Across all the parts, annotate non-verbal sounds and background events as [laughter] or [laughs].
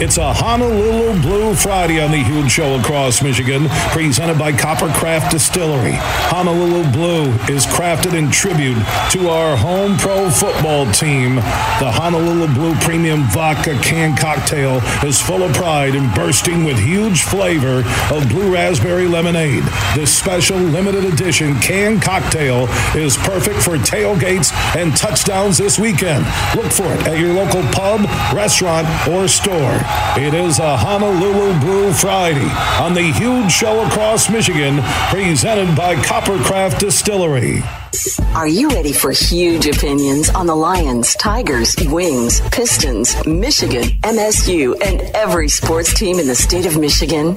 It's a Honolulu Blue Friday on the huge show across Michigan, presented by Coppercraft Distillery. Honolulu Blue is crafted in tribute to our home pro football team. The Honolulu Blue Premium Vodka Can Cocktail is full of pride and bursting with huge flavor of blue raspberry lemonade. This special limited edition can cocktail is perfect for tailgates and touchdowns this weekend. Look for it at your local pub, restaurant, or store. It is a Honolulu Blue Friday on the huge show across Michigan, presented by Coppercraft Distillery. Are you ready for huge opinions on the Lions, Tigers, Wings, Pistons, Michigan, MSU, and every sports team in the state of Michigan?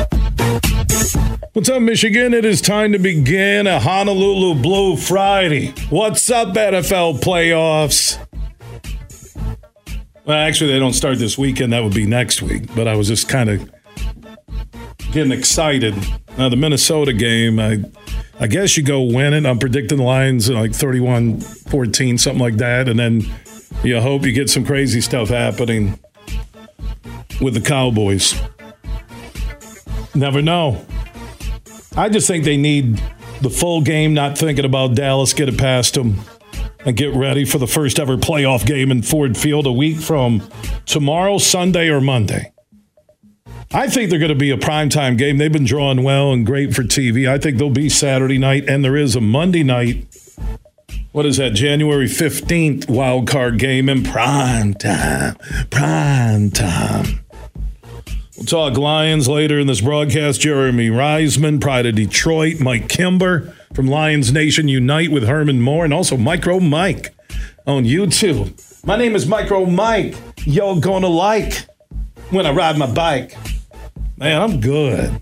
What's up, Michigan? It is time to begin a Honolulu Blue Friday. What's up, NFL playoffs? Well, actually, they don't start this weekend. That would be next week. But I was just kind of getting excited. Now, the Minnesota game, I, I guess you go win it. I'm predicting the Lions like 31 14, something like that. And then you hope you get some crazy stuff happening with the Cowboys. Never know. I just think they need the full game, not thinking about Dallas, get it past them, and get ready for the first ever playoff game in Ford Field a week from tomorrow, Sunday, or Monday. I think they're going to be a primetime game. They've been drawing well and great for TV. I think they'll be Saturday night, and there is a Monday night. What is that? January 15th wild card game in prime time. Prime time. We'll talk Lions later in this broadcast. Jeremy Reisman, Pride of Detroit, Mike Kimber from Lions Nation Unite with Herman Moore, and also Micro Mike on YouTube. My name is Micro Mike. Y'all gonna like when I ride my bike. Man, I'm good.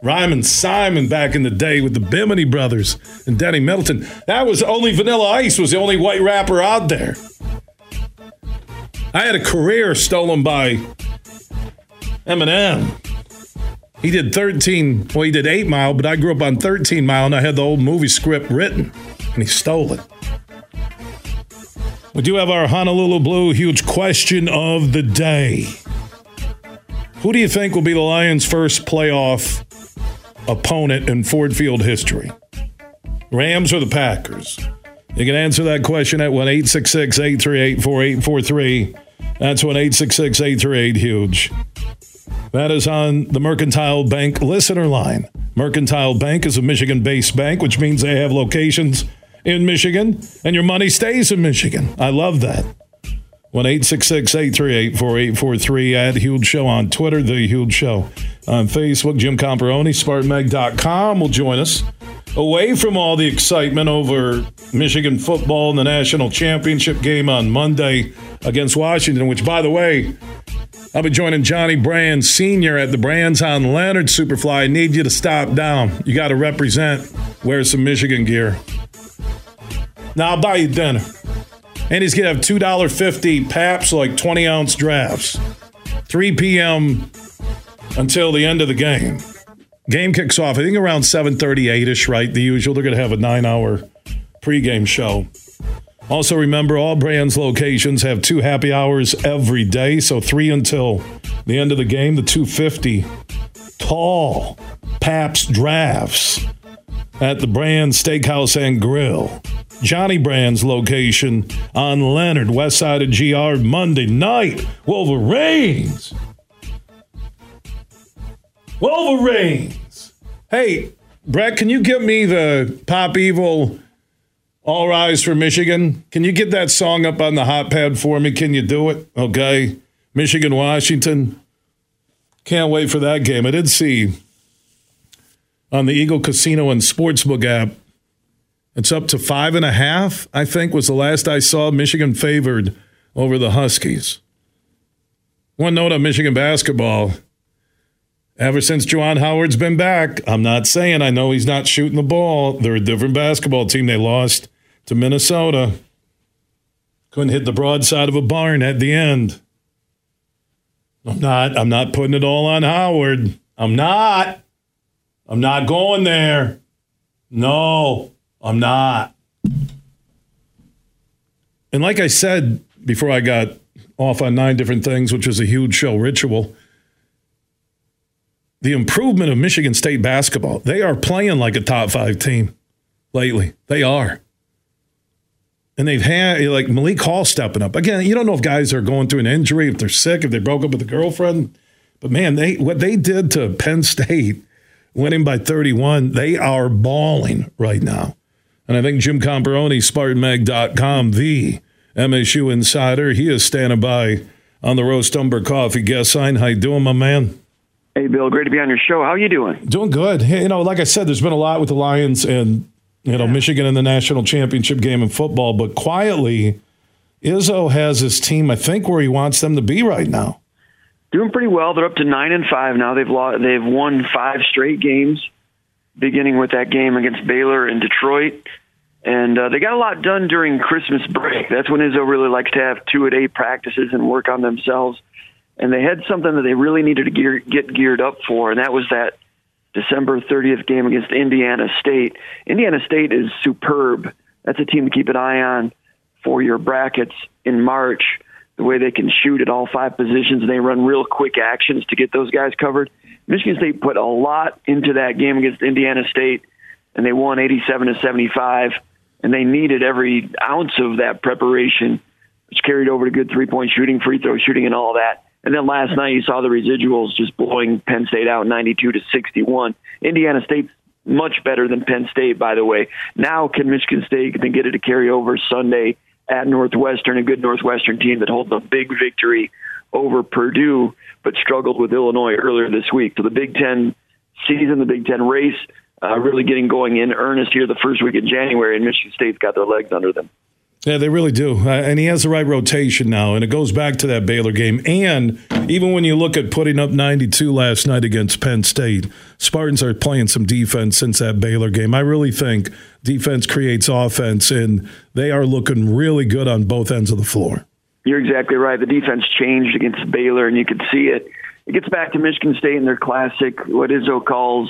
Ryman Simon back in the day with the Bimini brothers and Denny Middleton. That was only Vanilla Ice was the only white rapper out there. I had a career stolen by Eminem. He did 13, well, he did 8 Mile, but I grew up on 13 Mile and I had the old movie script written and he stole it. We do have our Honolulu Blue huge question of the day. Who do you think will be the Lions' first playoff opponent in Ford Field history? Rams or the Packers? You can answer that question at 1 866 838 4843. That's 1 866 838 Huge. That is on the Mercantile Bank listener line. Mercantile Bank is a Michigan based bank, which means they have locations in Michigan and your money stays in Michigan. I love that. 1 838 4843 at Huge Show on Twitter, The Huge Show on Facebook. Jim Comparoni, SpartanMag.com will join us. Away from all the excitement over Michigan football and the national championship game on Monday against Washington, which, by the way, I'll be joining Johnny Brand Sr. at the Brands on Leonard Superfly. I need you to stop down. You got to represent, wear some Michigan gear. Now I'll buy you dinner. And he's going to have $2.50 Paps, like 20 ounce drafts. 3 p.m. until the end of the game. Game kicks off, I think around 7:38 ish, right? The usual. They're going to have a nine hour pregame show. Also, remember all brands locations have two happy hours every day, so three until the end of the game. The 250 tall Paps drafts at the Brand Steakhouse and Grill. Johnny Brand's location on Leonard, west side of GR, Monday night. Wolverines. Wolverines. Hey, Brett, can you give me the Pop Evil All Rise for Michigan? Can you get that song up on the hot pad for me? Can you do it? Okay. Michigan, Washington. Can't wait for that game. I did see on the Eagle Casino and Sportsbook app It's up to five and a half, I think, was the last I saw Michigan favored over the Huskies. One note on Michigan basketball. Ever since Juwan Howard's been back, I'm not saying I know he's not shooting the ball. They're a different basketball team. They lost to Minnesota. Couldn't hit the broadside of a barn at the end. I'm not. I'm not putting it all on Howard. I'm not. I'm not going there. No, I'm not. And like I said before I got off on nine different things, which was a huge show ritual, the improvement of Michigan State basketball, they are playing like a top five team lately. They are. And they've had like Malik Hall stepping up. Again, you don't know if guys are going through an injury, if they're sick, if they broke up with a girlfriend. But man, they what they did to Penn State, winning by 31, they are balling right now. And I think Jim Comparoni, SpartanMag.com, the MSU insider, he is standing by on the Roast Umber Coffee guest sign. How you doing, my man? Hey, Bill. Great to be on your show. How are you doing? Doing good. Hey, you know, like I said, there's been a lot with the Lions and you know, Michigan in the national championship game in football, but quietly, Izzo has his team, I think, where he wants them to be right now. Doing pretty well. They're up to nine and five now. They've lost, they've won five straight games, beginning with that game against Baylor in Detroit. And uh, they got a lot done during Christmas break. That's when Izzo really likes to have two a day practices and work on themselves. And they had something that they really needed to gear, get geared up for, and that was that December 30th game against Indiana State. Indiana State is superb. That's a team to keep an eye on for your brackets in March. The way they can shoot at all five positions, and they run real quick actions to get those guys covered. Michigan State put a lot into that game against Indiana State, and they won 87 to 75. And they needed every ounce of that preparation, which carried over to good three point shooting, free throw shooting, and all that. And then last night you saw the residuals just blowing Penn State out 92 to 61. Indiana State's much better than Penn State, by the way. Now can Michigan State then get it to carry over Sunday at Northwestern, a good Northwestern team that holds a big victory over Purdue, but struggled with Illinois earlier this week. So the Big Ten season, the Big Ten race, uh, really getting going in earnest here the first week of January, and Michigan State's got their legs under them. Yeah, they really do. Uh, and he has the right rotation now. And it goes back to that Baylor game. And even when you look at putting up 92 last night against Penn State, Spartans are playing some defense since that Baylor game. I really think defense creates offense, and they are looking really good on both ends of the floor. You're exactly right. The defense changed against Baylor, and you could see it. It gets back to Michigan State and their classic, what Izzo calls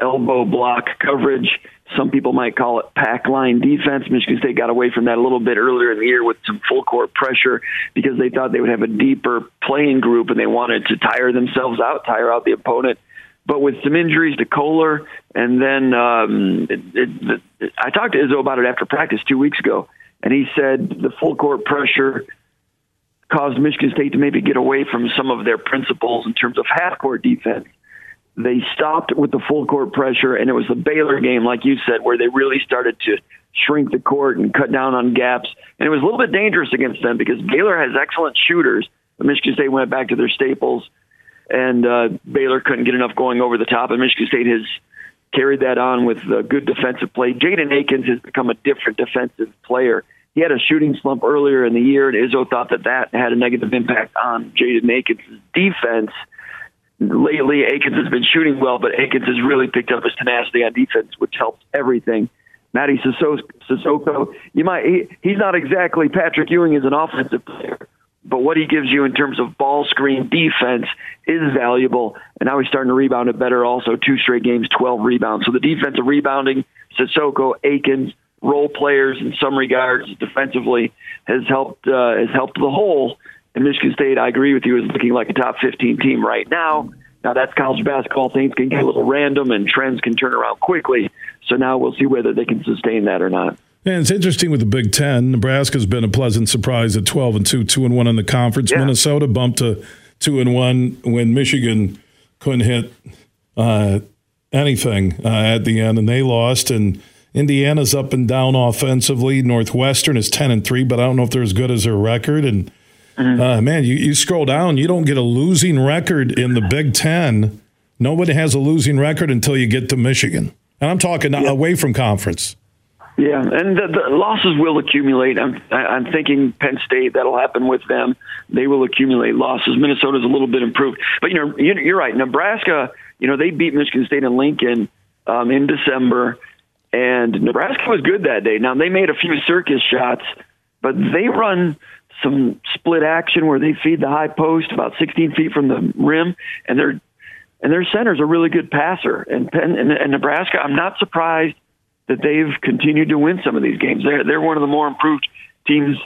elbow block coverage some people might call it pack line defense. Michigan State got away from that a little bit earlier in the year with some full court pressure because they thought they would have a deeper playing group and they wanted to tire themselves out, tire out the opponent. But with some injuries to Kohler, and then um, it, it, it, I talked to Izzo about it after practice two weeks ago, and he said the full court pressure caused Michigan State to maybe get away from some of their principles in terms of half court defense they stopped with the full court pressure, and it was the Baylor game, like you said, where they really started to shrink the court and cut down on gaps. And it was a little bit dangerous against them because Baylor has excellent shooters. But Michigan State went back to their staples, and uh, Baylor couldn't get enough going over the top. And Michigan State has carried that on with good defensive play. Jaden Akins has become a different defensive player. He had a shooting slump earlier in the year, and Izzo thought that that had a negative impact on Jaden Akins' defense lately Akins has been shooting well, but Akins has really picked up his tenacity on defense, which helps everything. Mady Sissoko, you might he, he's not exactly Patrick Ewing as an offensive player, but what he gives you in terms of ball screen defense is valuable. And now he's starting to rebound it better. Also, two straight games, twelve rebounds. So the defensive rebounding, Sissoko, Akins, role players in some regards defensively has helped uh, has helped the whole and Michigan State, I agree with you, is looking like a top 15 team right now. Now that's college basketball. Things can get a little random and trends can turn around quickly. So now we'll see whether they can sustain that or not. And it's interesting with the Big Ten. Nebraska's been a pleasant surprise at 12 and 2, 2 and 1 in the conference. Yeah. Minnesota bumped to 2 and 1 when Michigan couldn't hit uh, anything uh, at the end, and they lost. And Indiana's up and down offensively. Northwestern is 10 and 3, but I don't know if they're as good as their record. And. Uh, man, you, you scroll down, you don't get a losing record in the Big Ten. Nobody has a losing record until you get to Michigan. And I'm talking yep. away from conference. Yeah, and the, the losses will accumulate. I'm I'm thinking Penn State that'll happen with them. They will accumulate losses. Minnesota's a little bit improved, but you know you're right. Nebraska, you know they beat Michigan State and Lincoln um, in December, and Nebraska was good that day. Now they made a few circus shots, but they run some split action where they feed the high post about 16 feet from the rim, and their and their center's a really good passer. And Penn and, and Nebraska, I'm not surprised that they've continued to win some of these games. They're they're one of the more improved teams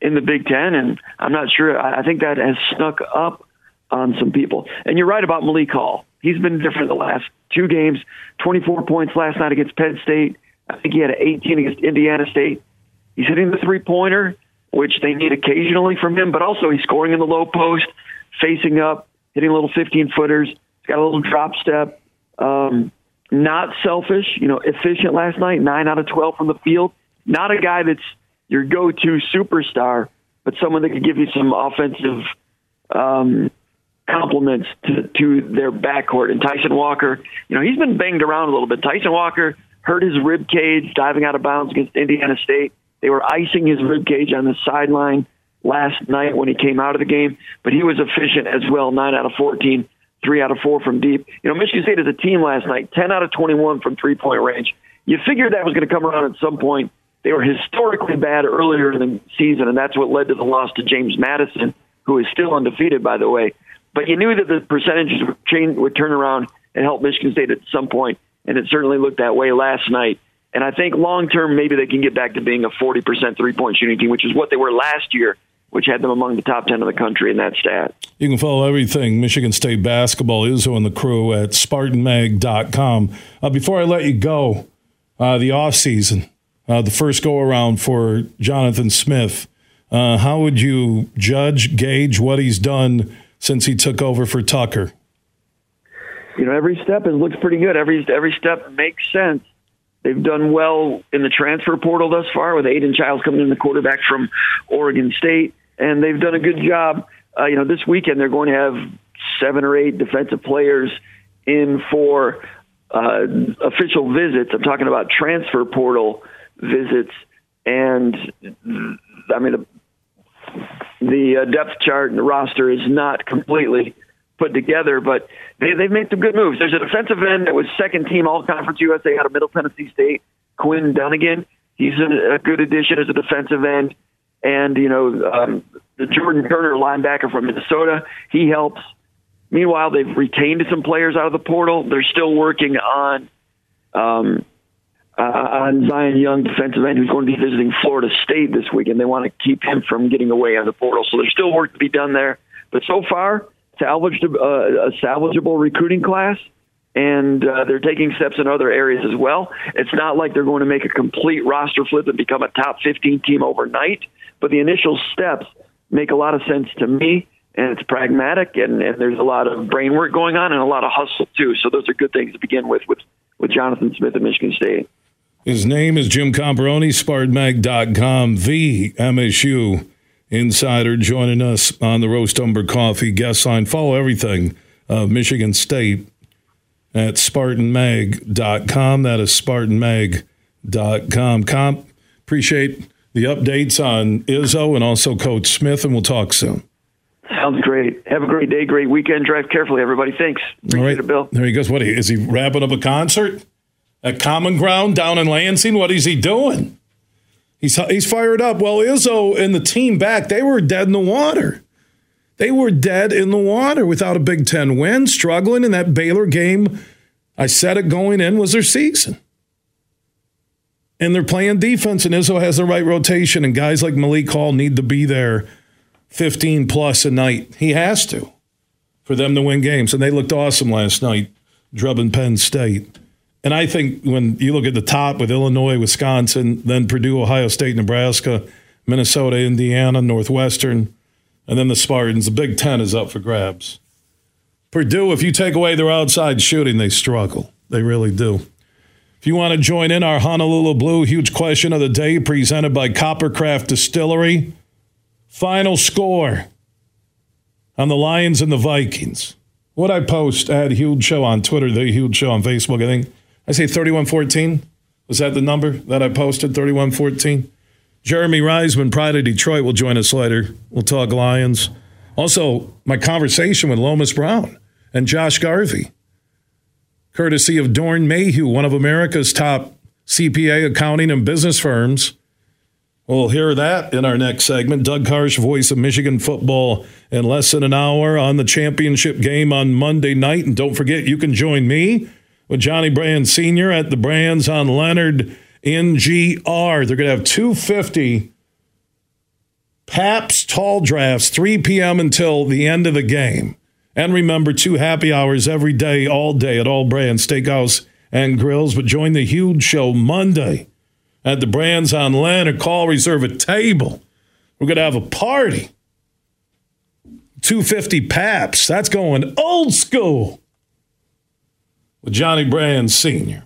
in the Big Ten, and I'm not sure. I think that has snuck up on some people. And you're right about Malik Hall. He's been different the last two games. 24 points last night against Penn State. I think he had 18 against Indiana State. He's hitting the three pointer, which they need occasionally from him, but also he's scoring in the low post, facing up, hitting little 15 footers. He's got a little drop step. Um, not selfish, you know, efficient last night, nine out of 12 from the field. Not a guy that's your go to superstar, but someone that could give you some offensive um, compliments to, to their backcourt. And Tyson Walker, you know, he's been banged around a little bit. Tyson Walker hurt his rib cage diving out of bounds against Indiana State. They were icing his rib cage on the sideline last night when he came out of the game, but he was efficient as well, nine out of 14 three out of four from deep. You know, Michigan State as a team last night, 10 out of 21 from three point range. You figured that was going to come around at some point. They were historically bad earlier in the season, and that's what led to the loss to James Madison, who is still undefeated, by the way. But you knew that the percentages would, change, would turn around and help Michigan State at some point, and it certainly looked that way last night. And I think long term, maybe they can get back to being a 40% three point shooting team, which is what they were last year which had them among the top 10 of the country in that stat. You can follow everything Michigan State basketball, Izzo and the crew at SpartanMag.com. Uh, before I let you go, uh, the offseason, uh, the first go around for Jonathan Smith, uh, how would you judge, gauge what he's done since he took over for Tucker? You know, every step has looked pretty good. Every every step makes sense. They've done well in the transfer portal thus far with Aidan Chiles coming in the quarterback from Oregon State and they've done a good job. Uh, you know, this weekend they're going to have seven or eight defensive players in for uh, official visits. I'm talking about transfer portal visits, and I mean the, the uh, depth chart and the roster is not completely put together, but they, they've made some good moves. There's a defensive end that was second team All Conference USA out of Middle Tennessee State, Quinn Dunnigan. He's a, good addition as a defensive end and you know um, the Jordan Turner linebacker from Minnesota. He helps. Meanwhile, they've retained some players out of the portal. They're still working on um, uh, on Zion Young, defensive end, who's going to be visiting Florida State this week, and they want to keep him from getting away on the portal. So there's still work to be done there. But so far, salvaged uh, a salvageable recruiting class and uh, they're taking steps in other areas as well. It's not like they're going to make a complete roster flip and become a top 15 team overnight, but the initial steps make a lot of sense to me. And it's pragmatic, and, and there's a lot of brain work going on, and a lot of hustle too. So those are good things to begin with with with Jonathan Smith at Michigan State. His name is Jim Comparoni, SpartanMag.com, the MSU insider, joining us on the Roast Umber Coffee guest line. Follow everything of Michigan State at SpartanMag.com. That is SpartanMag.com. Comp, appreciate the updates on Izzo and also Coach Smith, and we'll talk soon. Sounds great. Have a great day, great weekend. Drive carefully, everybody. Thanks. Appreciate All right. it, Bill. There he goes. What is he wrapping up a concert at Common Ground down in Lansing? What is he doing? He's he's fired up. Well, Izzo and the team back, they were dead in the water. They were dead in the water without a Big Ten win, struggling in that Baylor game. I said it going in was their season. And they're playing defense, and Izzo has the right rotation, and guys like Malik Hall need to be there 15 plus a night. He has to for them to win games. And they looked awesome last night, drubbing Penn State. And I think when you look at the top with Illinois, Wisconsin, then Purdue, Ohio State, Nebraska, Minnesota, Indiana, Northwestern, and then the Spartans. The Big Ten is up for grabs. Purdue, if you take away their outside shooting, they struggle. They really do. If you want to join in our Honolulu Blue huge question of the day presented by Coppercraft Distillery, final score on the Lions and the Vikings. What I post at Huge Show on Twitter, the Huge Show on Facebook, I think I say 3114. Was that the number that I posted? 3114. Jeremy Reisman, Pride of Detroit, will join us later. We'll talk Lions. Also, my conversation with Lomas Brown and Josh Garvey, courtesy of Doeren Mayhew, one of America's top CPA accounting and business firms. We'll hear that in our next segment. Doug Karsch, voice of Michigan football, in less than an hour on the championship game on Monday night. And don't forget, you can join me with Johnny Brand Sr. at the Brands on Leonard in GR. They're going to have 250 Paps Tall Drafts, 3 p.m. until the end of the game. And remember, two happy hours every day, all day at all brands, steakhouse and grills. But join the huge show Monday at the Brands on Leonard. Call, reserve a table. We're going to have a party. 250 Paps. That's going old school with Johnny Brand Sr.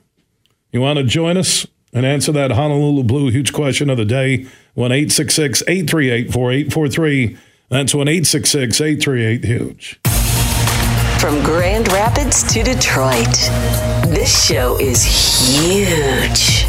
You want to join us and answer that Honolulu Blue huge question of the day? 1 838 4843. That's 1 838 Huge. From Grand Rapids to Detroit, this show is huge.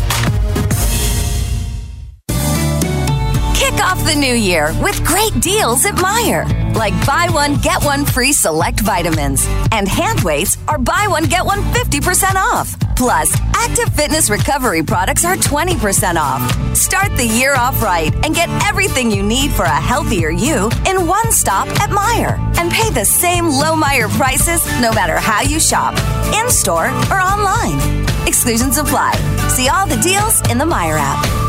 Kick off the new year with great deals at Meijer. Like buy one, get one free select vitamins. And hand weights are buy one, get one 50% off. Plus, active fitness recovery products are 20% off. Start the year off right and get everything you need for a healthier you in one stop at Meijer. And pay the same low Meijer prices no matter how you shop, in store or online. Exclusions apply. See all the deals in the Meijer app.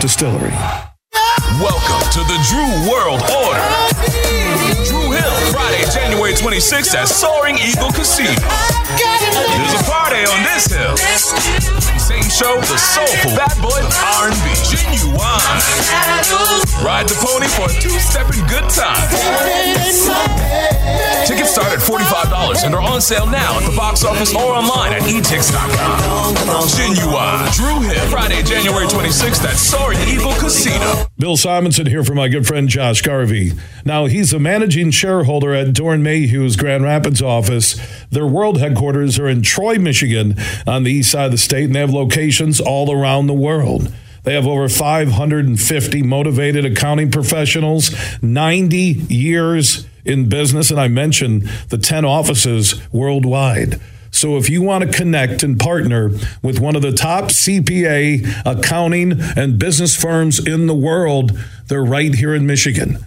Distillery. Welcome to the Dru World Order. Dru Hill, Friday, January 26th at Soaring Eagle Casino. There's a party on this hill. Same show, the soulful bad boy R&B, Ginuwine. Ride the pony for a two-stepping good time. Tickets start at $45 and are on sale now at the box office or online at etix.com. Ginuwine, Dru Hill, Friday, January 26th at Soaring Eagle Casino. Bill Simonson here for my good friend Josh Garvey. Now, he's a managing shareholder at Doeren Mayhew's Grand Rapids office. Their world headquarters are in Troy, Michigan, on the east side of the state, and they have locations all around the world. They have over 550 motivated accounting professionals, 90 years in business, and I mentioned the 10 offices worldwide. So if you want to connect and partner with one of the top CPA accounting and business firms in the world, they're right here in Michigan.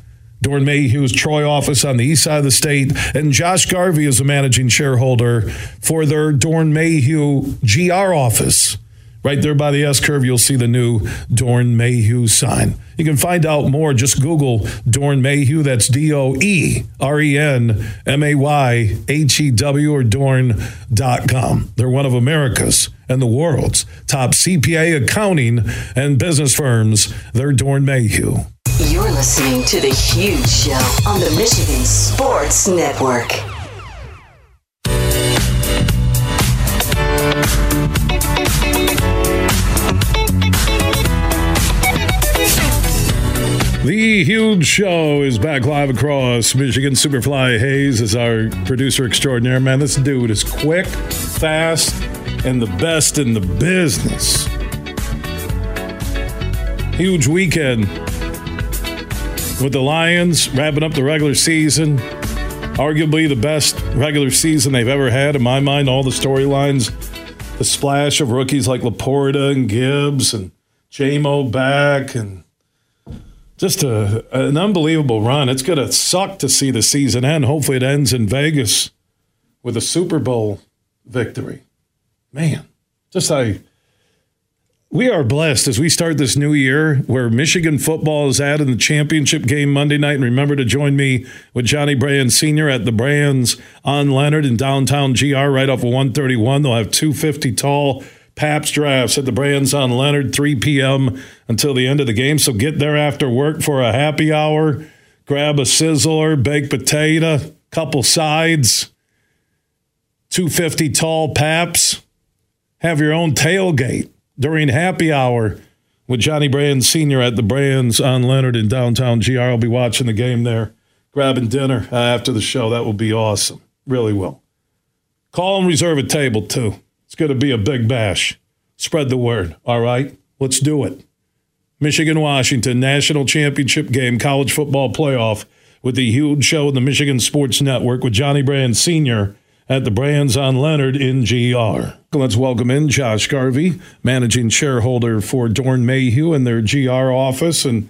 Doeren Mayhew's Troy office on the east side of the state, and Josh Garvey is a managing shareholder for their Doeren Mayhew GR office. Right there by the S curve, you'll see the new Doeren Mayhew sign. You can find out more. Just Google Doeren Mayhew. That's D O E R E N M A Y H E W or Doeren.com. They're one of America's and the world's top CPA accounting and business firms. They're Doeren Mayhew. You're listening to The Huge Show on the Michigan Sports Network. The huge show is back live across Michigan. Superfly Hayes is our producer extraordinaire. Man, this dude is quick, fast, and the best in the business. Huge weekend with the Lions wrapping up the regular season. Arguably the best regular season they've ever had, in my mind. All the storylines, the splash of rookies like LaPorta and Gibbs and Jamo back and just a, an unbelievable run. It's going to suck to see the season end. Hopefully, it ends in Vegas with a Super Bowl victory. Man, just I we are blessed as we start this new year where Michigan football is at in the championship game Monday night. And remember to join me with Johnny Brand Sr. at the Brands on Leonard in downtown GR right off of 131. They'll have 250 tall Paps drafts at the Brands on Leonard, 3 p.m. until the end of the game. So get there after work for a happy hour, grab a sizzler, baked potato, couple sides, 250 tall Paps, have your own tailgate during happy hour with Johnny Brand Sr. at the Brands on Leonard in downtown GR. I'll be watching the game there, grabbing dinner after the show. That will be awesome. Really will. Call and reserve a table, too. It's going to be a big bash. Spread the word. All right? Let's do it. Michigan Washington National Championship game, college football playoff with the huge show in the Michigan Sports Network with Johnny Brand Sr at the Brands on Leonard in GR. Let's welcome in Josh Garvey, managing shareholder for Doeren Mayhew in their GR office. And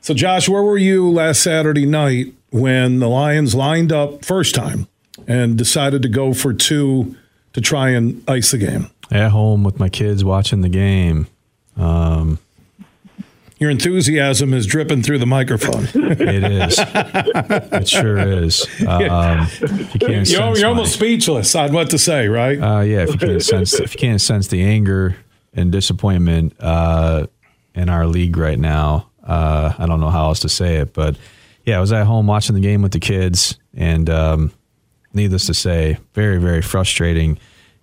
so, Josh, where were you last Saturday night when the Lions lined up first time and decided to go for two to try and ice the game? At home with my kids watching the game. Um, your enthusiasm is dripping through the microphone. [laughs] it is. It sure is. [laughs] Um, you you're almost speechless on what to say, right? Uh, yeah. If you can't [laughs] sense, if you can't sense the anger and disappointment uh, in our league right now, uh, I don't know how else to say it. But yeah, I was at home watching the game with the kids, and um, needless to say, very, very frustrating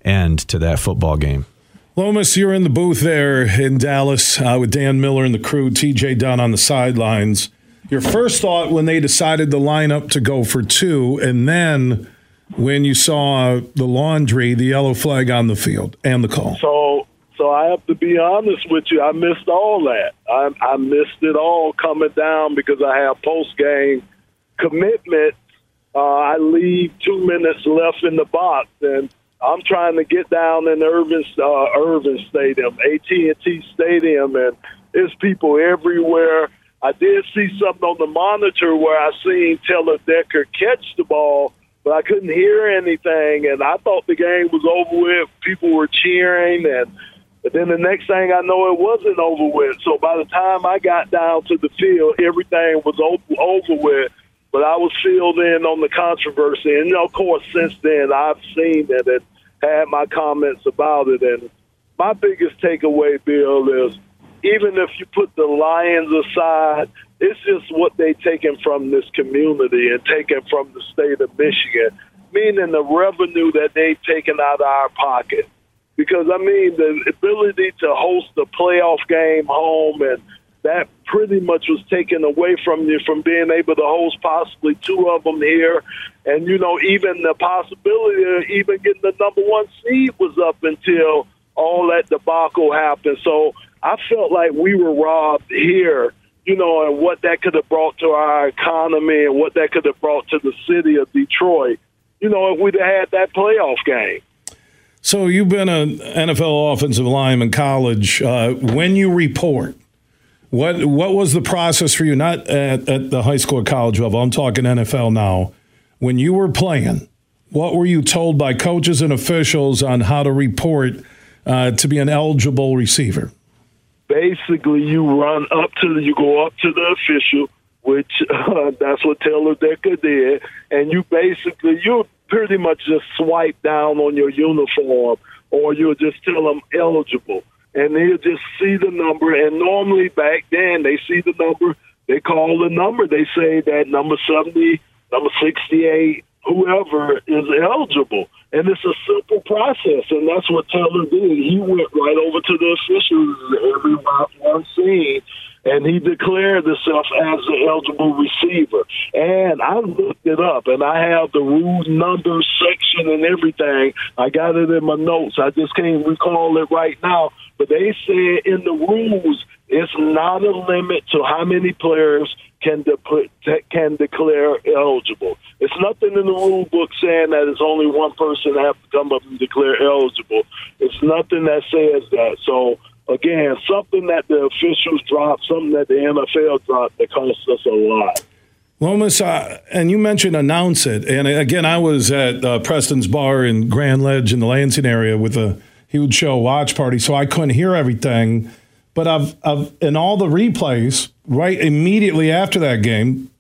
end to that football game. Lomas, you're in the booth there in Dallas uh, with Dan Miller and the crew, TJ Dunn on the sidelines. Your first thought when they decided the lineup to go for two, and then when you saw the laundry, the yellow flag on the field, and the call. So, so I have to be honest with you. I missed all that. I, I missed it all coming down because I have post game commitment. Uh, I leave two minutes left in the box, and I'm trying to get down in Irvin, uh, Irvin Stadium, AT&T Stadium, and there's people everywhere. I did see something on the monitor where I seen Taylor Decker catch the ball, but I couldn't hear anything, and I thought the game was over with. People were cheering, and but then the next thing I know, it wasn't over with. So by the time I got down to the field, everything was over, over with. But I was filled in on the controversy, and of course, since then I've seen it and had my comments about it. And my biggest takeaway, Bill, is even if you put the Lions aside, it's just what they taken from this community and taken from the state of Michigan, meaning the revenue that they've taken out of our pocket. Because I mean, the ability to host a playoff game home and that pretty much was taken away from you from being able to host possibly two of them here. And, you know, even the possibility of even getting the number one seed was up until all that debacle happened. So I felt like we were robbed here, you know, and what that could have brought to our economy and what that could have brought to the city of Detroit, you know, if we'd had that playoff game. So you've been an NFL offensive lineman in college. Uh, when you report, what what was the process for you? Not at, at the high school or college level. I'm talking NFL now. When you were playing, what were you told by coaches and officials on how to report uh, to be an eligible receiver? Basically, you run up to the, you go up to the official, which uh, [laughs] that's what Taylor Decker did, and you basically you pretty much just swipe down on your uniform, or you'll just tell them eligible and they'll just see the number. And normally back then, they see the number, they call the number, they say that number 70, number 68, whoever is eligible. And it's a simple process, and that's what Taylor did. He went right over to the officials every one scene and he declared himself as an eligible receiver. And I looked it up, and I have the rule number section and everything. I got it in my notes. I just can't recall it right now. But they said in the rules, it's not a limit to how many players can de- can declare eligible. It's nothing in the rule book saying that it's only one person that have to come up and declare eligible. It's nothing that says that. So again, something that the officials dropped, something that the NFL dropped that cost us a lot. Lomas, uh, and you mentioned announce it. And again, I was at uh, Preston's Bar in Grand Ledge in the Lansing area with a huge show watch party, so I couldn't hear everything. But I've, I've in all the replays, right immediately after that game,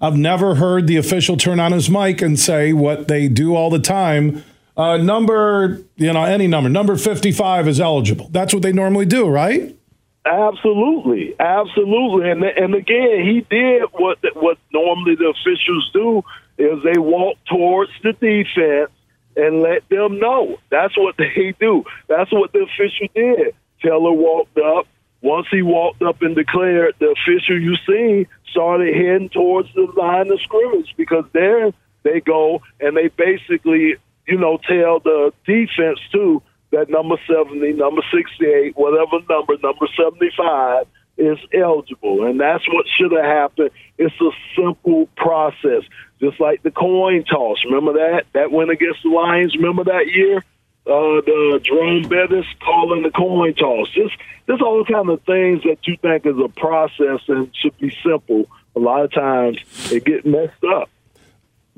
I've never heard the official turn on his mic and say what they do all the time. Uh, number, you know, any number, number 55 is eligible. That's what they normally do, right? Absolutely, absolutely, and and again, he did what what normally the officials do is they walk towards the defense and let them know. That's what they [laughs] do. That's what the official did. Taylor walked up. Once he walked up and declared, the official you see started heading towards the line of scrimmage because there they go and they basically, you know, tell the defense too that number 70, number 68, whatever number, number 75 is eligible. And that's what should have happened. It's a simple process, just like the coin toss. Remember that? That went against the Lions. Remember that year? Uh, the Jerome Bettis calling the coin toss. Just, just all kind of things that you think is a process and should be simple. A lot of times it get messed up.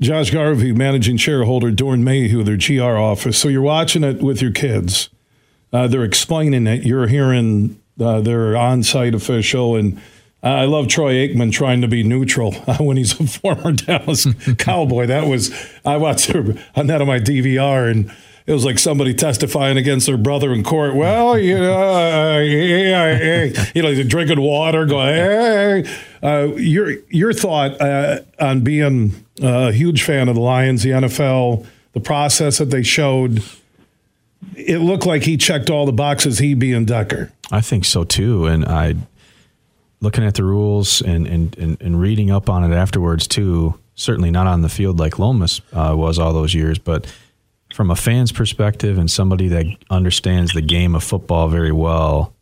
Josh Garvey, managing shareholder, Doeren Mayhew, their GR office. So you're watching it with your kids. Uh, they're explaining it. You're hearing uh, their on-site official, and I love Troy Aikman trying to be neutral uh, [laughs] when he's a former [laughs] Dallas [laughs] Cowboy. That was I watched on that on my DVR, and it was like somebody testifying against their brother in court. Well, you know, uh, yeah, yeah, you know, drinking water, going. Hey. Uh, your your thought uh, on being a huge fan of the Lions, the NFL, the process that they showed. It looked like he checked all the boxes. He being Decker. I think so too, and I looking at the rules and and, and, and reading up on it afterwards too. Certainly not on the field like Lomas uh, was all those years, but from a fan's perspective and somebody that understands the game of football very well,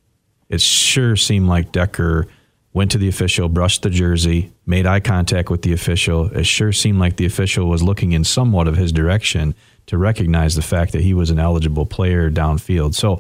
it sure seemed like Decker went to the official, brushed the jersey, made eye contact with the official. It sure seemed like the official was looking in somewhat of his direction to recognize the fact that he was an eligible player downfield. So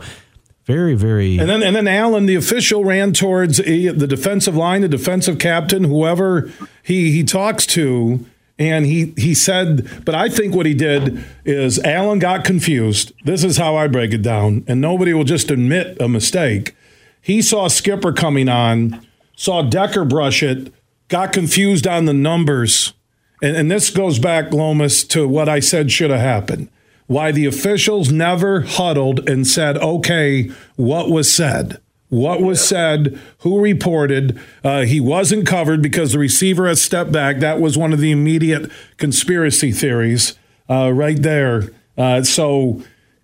very, very. And then, and then Allen, the official, ran towards a, the defensive line, the defensive captain, whoever he he talks to, and he he said. But I think what he did is Allen got confused. This is how I break it down, and nobody will just admit a mistake. He saw Skipper coming on, saw Decker brush it, got confused on the numbers, and, and this goes back, Lomas, to what I said should have happened why the officials never huddled and said, okay, what was said? What was said? Who reported? Uh, he wasn't covered because the receiver has stepped back. That was one of the immediate conspiracy theories uh, right there. Uh, so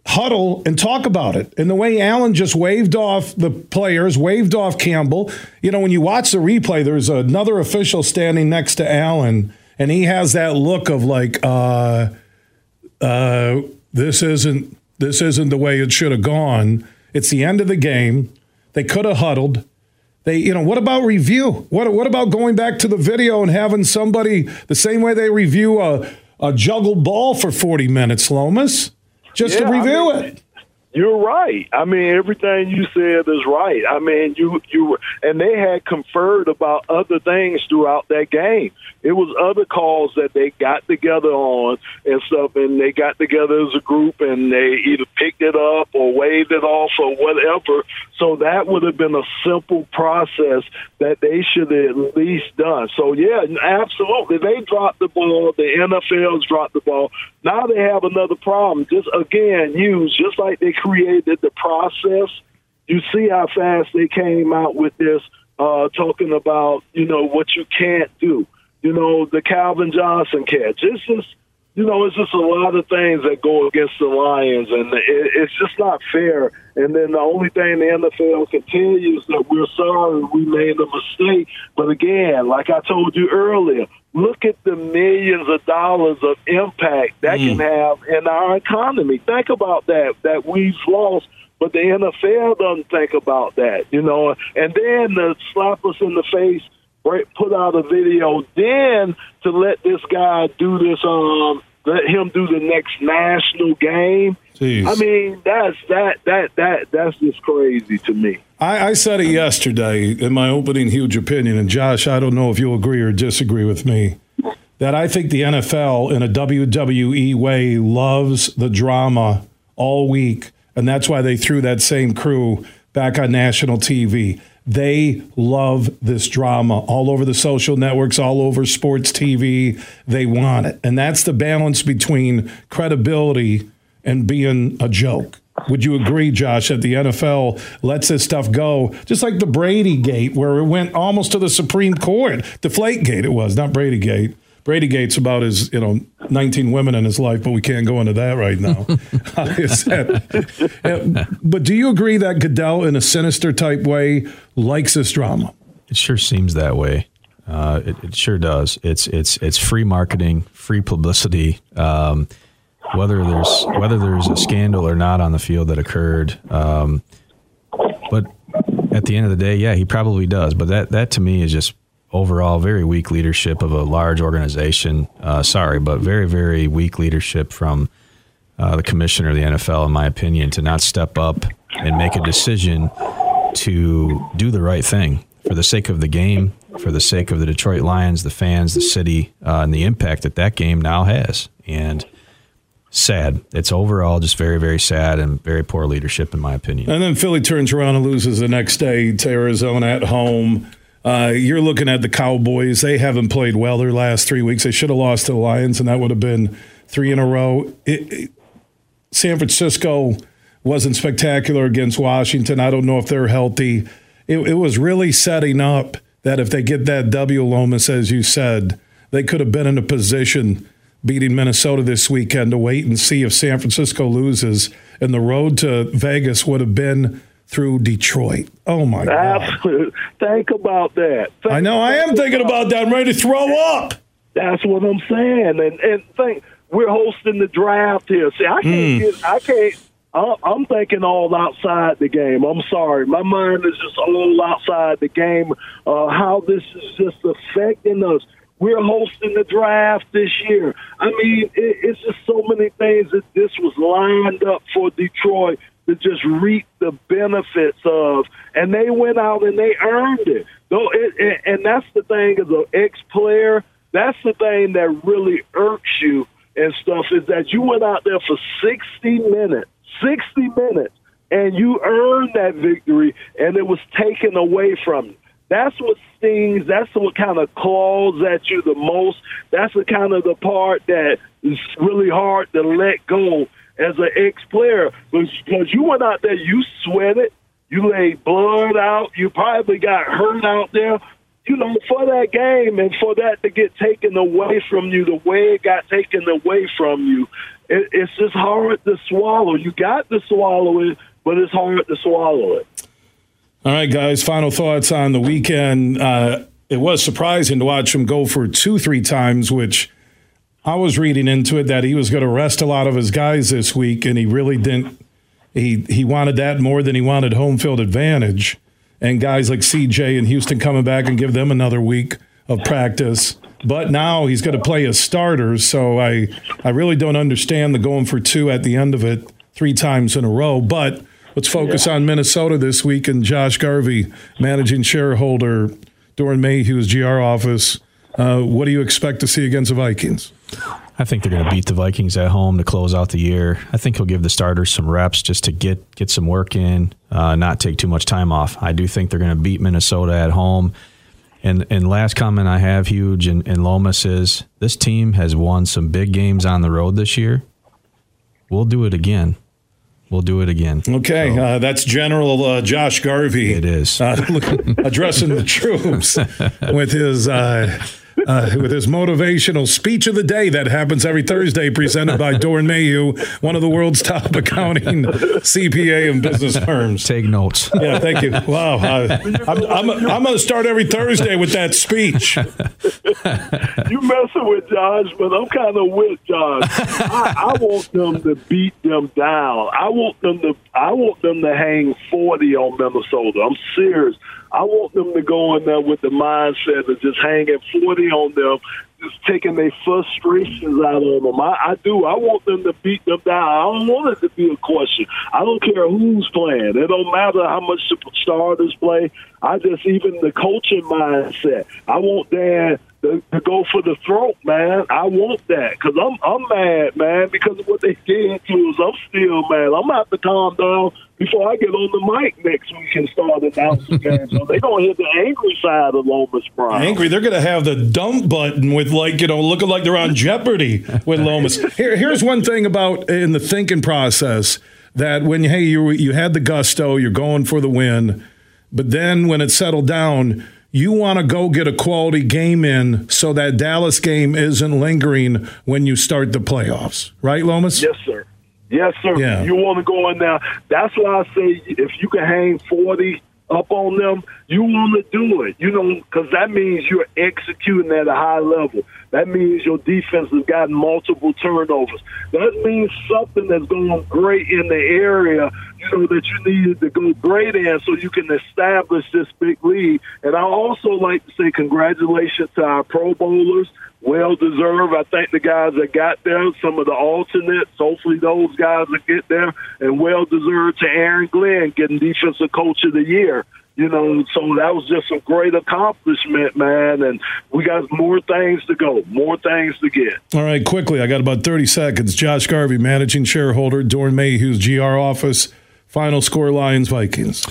huddle and talk about it. And the way Allen just waved off the players, waved off Campbell. You know, when you watch the replay, there's another official standing next to Allen, and he has that look of like, uh, uh, this isn't this isn't the way it should have gone. It's the end of the game. They could have huddled. They, you know, what about review? What what about going back to the video and having somebody the same way they review a a juggled ball for 40 minutes, Lomas, just yeah, to review I mean, it? You're right. I mean, everything you said is right. I mean, you you and they had conferred about other things throughout that game. It was other calls that they got together on and stuff, and they got together as a group and they either picked it up or waved it off or whatever. So that would have been a simple process that they should have at least done. So yeah, absolutely, they dropped the ball. The NFL's dropped the ball. Now they have another problem. Just again, use just like they created the process. You see how fast they came out with this, uh, talking about you know what you can't do. You know the Calvin Johnson catch. It's just you know it's just a lot of things that go against the Lions, and it, it's just not fair. And then the only thing the NFL can tell you is that we're sorry we made a mistake. But again, like I told you earlier, look at the millions of dollars of impact that mm. can have in our economy. Think about that, that we've lost, but the NFL doesn't think about that, you know. And then to slap us in the face, put out a video, then to let this guy do this, um, let him do the next national game. Jeez. I mean, that's that that that that's just crazy to me. I, I, said it yesterday in my opening huge opinion, and Josh, I don't know if you'll agree or disagree with me. That I think the NFL, in a WWE way, loves the drama all week And that's why they threw that same crew back on national TV. They love this drama all over the social networks, all over sports TV. They want it. And that's the balance between credibility and being a joke. Would you agree, Josh, that the NFL lets this stuff go, just like the Brady Gate, where it went almost to the Supreme Court? Deflate Gate, it was, not Brady Gate. Brady Gate's about his, you know, 19 women in his life, but we can't go into that right now. [laughs] [laughs] but do you agree that Goodell, in a sinister type way, likes this drama? It sure seems that way. Uh, it, it, sure does. It's it's it's free marketing, free publicity. Um, whether there's whether there's a scandal or not on the field that occurred, um, but at the end of the day, yeah, he probably does. But that that to me is just overall very weak leadership of a large organization. Uh, sorry, but very, very weak leadership from uh, the commissioner of the NFL, in my opinion, to not step up and make a decision to do the right thing for the sake of the game, for the sake of the Detroit Lions, the fans, the city, uh, and the impact that that game now has. And sad. It's overall just very, very sad and very poor leadership, in my opinion. And then Philly turns around and loses the next day to Arizona at home. Uh, you're looking at the Cowboys. They haven't played well their last three weeks. They should have lost to the Lions, and that would have been three in a row. It, it, San Francisco wasn't spectacular against Washington. I don't know if they're healthy. It, it was really setting up that if they get that W, Lomas, as you said, they could have been in a position beating Minnesota this weekend to wait and see if San Francisco loses. And the road to Vegas would have been through Detroit. Oh my God! Absolutely. Think about that. Think, I know. I am thinking about that. I'm ready to throw up. That's what I'm saying. And and think we're hosting the draft here. See, I can't mm. get. I can't. I'm thinking all outside the game. I'm sorry, my mind is just all outside the game. Uh, how this is just affecting us. We're hosting the draft this year. I mean, it, it's just so many things that this was lined up for Detroit to just reap the benefits of, and they went out and they earned it. Though, it, and that's the thing as an ex-player. That's the thing that really irks you and stuff is that you went out there for 60 minutes, 60 minutes, and you earned that victory, and it was taken away from you. That's what stings. That's what kind of claws at you the most. That's the kind of the part that is really hard to let go as an ex player because you went out there, you sweated, you laid blood out, you probably got hurt out there. You know, for that game and for that to get taken away from you, the way it got taken away from you, it, it's just hard to swallow. You got to swallow it, but it's hard to swallow it. All right, guys, final thoughts on the weekend. Uh, it was surprising to watch him go for two, three times, which I was reading into it that he was going to rest a lot of his guys this week, and he really didn't. He he wanted that more than he wanted home field advantage, and guys like CJ and Houston coming back and give them another week of practice. But now he's going to play as starters, so I I really don't understand the going for two at the end of it three times in a row. But let's focus yeah. on Minnesota this week and Josh Garvey, managing shareholder, Doeren Mayhew's GR office. Uh, what do you expect to see against the Vikings? I think they're going to beat the Vikings at home to close out the year. I think he'll give the starters some reps just to get get some work in, uh, not take too much time off. I do think they're going to beat Minnesota at home. And and last comment I have, huge and, and Lomas is this team has won some big games on the road this year. We'll do it again. We'll do it again. Okay, so, uh, that's General uh, Josh Garvey. It is uh, [laughs] addressing the troops [laughs] with his uh, with his motivational speech of the day that happens every Thursday, presented by Doeren Mayhew, one of the world's top accounting CPA and business firms. Take notes. Yeah, thank you. Wow, uh, I'm, I'm, I'm going to start every Thursday with that speech. you messing with Josh, but I'm kind of with Josh. I, I want them to beat them down. I want them to. I want them to hang 40 on Minnesota. I'm serious. I want them to go in there with the mindset of just hanging 40 on them, just taking their frustrations out on them. I, I do. I want them to beat them down. I don't want it to be a question. I don't care who's playing. It don't matter how much the starters play. I just even the coaching mindset. I want Dan to, to go for the throat, man. I want that because I'm I'm mad, man, because of what they did to us. I'm still mad. I'm have to calm down before I get on the mic next week and start announcing games. So they gonna hit the angry side of Lomas Brown. Angry, they're gonna have the dump button with like you know looking like they're on Jeopardy with Lomas. Here, here's one thing about in the thinking process that when hey you you had the gusto, you're going for the win, but then when it settled down you want to go get a quality game in so that Dallas game isn't lingering when you start the playoffs. Right, Lomas? Yes, sir. Yes, sir. Yeah. You want to go in there. That's why I say if you can hang 40 up on them, you want to do it. You know, because that means you're executing at a high level. That means your defense has gotten multiple turnovers. That means something that's going great in the area, you know, that you needed to go great in so you can establish this big lead. And I also like to say congratulations to our Pro Bowlers. Well deserved. I think the guys that got there, some of the alternates, hopefully those guys will get there. And well deserved to Aaron Glenn getting Defensive Coach of the Year you know, so that was just a great accomplishment, man. And we got more things to go, more things to get. All right, quickly, I got about 30 seconds. Josh Garvey, managing shareholder, Doeren Mayhew's GR office. Final score Lions Vikings.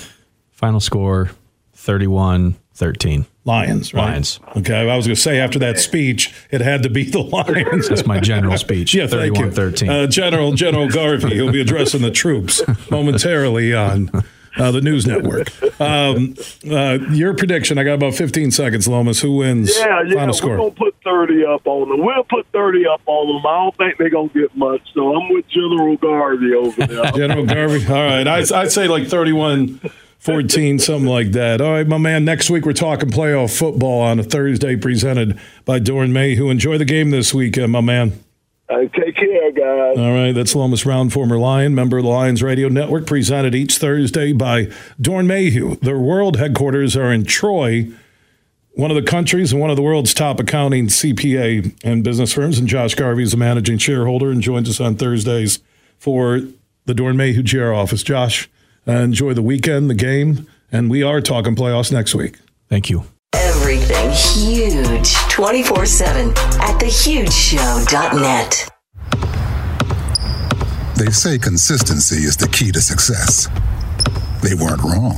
Final score 31 13. Lions, right? Lions. Okay, I was going to say after that speech, it had to be the Lions. That's my general speech. yeah, 31 13. Uh, General General Garvey, he'll be addressing the troops momentarily on uh, the news network. Um, uh, your prediction, I got about 15 seconds, Lomas. Who wins? Yeah, yeah. Final score. We're going to put 30 up on them. We'll put 30 up on them. I don't think they're going to get much, so I'm with General Garvey over there. General Garvey? All right. I, I'd say like 31- 14, something like that. All right, my man. Next week we're talking playoff football on a Thursday, presented by Doeren Mayhew. Enjoy the game this weekend, my man. Right, take care, guys. All right, that's Lomas Brown, former Lion, member of the Lions Radio Network, presented each Thursday by Doeren Mayhew. Their world headquarters are in Troy, one of the country's and one of the world's top accounting CPA and business firms. And Josh Garvey is a managing shareholder and joins us on Thursdays for the Doeren Mayhew GR office. Josh, uh, Uh, enjoy the weekend, the game, and we are talking playoffs next week. Thank you. Everything huge 24 7 at thehugeshow.net. They say consistency is the key to success. They weren't wrong.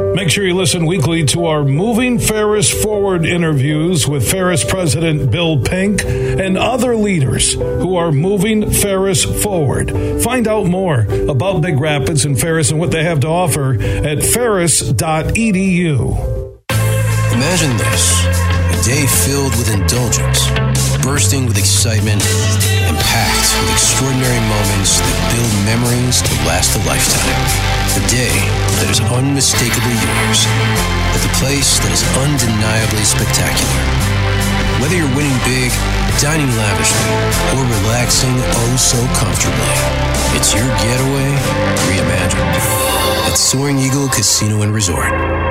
Make sure you listen weekly to our Moving Ferris Forward interviews with Ferris President Bill Pink and other leaders who are moving Ferris forward. Find out more about Big Rapids and Ferris and what they have to offer at ferris.edu. Imagine this a day filled with indulgence, bursting with excitement, and packed with extraordinary moments that build memories to last a lifetime. A day that is unmistakably yours at the place that is undeniably spectacular. Whether you're winning big, dining lavishly, or relaxing oh so comfortably, it's your getaway reimagined at Soaring Eagle Casino and Resort.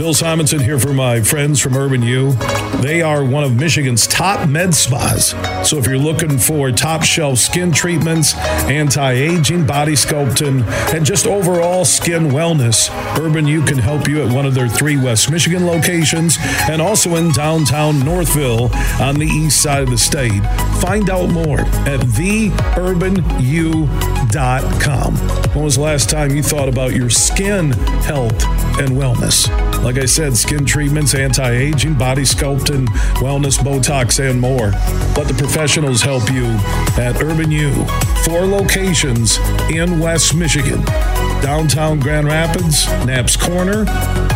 Bill Simonson here for my friends from Urban U. They are one of Michigan's top med spas. So if you're looking for top shelf skin treatments, anti aging, body sculpting, and just overall skin wellness, Urban U can help you at one of their three West Michigan locations and also in downtown Northville on the east side of the state. Find out more at theurbanu.com. When was the last time you thought about your skin health and wellness? Like I said, skin treatments, anti aging, body sculpting, wellness, Botox, and more. Let the professionals help you at Urban U. Four locations in West Michigan downtown Grand Rapids, Knapp's Corner.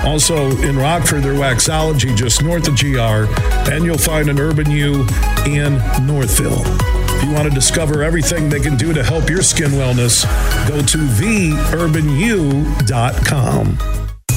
Also in Rockford, their Waxology just north of GR. And you'll find an Urban U in Northville. If you want to discover everything they can do to help your skin wellness, go to theurbanu.com.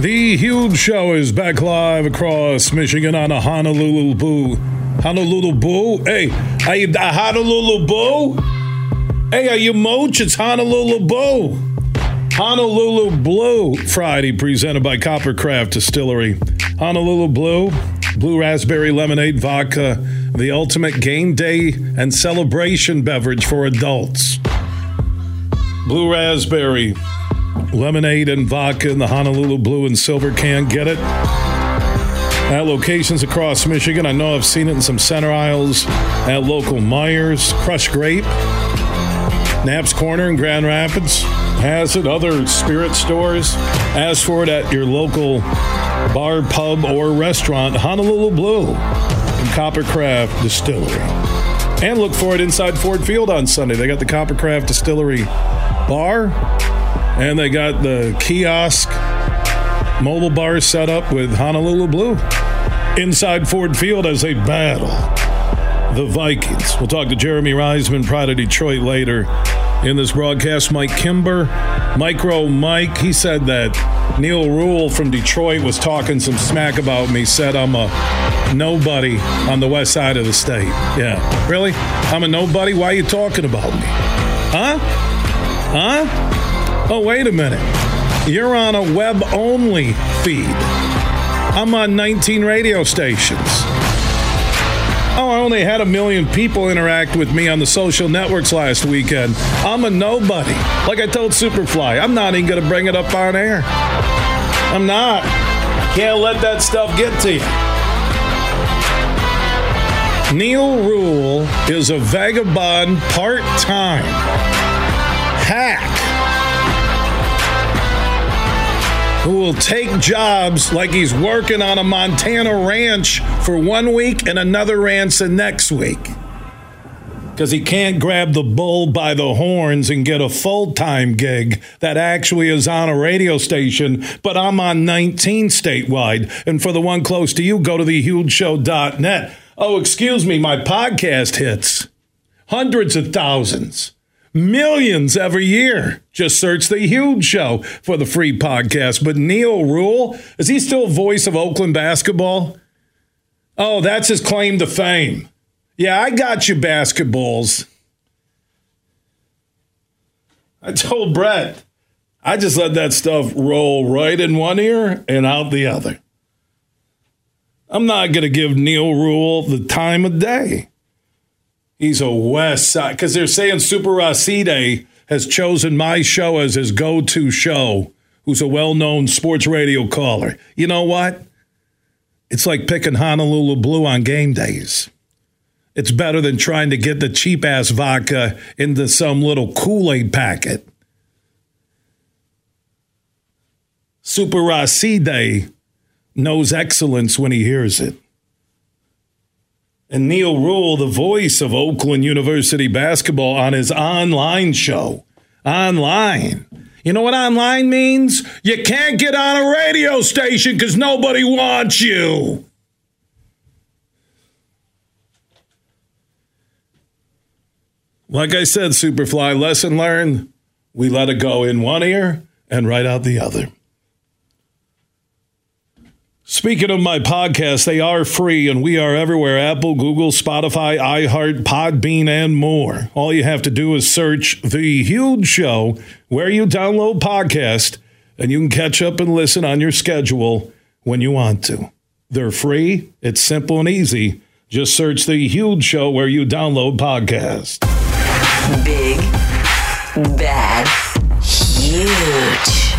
The huge show is back live across Michigan on a Honolulu Boo. Honolulu Boo? Hey, are you a Honolulu Boo? Hey, are you Mooch? It's Honolulu Boo. Honolulu Blue Friday presented by Coppercraft Distillery. Honolulu Blue, Blue Raspberry Lemonade Vodka, the ultimate game day and celebration beverage for adults. Blue Raspberry lemonade and vodka in the Honolulu blue and silver can. Get it? At locations across Michigan. I know I've seen it in some center aisles at local Meijers, Crush Grape, Knapp's Corner in Grand Rapids has it. Other spirit stores. Ask for it at your local bar, pub, or restaurant. Honolulu Blue and Coppercraft Distillery. And look for it inside Ford Field on Sunday. They got the Coppercraft Distillery bar and they got the kiosk mobile bar set up with Honolulu Blue inside Ford Field as they battle the Vikings. We'll talk to Jeremy Reisman, Pride of Detroit, later in this broadcast. Mike Kimber, Micro Mike, he said that Neal Ruhl from Detroit was talking some smack about me, said I'm a nobody on the west side of the state. Yeah. Really? I'm a nobody? Why are you talking about me? Huh? Huh? Oh, wait a minute. You're on a web only feed. I'm on 19 radio stations. Oh, I only had a million people interact with me on the social networks last weekend. I'm a nobody. Like I told Superfly, I'm not even going to bring it up on air. I'm not. Can't let that stuff get to you. Neal Ruhl is a vagabond part time hack who will take jobs like he's working on a Montana ranch for one week and another ranch the next week. Because he can't grab the bull by the horns and get a full time gig that actually is on a radio station, but I'm on 19 statewide. And for the one close to you, go to thehugeshow.net. Oh, excuse me, my podcast hits hundreds of thousands millions every year. Just search The Huge Show for the free podcast. But Neal Ruhl, is he still voice of Oakland basketball? Oh, that's his claim to fame. Yeah, I got you, basketballs. I told Brett, I just let that stuff roll right in one ear and out the other. I'm not going to give Neal Ruhl the time of day. He's a West Side because they're saying Super Racide has chosen my show as his go-to show. Who's a well-known sports radio caller? You know what? It's like picking Honolulu Blue on game days. It's better than trying to get the cheap ass vodka into some little Kool Aid packet. Super Racide knows excellence when he hears it and Neal Ruhl, the voice of Oakland University basketball, on his online show. Online. You know what online means? You can't get on a radio station because nobody wants you. Like I said, Superfly, lesson learned. We let it go in one ear and right out the other. Speaking of my podcast, they are free and we are everywhere Apple, Google, Spotify, iHeart, Podbean, and more. All you have to do is search The Huge Show where you download podcast and you can catch up and listen on your schedule when you want to. They're free, it's simple and easy. Just search The Huge Show where you download podcast. Big, bad, huge.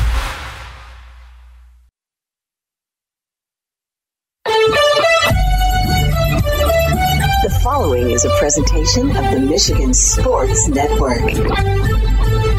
Presentation of the Michigan Sports Network.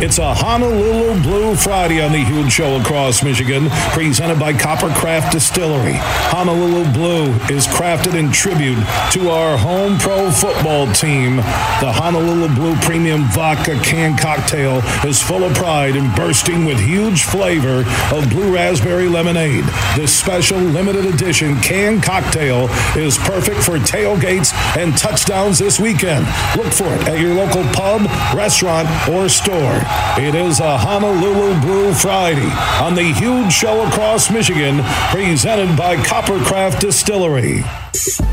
It's a Honolulu Blue Friday on the Huge Show across Michigan, presented by Coppercraft Distillery. Honolulu Blue is crafted in tribute to our home pro football team. The Honolulu Blue Premium Vodka Can Cocktail is full of pride and bursting with huge flavor of blue raspberry lemonade. This special limited edition can cocktail is perfect for tailgates and touchdowns this weekend. Look for it at your local pub, restaurant, or store. It is a Honolulu Blue Friday on the huge show across Michigan, presented by Coppercraft Distillery.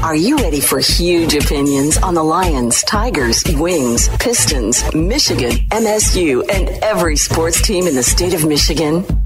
Are you ready for huge opinions on the Lions, Tigers, Wings, Pistons, Michigan, MSU, and every sports team in the state of Michigan?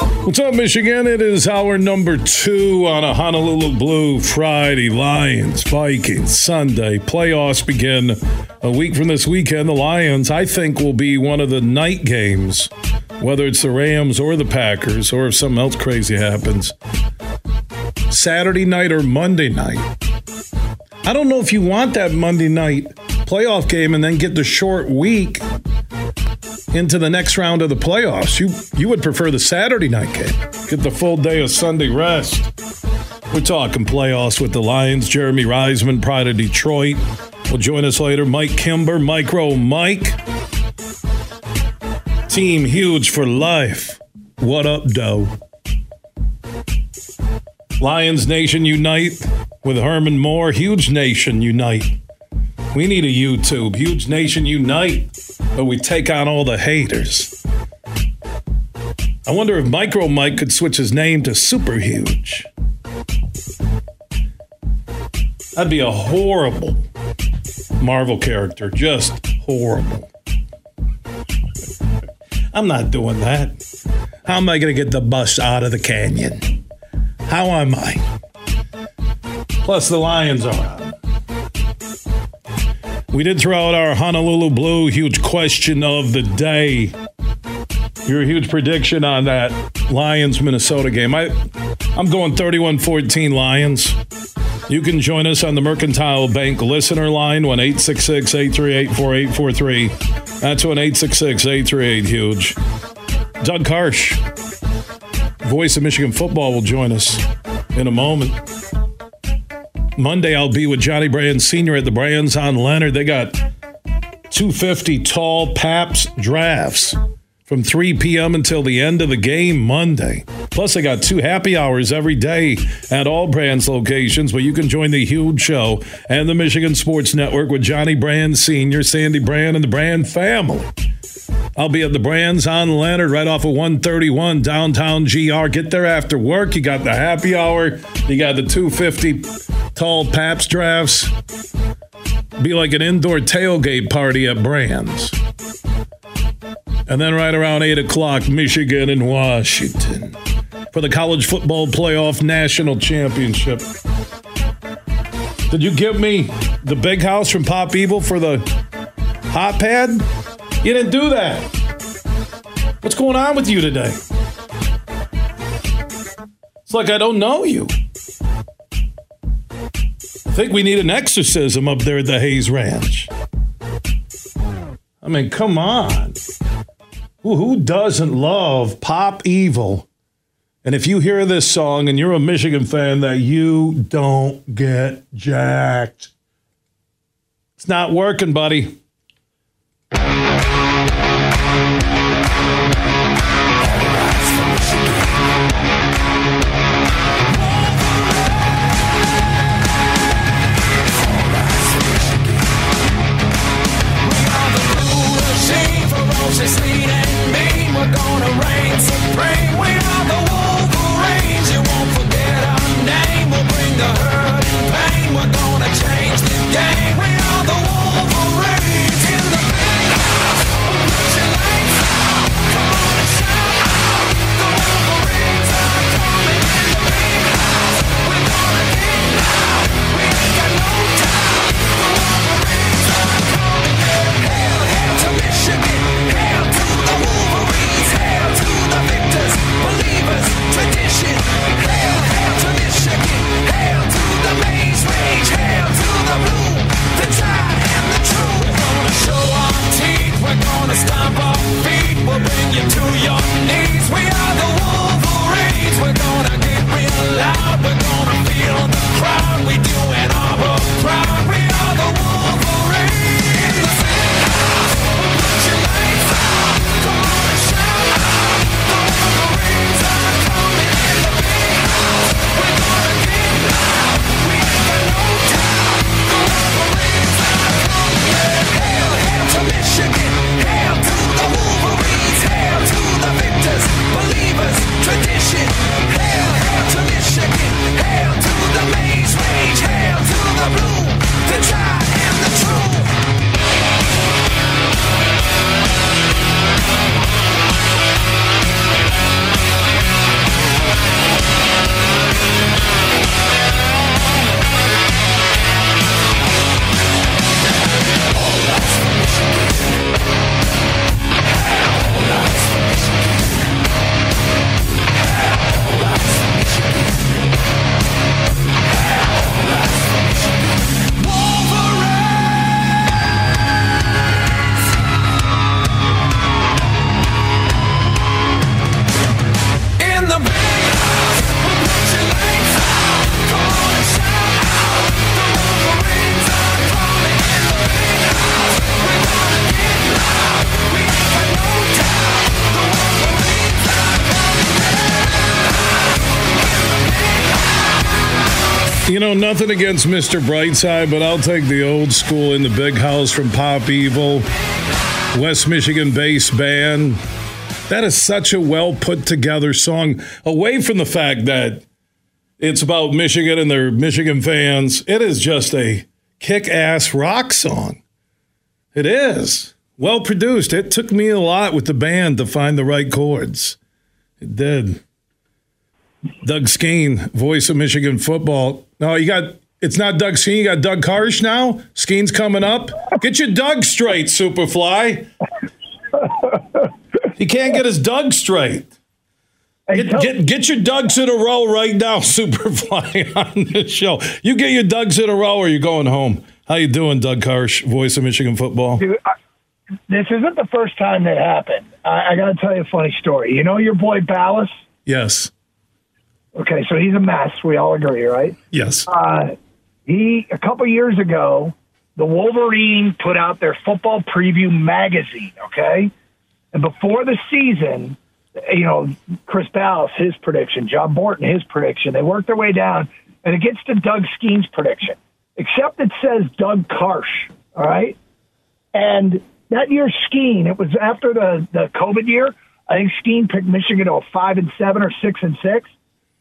What's up, Michigan? It is our number two on a Honolulu Blue Friday. Lions, Vikings, Sunday. Playoffs begin a week from this weekend. The Lions, I think, will be one of the night games, whether it's the Rams or the Packers, or if something else crazy happens. Saturday night or Monday night. I don't know if you want that Monday night playoff game and then get the short week into the next round of the playoffs. You you would prefer the Saturday night game. Get the full day of Sunday rest. We're talking playoffs with the Lions. Jeremy Reisman, Pride of Detroit, will join us later. Mike Kimber, Micro Mike. Team huge for life. What up, Doe? Lions Nation unite with Herman Moore. Huge Nation unite. We need a YouTube. Huge Nation unite, but we take on all the haters. I wonder if Micro Mike could switch his name to Super Huge. That'd be a horrible Marvel character. Just horrible. I'm not doing that. How am I going to get the bus out of the canyon? How am I? Plus, the Lions are out. We did throw out our Honolulu Blue huge question of the day. Your huge prediction on that Lions Minnesota game. I, I'm going 31 14 Lions. You can join us on the Mercantile Bank listener line, 1 866 838 4843. That's 1 866 838 huge. Doug Karsch, voice of Michigan football, will join us in a moment. Monday, I'll be with Johnny Brann Sr. at the Brann's on Leonard. They got 250 tall Pabst drafts from 3 p.m. until the end of the game Monday. Plus, they got two happy hours every day at all Brann's locations where you can join the huge show and the Michigan Sports Network with Johnny Brann Sr., Sandy Brann, and the Brann family. I'll be at the Brann's on Leonard right off of 131 downtown GR. Get there after work. You got the happy hour. You got the 250 tall Pabst drafts. Be like an indoor tailgate party at Brann's. And then right around 8 o'clock, Michigan and Washington for the college football playoff national championship. Did you give me the big house from Pop Evil for the hot pad? You didn't do that. What's going on with you today? It's like I don't know you. I think we need an exorcism up there at the Hayes Ranch. I mean, come on. Who, who doesn't love Pop Evil? And if you hear this song and you're a Michigan fan, that you don't get jacked. It's not working, buddy. You know, nothing against Mr. Brightside, but I'll take the old school in the big house from Pop Evil, West Michigan bass band. That is such a well put together song. Away from the fact that it's about Michigan and their Michigan fans, it is just a kick ass rock song. It is. Well produced. It took me a lot with the band to find the right chords. It did. Doug Skeen, voice of Michigan football. No, you got it's not Doug Skeen, you got Doug Karsch now. Skeen's coming up. Get your Doug straight, Superfly. He can't get his Doug straight. Get, get, get your Dugs in a row right now, [laughs] Superfly, on the show. You get your Dugs in a row or you're going home. How you doing, Doug Karsch, voice of Michigan football? Dude, I, this isn't the first time that happened. I, I got to tell you a funny story. You know your boy Ballas? Yes. Okay, so he's a mess. We all agree, right? Yes. Uh, he a couple years ago, the Wolverine put out their football preview magazine. Okay, and before the season, you know, Chris Ballas his prediction, John Borton his prediction. They worked their way down, and it gets to Doug Skeen's prediction. Except it says Doug Karsch. All right, and that year Skeen, it was after the the COVID year. I think Skeen picked Michigan to a five and seven or six and six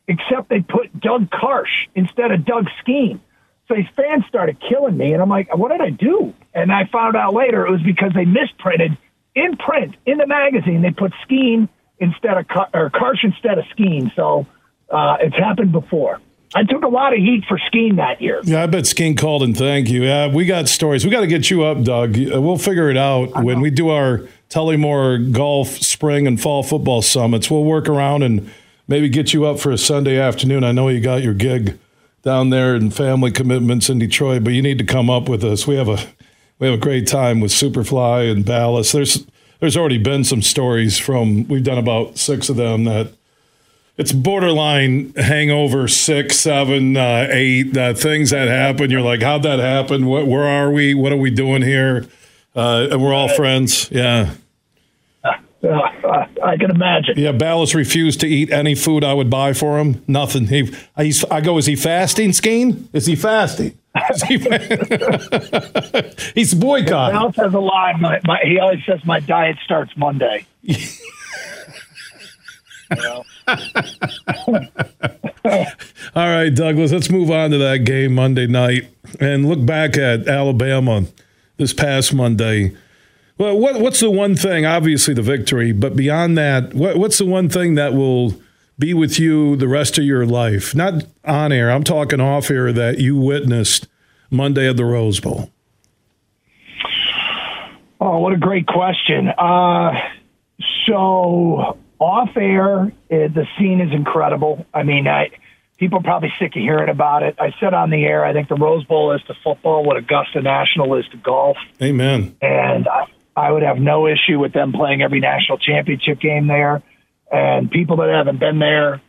except they put Doug Karsch instead of Doug Skeen. So these fans started killing me, and I'm like, what did I do? And I found out later it was because they misprinted in print in the magazine. They put Skeen instead of Kar- or Karsch instead of Skeen. So uh, it's happened before. I took a lot of heat for Skeen that year. Yeah, I bet Skeen called and thank you. Yeah, we got stories. We got to get you up, Doug. Uh, We'll figure it out when we do our Tullymore golf spring and fall football summits. We'll work around and maybe get you up for a Sunday afternoon. I know you got your gig down there and family commitments in Detroit, but you need to come up with us. We have a we have a great time with Superfly and Ballast. There's there's already been some stories from we've done about six of them that it's borderline hangover six, seven, uh, eight uh, things that happen. You're like, how'd that happen? What, where are we? What are we doing here? Uh, and we're all friends. Yeah. Uh, I can imagine. Yeah, Ballas refused to eat any food I would buy for him. Nothing. He, he's, I go, is he fasting, Skeen? Is he fasting? Is he, [laughs] he's boycotting. Dallas has a line. My, my, he always says my diet starts Monday. [laughs] All right, Douglas, let's move on to that game Monday night and look back at Alabama this past Monday. Well, what, what's the one thing? Obviously, the victory, but beyond that, what, what's the one thing that will be with you the rest of your life? Not on air, I'm talking off air that you witnessed Monday at the Rose Bowl. Oh, what a great question. Uh, so off air, uh, the scene is incredible. I mean, I, people are probably sick of hearing about it. I said on the air, I think the Rose Bowl is to football what Augusta National is to golf. Amen. And I, I would have no issue with them playing every national championship game there. And people that haven't been there,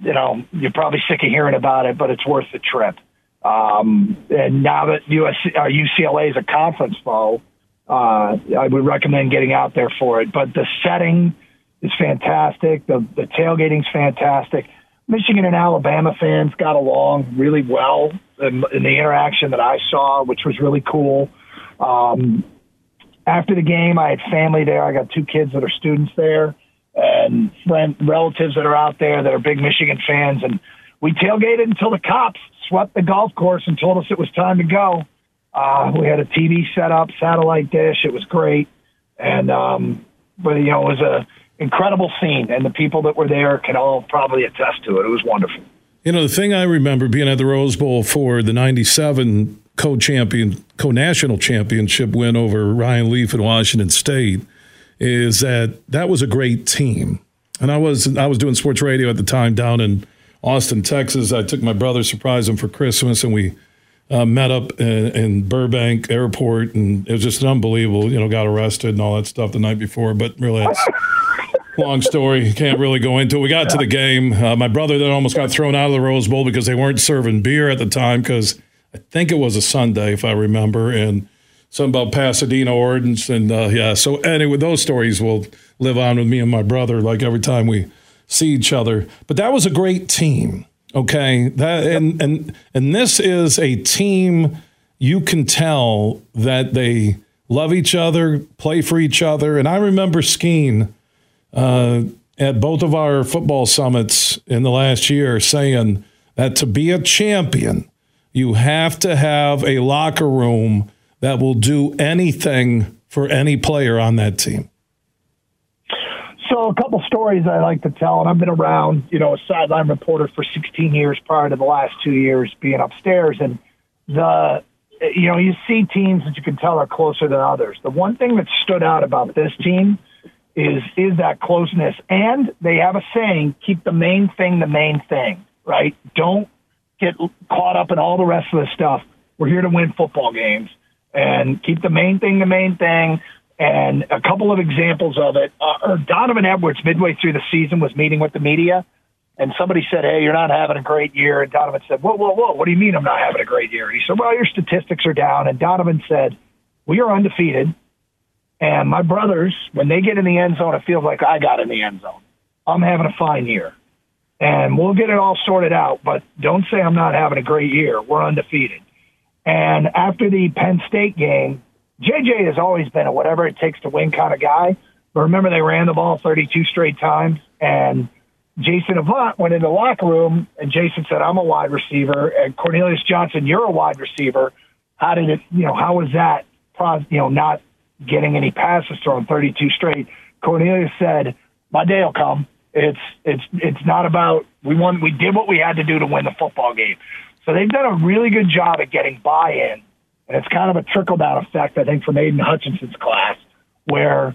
you know, you're probably sick of hearing about it, but it's worth the trip. Um, and now that USC, uh, UCLA is a conference foe, uh, I would recommend getting out there for it. But the setting is fantastic. The, the tailgating's fantastic. Michigan and Alabama fans got along really well in, in the interaction that I saw, which was really cool. Um, after the game, I had family there. I got two kids that are students there and friend, relatives that are out there that are big Michigan fans. And we tailgated until the cops swept the golf course and told us it was time to go. Uh, we had a TV set up, satellite dish. It was great. And, um, but, you know, it was a incredible scene. And the people that were there can all probably attest to it. It was wonderful. You know, the thing I remember being at the Rose Bowl for the 97 co champion, co national championship win over Ryan Leaf at Washington State is that that was a great team. And I was I was doing sports radio at the time down in Austin, Texas. I took my brother, surprised him for Christmas, and we uh, met up in, in, Burbank Airport, and it was just unbelievable. You know, got arrested and all that stuff the night before, but really, it's [laughs] long story. Can't really go into it. We got to the game. Uh, my brother then almost got thrown out of the Rose Bowl because they weren't serving beer at the time because I think it was a Sunday, if I remember, and something about Pasadena ordinance, and uh, yeah. So anyway, those stories will live on with me and my brother, like every time we see each other. But that was a great team. Okay, that and and and this is a team you can tell that they love each other, play for each other. And I remember Skeen uh, at both of our football summits in the last year saying that to be a champion, you have to have a locker room that will do anything for any player on that team. So a couple stories I like to tell, and I've been around, you know, a sideline reporter for 16 years prior to the last two years being upstairs, and the, you know, you see teams that you can tell are closer than others. The one thing that stood out about this team is is that closeness, and they have a saying: keep the main thing the main thing, right? Don't get caught up in all the rest of the stuff. We're here to win football games, and keep the main thing the main thing. And a couple of examples of it. Uh, Donovan Edwards, midway through the season, was meeting with the media, and somebody said, "Hey, you're not having a great year." And Donovan said, "Whoa, whoa, whoa! What do you mean I'm not having a great year?" He said, "Well, your statistics are down." And Donovan said, "We are undefeated, and my brothers, when they get in the end zone, it feels like I got in the end zone. I'm having a fine year, and we'll get it all sorted out. But don't say I'm not having a great year. We're undefeated." And after the Penn State game, JJ has always been a whatever it takes to win kind of guy. But remember, they ran the ball 32 straight times, and Jason Avant went in the locker room, and Jason said, "I'm a wide receiver," and Cornelius Johnson, "You're a wide receiver." How did it? You know, how was that? You know, not getting any passes thrown 32 straight. Cornelius said, "My day will come. It's it's it's not about we won. We did what we had to do to win the football game." So they've done a really good job at getting buy-in and it's kind of a trickle down effect, I think, from Aidan Hutchinson's class, where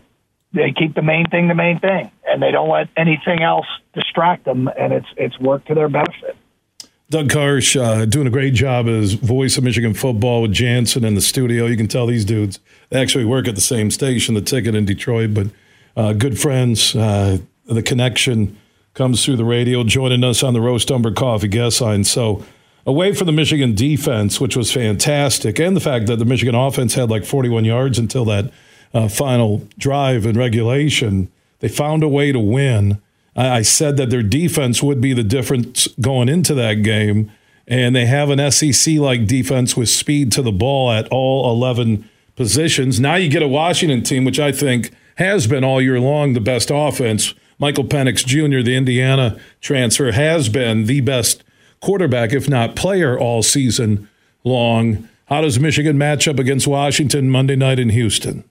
they keep the main thing the main thing, and they don't let anything else distract them, and it's it's worked to their benefit. Doug Karsch uh, doing a great job as voice of Michigan football with Jansen in the studio. You can tell these dudes they actually work at the same station, the ticket in Detroit, but uh, good friends. Uh, the connection comes through the radio, joining us on the Roast Umber Coffee guest line. So, away from the Michigan defense, which was fantastic, and the fact that the Michigan offense had like 41 yards until that uh, final drive in regulation, they found a way to win. I, I said that their defense would be the difference going into that game, and they have an SEC like defense with speed to the ball at all 11 positions. Now you get a Washington team, which I think has been all year long the best offense. Michael Penix Jr., the Indiana transfer, has been the best quarterback, if not player, all season long. How does Michigan match up against Washington Monday night in Houston?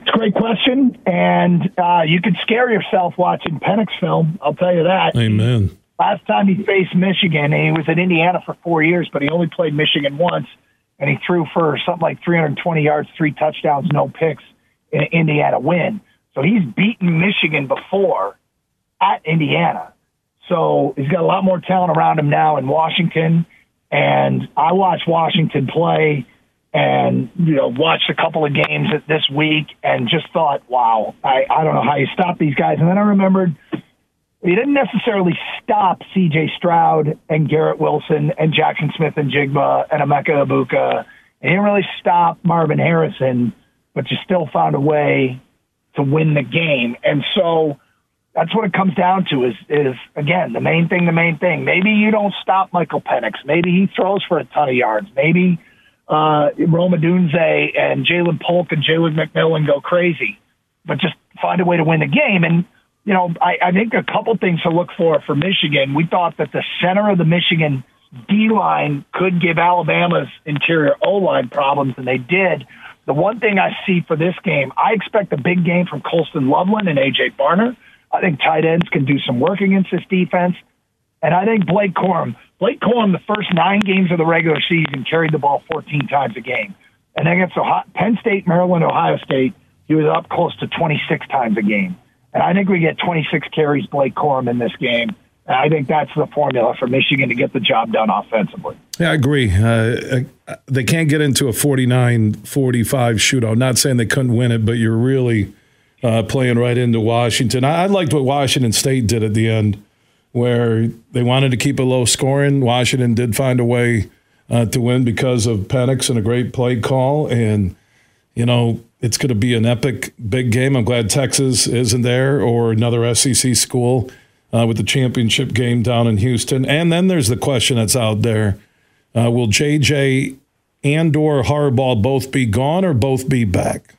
It's a great question, and uh, you could scare yourself watching Penix film. I'll tell you that. Amen. Last time he faced Michigan, he was in Indiana for four years, but he only played Michigan once, and he threw for something like 320 yards, three touchdowns, no picks in an Indiana win. So he's beaten Michigan before at Indiana. So he's got a lot more talent around him now in Washington. And I watched Washington play and, you know, watched a couple of games this week and just thought, wow, I, I don't know how you stop these guys. And then I remembered he didn't necessarily stop C.J. Stroud and Garrett Wilson and Jaxon Smith-Njigba and Emeka Egbuka. He didn't really stop Marvin Harrison, but you still found a way to win the game. And so that's what it comes down to is, is again, the main thing, the main thing. Maybe you don't stop Michael Penix. Maybe he throws for a ton of yards. Maybe uh, Rome Odunze and Ja'Lynn Polk and Jalen McMillan go crazy, but just find a way to win the game. And, you know, I, I think a couple things to look for for Michigan. We thought that the center of the Michigan D line could give Alabama's interior O line problems, and they did. The one thing I see for this game, I expect a big game from Colston Loveland and AJ Barner. I think tight ends can do some work against this defense. And I think Blake Corum, Blake Corum, the first nine games of the regular season, carried the ball 14 times a game. And against Ohio, Penn State, Maryland, Ohio State, he was up close to 26 times a game. And I think we get 26 carries Blake Corum in this game. I think that's the formula for Michigan to get the job done offensively. Yeah, I agree. Uh, they can't get into a 49 45 shootout. Not saying they couldn't win it, but you're really uh, playing right into Washington. I, I liked what Washington State did at the end, where they wanted to keep it low scoring. Washington did find a way uh, to win because of Penix and a great play call. And, you know, it's going to be an epic big game. I'm glad Texas isn't there or another SEC school uh, with the championship game down in Houston. And then there's the question that's out there uh, will JJ and or Harbaugh both be gone or both be back?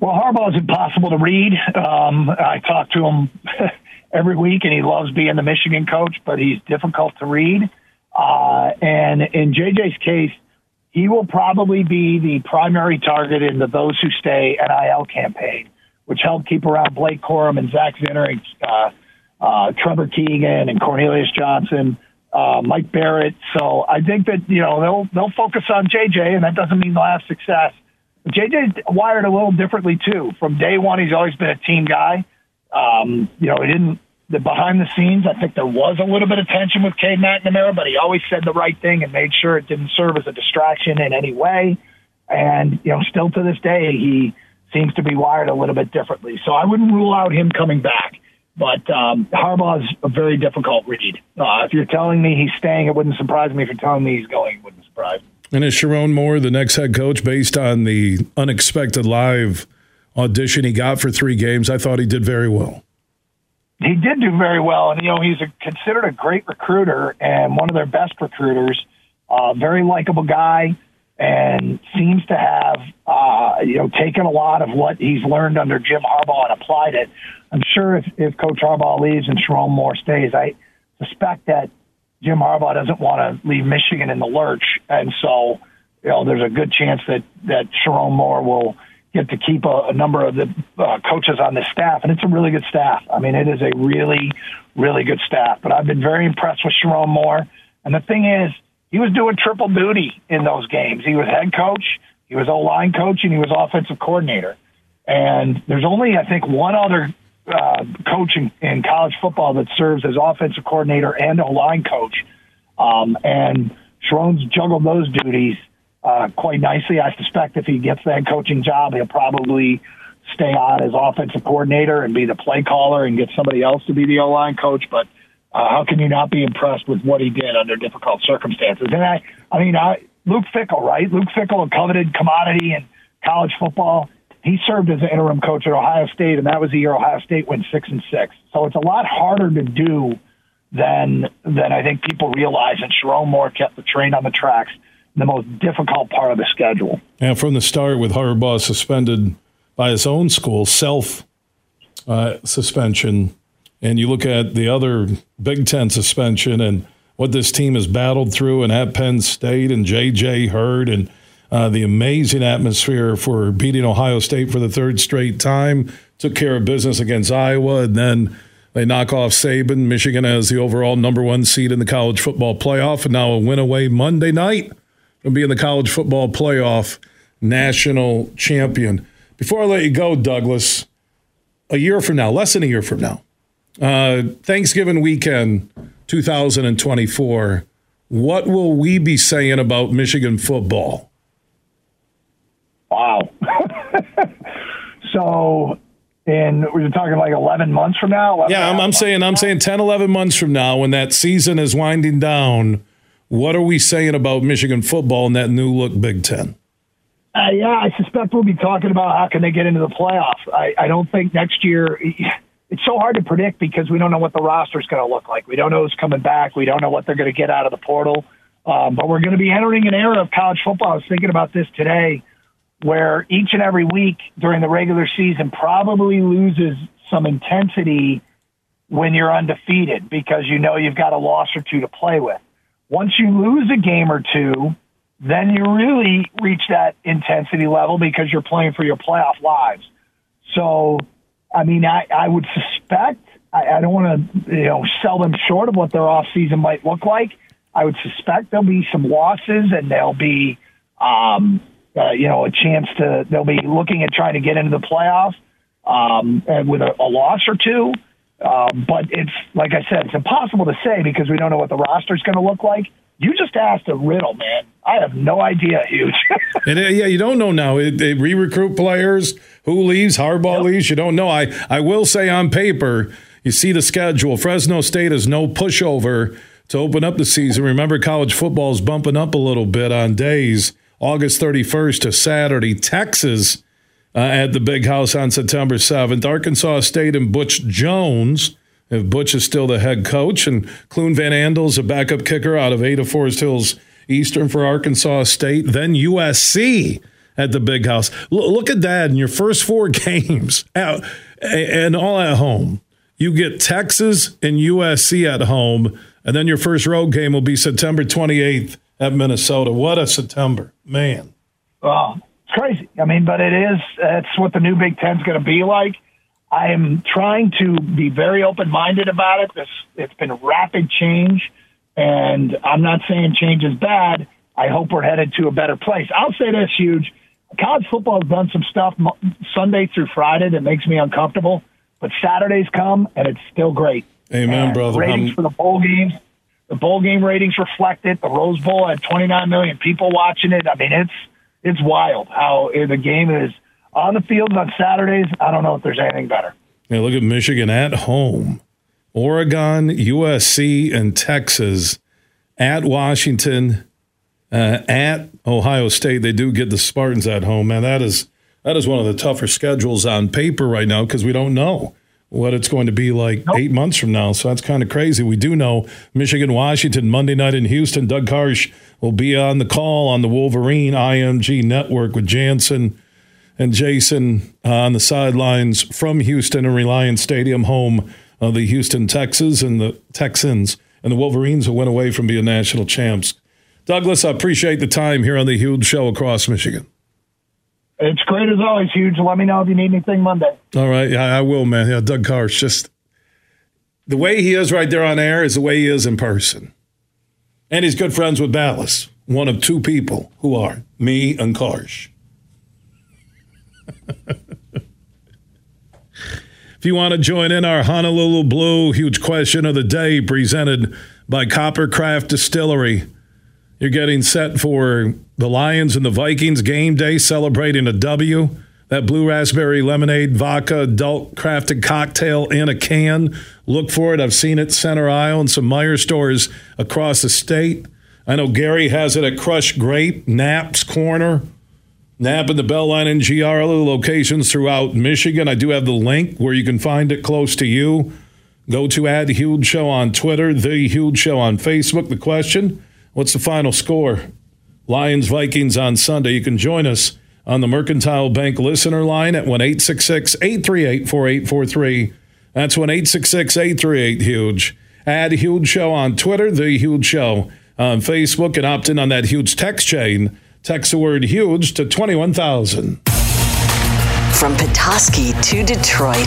Well, Harbaugh is impossible to read. Um, I talk to him [laughs] every week, and he loves being the Michigan coach, but he's difficult to read. Uh, and in JJ's case, he will probably be the primary target in the Those Who Stay NIL campaign, which helped keep around Blake Corum and Zach Zinter and uh, uh, Trevor Keegan and Cornelius Johnson uh, Mike Barrett. So I think that you know they'll they'll focus on JJ, and that doesn't mean they'll have success. But JJ's wired a little differently too. From day one, he's always been a team guy. Um, you know, he didn't. The behind the scenes, I think there was a little bit of tension with Cade McNamara, but he always said the right thing and made sure it didn't serve as a distraction in any way. And you know, still to this day, he seems to be wired a little bit differently. So I wouldn't rule out him coming back. But um, Harbaugh's a very difficult read. Uh, if you're telling me he's staying, it wouldn't surprise me. If you're telling me he's going, it wouldn't surprise me. And is Sherrone Moore the next head coach based on the unexpected live audition he got for three games? I thought he did very well. He did do very well, and you know he's a, considered a great recruiter and one of their best recruiters. Uh, very likable guy, and seems to have uh, you know taken a lot of what he's learned under Jim Harbaugh and applied it. I'm sure if, if Coach Harbaugh leaves and Sherrone Moore stays, I suspect that Jim Harbaugh doesn't want to leave Michigan in the lurch, and so you know there's a good chance that that Sherrone Moore will get to keep a, a number of the uh, coaches on the staff, and it's a really good staff. I mean, it is a really, really good staff. But I've been very impressed with Sherrone Moore, and the thing is, he was doing triple duty in those games. He was head coach, he was O line coach, and he was offensive coordinator. And there's only, I think, one other uh, coach in, in college football that serves as offensive coordinator and O line coach. Um, and Sherrone's juggled those duties uh, quite nicely. I suspect if he gets that coaching job, he'll probably stay on as offensive coordinator and be the play caller and get somebody else to be the O line coach. But uh, how can you not be impressed with what he did under difficult circumstances? And I, I mean, I, Luke Fickell, right? Luke Fickell, a coveted commodity in college football. He served as an interim coach at Ohio State, and that was the year Ohio State went six and six. So it's a lot harder to do than than I think people realize. And Sherrone Moore kept the train on the tracks, the most difficult part of the schedule. And from the start, with Harbaugh suspended by his own school, self uh, suspension, and you look at the other Big Ten suspension and what this team has battled through, and at Penn State and J.J. Hurd and uh, the amazing atmosphere for beating Ohio State for the third straight time. Took care of business against Iowa, and then they knock off Saban. Michigan as the overall number one seed in the college football playoff, and now a win away Monday night from being the college football playoff national champion. Before I let you go, Douglas, a year from now, less than a year from now, uh, Thanksgiving weekend 2024, what will we be saying about Michigan football? Wow. [laughs] so, and we're talking like 11 months from now? Yeah, I'm, I'm saying I'm saying 10, 11 months from now, when that season is winding down, what are we saying about Michigan football in that new look Big Ten? Uh, yeah, I suspect we'll be talking about how can they get into the playoffs. I, I don't think next year. It's so hard to predict because we don't know what the roster is going to look like. We don't know who's coming back. We don't know what they're going to get out of the portal. Um, but we're going to be entering an era of college football. I was thinking about this today, where each and every week during the regular season probably loses some intensity when you're undefeated because you know you've got a loss or two to play with. Once you lose a game or two, then you really reach that intensity level because you're playing for your playoff lives. So, I mean, I, I would suspect, I, I don't want to, you know, sell them short of what their off season might look like. I would suspect there'll be some losses and there'll be, um, uh, you know, a chance to, they'll be looking at trying to get into the playoffs um, and with a, a loss or two. Um, but it's, like I said, it's impossible to say because we don't know what the roster is going to look like. You just asked a riddle, man. I have no idea, huge. [laughs] And uh, yeah, you don't know now. It- They re-recruit players. Who leaves? Harbaugh leaves. You don't know. I I will say on paper, you see the schedule. Fresno State is no pushover to open up the season. Remember, college football is bumping up a little bit on days. August 31st to Saturday. Texas uh, at the Big House on September 7th. Arkansas State and Butch Jones. If Butch is still the head coach, and Clune Van Andel's a backup kicker out of Ada Forest Hills Eastern for Arkansas State. Then USC at the Big House. L- look at that in your first four [laughs] games, out, and all at home. You get Texas and USC at home, and then your first road game will be September 28th at Minnesota. What a September, man! Oh, it's crazy. I mean, but it is. That's what the new Big Ten's going to be like. I am trying to be very open minded about it. This it's been rapid change, and I'm not saying change is bad. I hope we're headed to a better place. I'll say this huge. College football has done some stuff Sunday through Friday that makes me uncomfortable, but Saturdays come and it's still great. Amen, And brother. Ratings I'm- for the bowl games. The bowl game ratings reflect it. The Rose Bowl had 29 million people watching it. I mean, it's it's wild how eh, the game is on the field on Saturdays. I don't know if there's anything better. Yeah, look at Michigan at home, Oregon, USC, and Texas at Washington, uh, at Ohio State. They do get the Spartans at home, man. That is that is one of the tougher schedules on paper right now because we don't know what it's going to be like eight months from now. So that's kind of crazy. We do know Michigan, Washington, Monday night in Houston. Doug Karsch will be on the call on the Wolverine IMG network with Jansen and Jason on the sidelines from Houston and Reliant Stadium, home of the Houston Texans and the Texans and the Wolverines who went away from being national champs. Douglas, I appreciate the time here on the huge show across Michigan. It's great as always, huge. Let me know if you need anything Monday. All right, yeah, I will, man. Yeah, Doug Karsch, just the way he is right there on air is the way he is in person. And he's good friends with Ballas, one of two people who are me and Karsch. If you want to join in our Honolulu Blue huge question of the day presented by Coppercraft Distillery, you're getting set for the Lions and the Vikings game day celebrating a W. That blue raspberry lemonade vodka adult crafted cocktail in a can. Look for it. I've seen it center aisle and some Meijer stores across the state. I know Gary has it at Crush Grape, Knapp's Corner, Knapp and the Beltline and GR locations throughout Michigan. I do have the link where you can find it close to you. Go to Add Huge Show on Twitter, The Huge Show on Facebook. The question What's the final score? Lions Vikings on Sunday. You can join us on the Mercantile Bank listener line at 1 838 4843. That's 1 838 Huge. Add Huge Show on Twitter, The Huge Show on Facebook, and opt in on that huge text chain. Text the word huge to 21,000. From Petoskey to Detroit,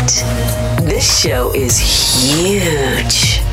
this show is huge.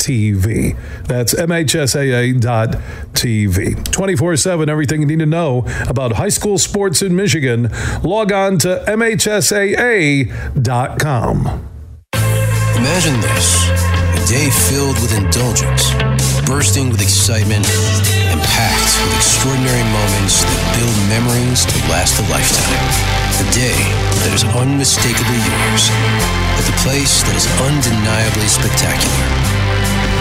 TV. That's MHSAA.tv. 24 7, everything you need to know about high school sports in Michigan. Log on to MHSAA.com. Imagine this a day filled with indulgence, bursting with excitement, and packed with extraordinary moments that build memories to last a lifetime. A day that is unmistakably yours, at the place that is undeniably spectacular.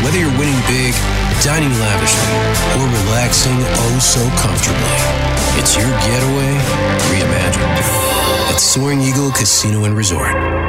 Whether you're winning big, dining lavishly, or relaxing oh so comfortably, it's your getaway reimagined at Soaring Eagle Casino and Resort.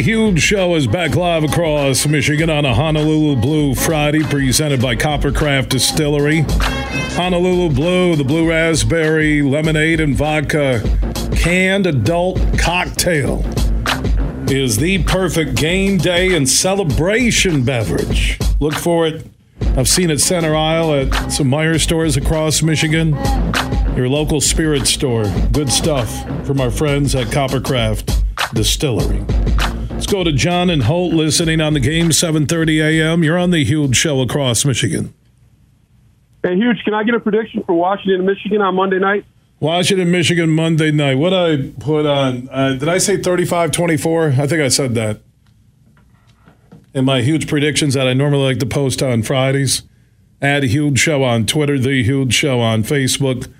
Huge Show is back live across Michigan on a Honolulu Blue Friday, presented by Coppercraft Distillery. Honolulu Blue, the blue raspberry lemonade and vodka canned adult cocktail, is the perfect game day and celebration beverage. Look for it. I've seen it center aisle at some Meijer stores across Michigan. Your local spirit store. Good stuff from our friends at Coppercraft Distillery. Go to John and Holt listening on the game 7:30 a.m. You're on the huge show across Michigan. Hey, huge! Can I get a prediction for Washington and Michigan on Monday night? Washington, Michigan, Monday night. What I put on? Uh, did I say 35-24? I think I said that. In my huge predictions that I normally like to post on Fridays. Add huge show on Twitter, the huge show on Facebook.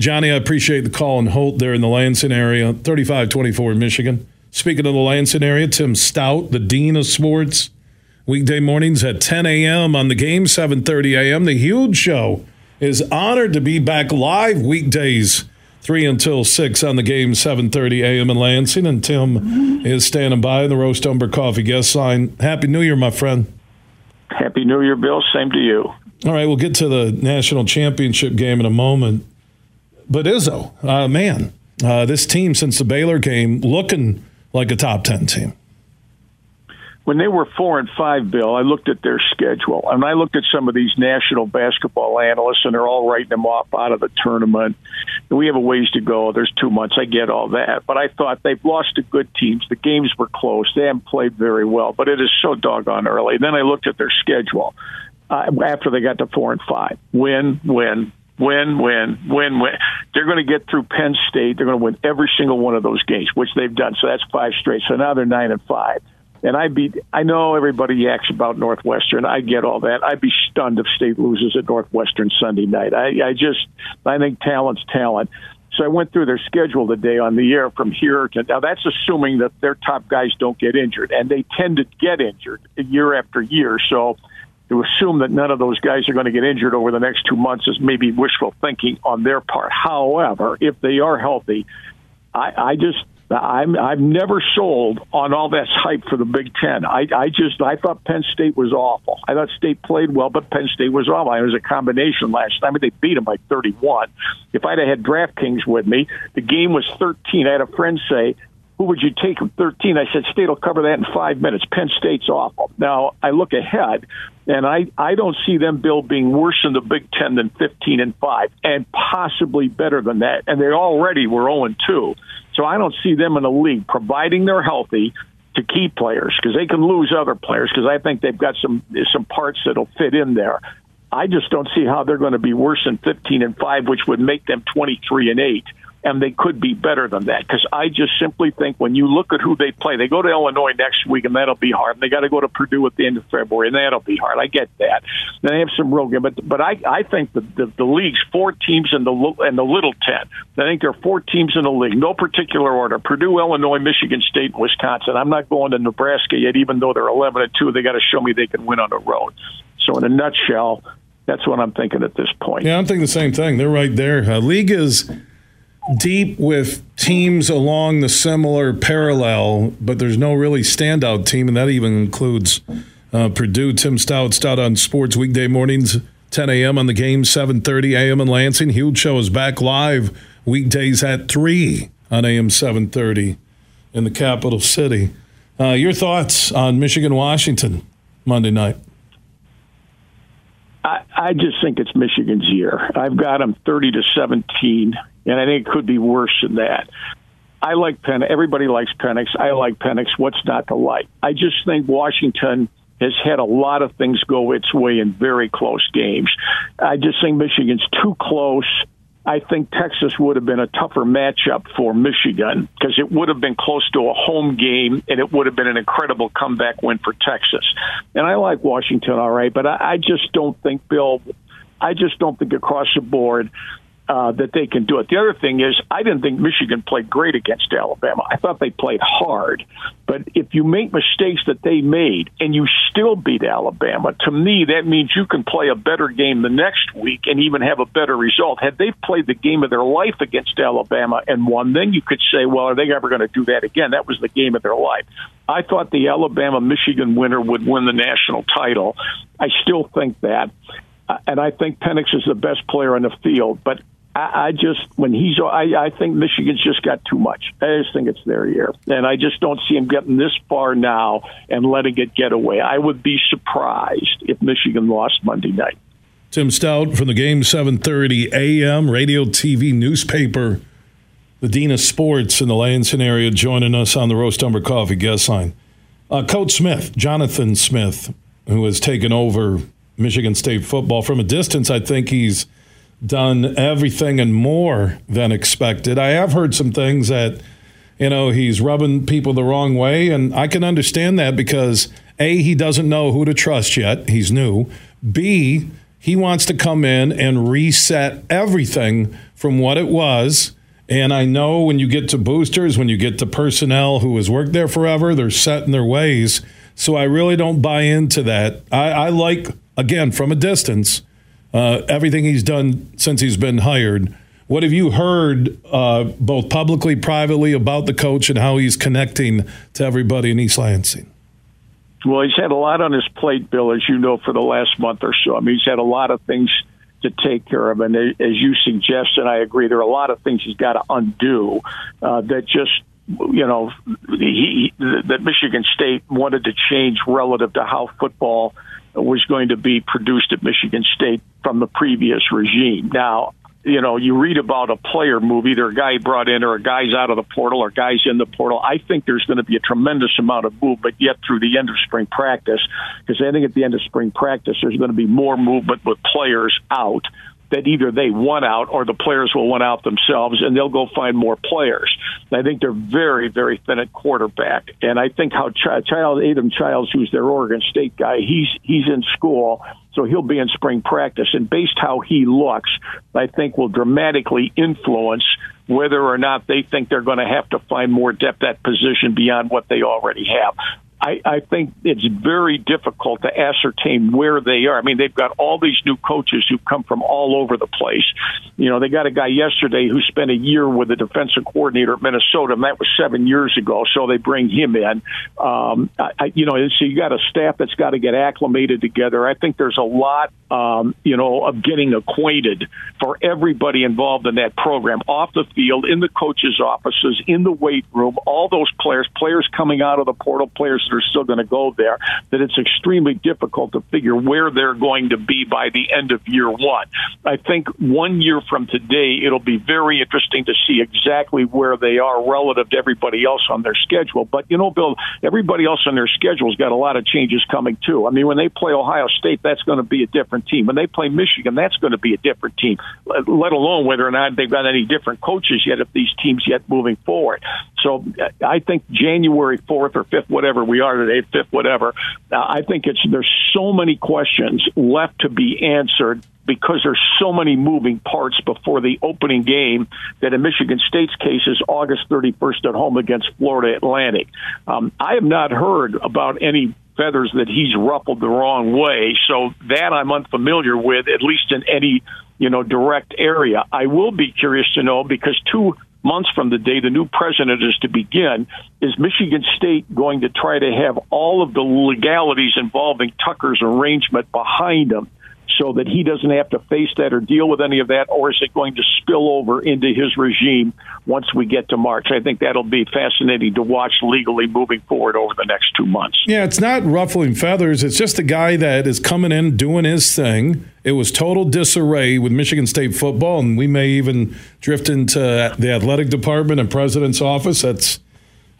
Johnny, I appreciate the call and Holt there in the Lansing area. 35-24 Michigan. Speaking of the Lansing area, Tim Staudt, the Dean of Sports, weekday mornings at 10 a.m. on the game, 7.30 a.m. The Huge Show is honored to be back live weekdays, 3 until 6 on the game, 7.30 a.m. in Lansing. And Tim is standing by in the Roast Umber Coffee guest line. Happy New Year, my friend. Happy New Year, Bill. Same to you. All right, we'll get to the national championship game in a moment. But Izzo, uh, man, uh, this team since the Baylor game looking like a top 10 team. When they were four and five, Bill, I looked at their schedule and I looked at some of these national basketball analysts, and they're all writing them off out of the tournament. We have a ways to go. There's two months. I get all that, but I thought they've lost to good teams. The games were close. They haven't played very well, but it is so doggone early. Then I looked at their schedule uh, after they got to four and five. Win, win, win, win, win, win. They're going to get through Penn State. They're going to win every single one of those games, which they've done. So that's five straight. So now they're nine and five. And I'd be, I know everybody yaks about Northwestern. I get all that. I'd be stunned if State loses at Northwestern Sunday night. I, I just, I think talent's talent. So I went through their schedule today on the air from here to now. That's assuming that their top guys don't get injured, and they tend to get injured year after year. So to assume that none of those guys are going to get injured over the next two months is maybe wishful thinking on their part. However, if they are healthy, I, I just I'm I've never sold on all this hype for the Big Ten. I I just I thought Penn State was awful. I thought State played well, but Penn State was awful. It was a combination last time. I mean, they beat them by 31. If I'd have had DraftKings with me, the game was 13. I had a friend say, who would you take from 13? I said, State will cover that in five minutes. Penn State's awful. Now, I look ahead, and I, I don't see them, Bill, being worse in the Big Ten than 15 and 5, and possibly better than that. And they already were 0 and 2. So I don't see them in the league, providing they're healthy to key players, because they can lose other players, because I think they've got some some parts that'll fit in there. I just don't see how they're going to be worse than 15 and 5, which would make them 23 and 8 and they could be better than that because I just simply think when you look at who they play, they go to Illinois next week and that'll be hard. And They got to go to Purdue at the end of February and that'll be hard. I get that. Then they have some real game, but but I I think the, the the league's four teams in the and the Little Ten. I think there are four teams in the league, no particular order: Purdue, Illinois, Michigan State, and Wisconsin. I'm not going to Nebraska yet, even though they're 11 and two. They got to show me they can win on the road. So in a nutshell. That's what I'm thinking at this point. Yeah, I'm thinking the same thing. They're right there. Uh, league is deep with teams along the similar parallel, but there's no really standout team, and that even includes uh, Purdue. Tim Staudt, Staudt on Sports weekday mornings, 10 a.m. on the game, 7:30 a.m. in Lansing. Huge show is back live weekdays at three on AM 7:30 in the capital city. Uh, your thoughts on Michigan Washington Monday night? I, I just think it's Michigan's year. I've got them 30 to 17, and I think it could be worse than that. I like Penn. Everybody likes Penix. I like Penix. What's not to like? I just think Washington has had a lot of things go its way in very close games. I just think Michigan's too close. I think Texas would have been a tougher matchup for Michigan because it would have been close to a home game and it would have been an incredible comeback win for Texas. And I like Washington all right, but I, I just don't think, Bill, I just don't think across the board uh, that they can do it. The other thing is, I didn't think Michigan played great against Alabama. I thought they played hard. But if you make mistakes that they made and you still beat Alabama, to me, that means you can play a better game the next week and even have a better result. Had they played the game of their life against Alabama and won, then you could say, well, are they ever going to do that again? That was the game of their life. I thought the Alabama Michigan winner would win the national title. I still think that. Uh, and I think Penix is the best player on the field, but I, I just when he's I, I think Michigan's just got too much. I just think it's their year, and I just don't see him getting this far now and letting it get away. I would be surprised if Michigan lost Monday night. Tim Staudt from the game 7:30 a.m. radio, TV, newspaper. The Dean of Sports in the Lansing area joining us on the Roast Umber Coffee guest line. Uh, Coach Smith, Jonathan Smith, who has taken over Michigan State football from a distance. I think he's done everything and more than expected. I have heard some things that, you know, he's rubbing people the wrong way, and I can understand that because A, he doesn't know who to trust yet. He's new. B, he wants to come in and reset everything from what it was And I know when you get to boosters, when you get to personnel who has worked there forever, they're set in their ways. So I really don't buy into that. I, I like, again, from a distance, uh, everything he's done since he's been hired. What have you heard, uh, both publicly, privately, about the coach and how he's connecting to everybody in East Lansing? Well, he's had a lot on his plate, Bill, as you know, for the last month or so. I mean, he's had a lot of things to take care of, and as you suggest, and I agree, there are a lot of things he's got to undo uh, that just you know, he, that Michigan State wanted to change relative to how football was going to be produced at Michigan State from the previous regime. Now, you know, you read about a player move, either a guy brought in or a guy's out of the portal or guys in the portal. I think there's going to be a tremendous amount of movement yet through the end of spring practice, because I think at the end of spring practice, there's going to be more movement with players out that either they want out or the players will want out themselves and they'll go find more players. I think they're very, very thin at quarterback. And I think how Ch- Child, Aidan Chiles, who's their Oregon State guy, he's, he's in school. So he'll be in spring practice and based how he looks, I think will dramatically influence whether or not they think they're going to have to find more depth at position beyond what they already have. I, I think it's very difficult to ascertain where they are. I mean, they've got all these new coaches who come from all over the place. You know, they got a guy yesterday who spent a year with the defensive coordinator at Minnesota, and that was seven years ago. So they bring him in. Um, I, you know, so you got a staff that's got to get acclimated together. I think there's a lot, um, you know, of getting acquainted for everybody involved in that program, off the field, in the coaches' offices, in the weight room, all those players, players coming out of the portal, players that are still going to go there, that it's extremely difficult to figure where they're going to be by the end of year one. I think one year from today, it'll be very interesting to see exactly where they are relative to everybody else on their schedule. But, you know, Bill, everybody else on their schedule's got a lot of changes coming too. I mean, when they play Ohio State, that's going to be a different team. When they play Michigan, that's going to be a different team, let alone whether or not they've got any different coaches yet if these teams yet moving forward. So I think January 4th or 5th, whatever we are today, 5th, whatever, uh, I think it's there's so many questions left to be answered because there's so many moving parts before the opening game that in Michigan State's case is August 31st at home against Florida Atlantic. Um, I have not heard about any feathers that he's ruffled the wrong way, so that I'm unfamiliar with, at least in any you know direct area. I will be curious to know because two months from the day the new president is to begin, is Michigan State going to try to have all of the legalities involving Tucker's arrangement behind him? So that he doesn't have to face that or deal with any of that, or is it going to spill over into his regime once we get to March? I think that'll be fascinating to watch legally moving forward over the next two months. Yeah, it's not ruffling feathers. It's just a guy that is coming in, doing his thing. It was total disarray with Michigan State football, and we may even drift into the athletic department and president's office. That's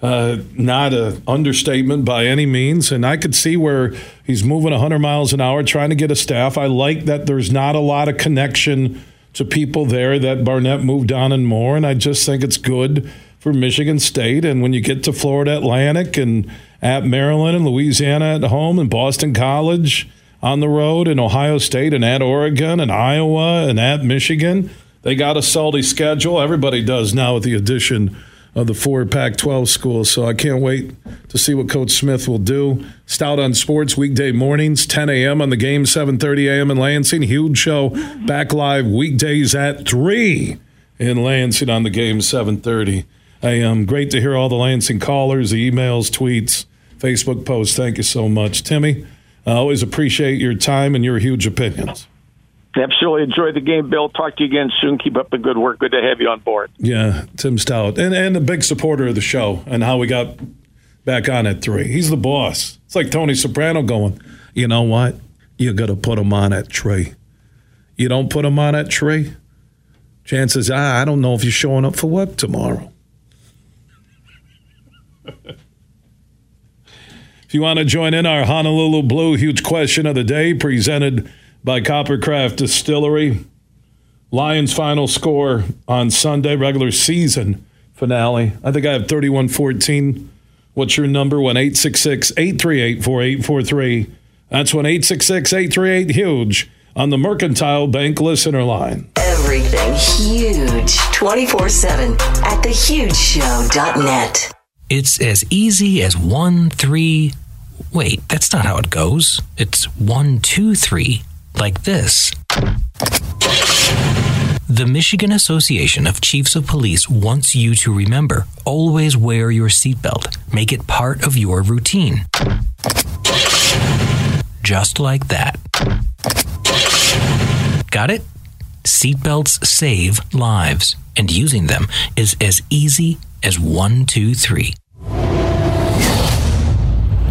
uh, not an understatement by any means. And I could see where he's moving 100 miles an hour trying to get a staff. I like that there's not a lot of connection to people there that Barnett moved on and more. And I just think it's good for Michigan State. And when you get to Florida Atlantic and at Maryland and Louisiana at home and Boston College on the road and Ohio State and at Oregon and Iowa and at Michigan, they got a salty schedule. Everybody does now with the addition of the four Pac 12 schools. So I can't wait to see what Coach Smith will do. Staudt on Sports weekday mornings, 10 a.m. on the game, 7:30 a.m. in Lansing. Huge show back live weekdays at 3 in Lansing on the game, 7:30 a.m. Great to hear all the Lansing callers, the emails, tweets, Facebook posts. Thank you so much, Timmy. I always appreciate your time and your huge opinions. Absolutely enjoy the game, Bill. Talk to you again soon. Keep up the good work. Good to have you on board. Yeah, Tim Staudt, and and a big supporter of the show and how we got back on at three. He's the boss. It's like Tony Soprano going. You know what? You're gonna put him on at three. You don't put him on at three. Chances are, I don't know if you're showing up for work tomorrow. [laughs] if you want to join in our Honolulu Blue huge question of the day presented by Coppercraft Distillery. Lions final score on Sunday, regular season finale. I think I have 31 14. What's your number? 1 866 838 4843. That's 1 866 838 Huge on the Mercantile Bank listener line. Everything huge 24 7 at thehugeshow.net. It's as easy as one, three. Wait, that's not how it goes. It's one, two, three, like this. The Michigan Association of Chiefs of Police wants you to remember always wear your seatbelt. Make it part of your routine. Just like that. Got it? Seatbelts save lives, and using them is as easy as one, two, three.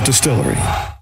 Distillery.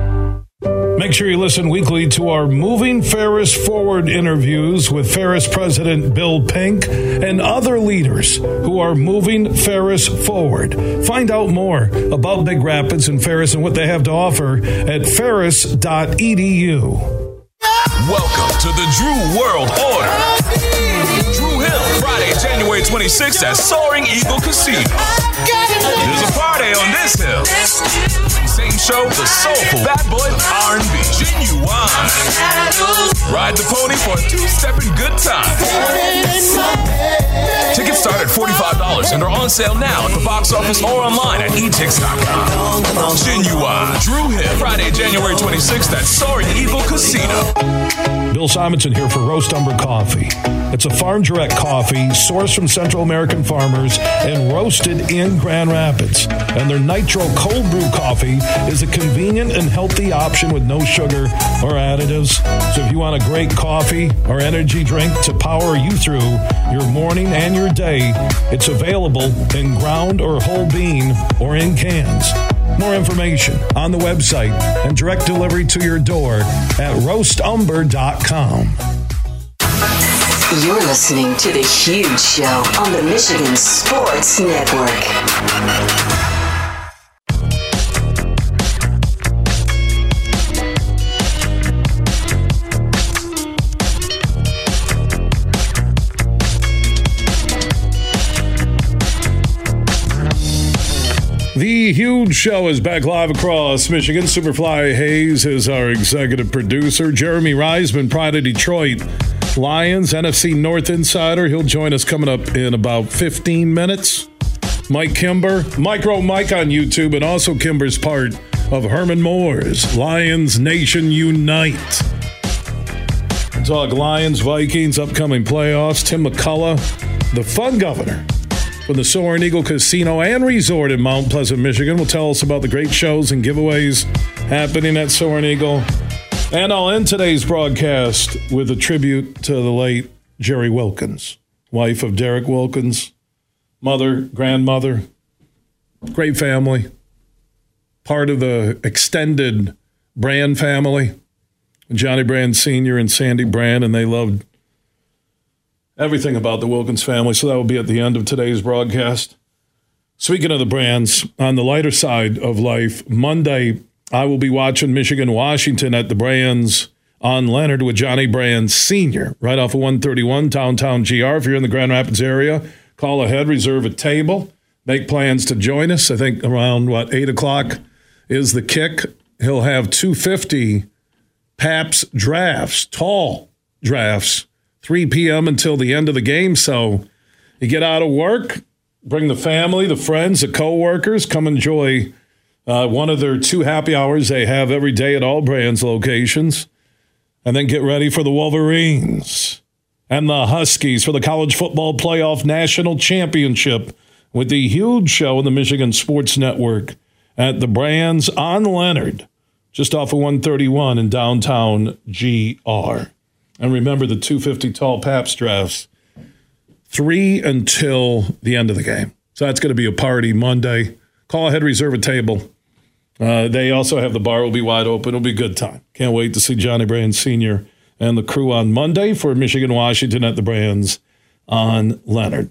Make sure you listen weekly to our Moving Ferris Forward interviews with Ferris President Bill Pink and other leaders who are moving Ferris forward. Find out more about Big Rapids and Ferris and what they have to offer at ferris.edu. Welcome to the Dru World Order. Dru Hill, Friday, January 26th at Soaring Eagle Casino. There's a party on this hill. Same show, the soulful bad boy R&B, Ginuwine. Ride the pony for a two-stepping good time. Tickets start at $45 and are on sale now at the box office or online at etix.com. Ginuwine, Dru Hill, Friday, January 26th at Soaring Eagle Casino. Bill Simonson here for Roast Umber Coffee. It's a farm direct coffee sourced from Central American farmers and roasted in Grand Rapids. And their Nitro Cold Brew Coffee is a convenient and healthy option with no sugar or additives. So if you want a great coffee or energy drink to power you through your morning and your day, it's available in ground or whole bean or in cans. More information on the website and direct delivery to your door at roastumber.com. You're listening to The Huge Show on the Michigan Sports Network. The huge show is back live across Michigan. Superfly Hayes is our executive producer. Jeremy Reisman, Pride of Detroit Lions, NFC North Insider. He'll join us coming up in about 15 minutes. Mike Kimber, Micro Mike on YouTube, and also Kimber's part of Herman Moore's Lions Nation Unite. Talk Lions, Vikings, upcoming playoffs. Tim McCullough, the fun governor from the Soaring Eagle Casino and Resort in Mount Pleasant, Michigan, will tell us about the great shows and giveaways happening at Soaring Eagle. And I'll end today's broadcast with a tribute to the late Jerry Wilkins, wife of Derek Wilkins, mother, grandmother, great family, part of the extended Brann family. Johnny Brann Sr. and Sandy Brann, and they loved everything about the Wilkins family. So that will be at the end of today's broadcast. Speaking of the Branns, on the lighter side of life, Monday, I will be watching Michigan Washington at the Brann's on Leonard with Johnny Brann Sr. right off of 131 Downtown GR. If you're in the Grand Rapids area, call ahead, reserve a table, make plans to join us. I think around what, 8 o'clock is the kick. He'll have 250 Pabst drafts, tall drafts 3 p.m. until the end of the game. So you get out of work, bring the family, the friends, the coworkers, come enjoy uh, one of their two happy hours they have every day at all Brann's locations, and then get ready for the Wolverines and the Huskies for the College Football Playoff National Championship with the huge show on the Michigan Sports Network at the Brann's on Leonard, just off of 131 in downtown GR. And remember the 250 tall Pabst drafts, three until the end of the game. So that's going to be a party Monday. Call ahead, reserve a table. Uh, they also have the bar will be wide open. It'll be a good time. Can't wait to see Johnny Brann Sr. and the crew on Monday for Michigan Washington at the Brann's on Leonard.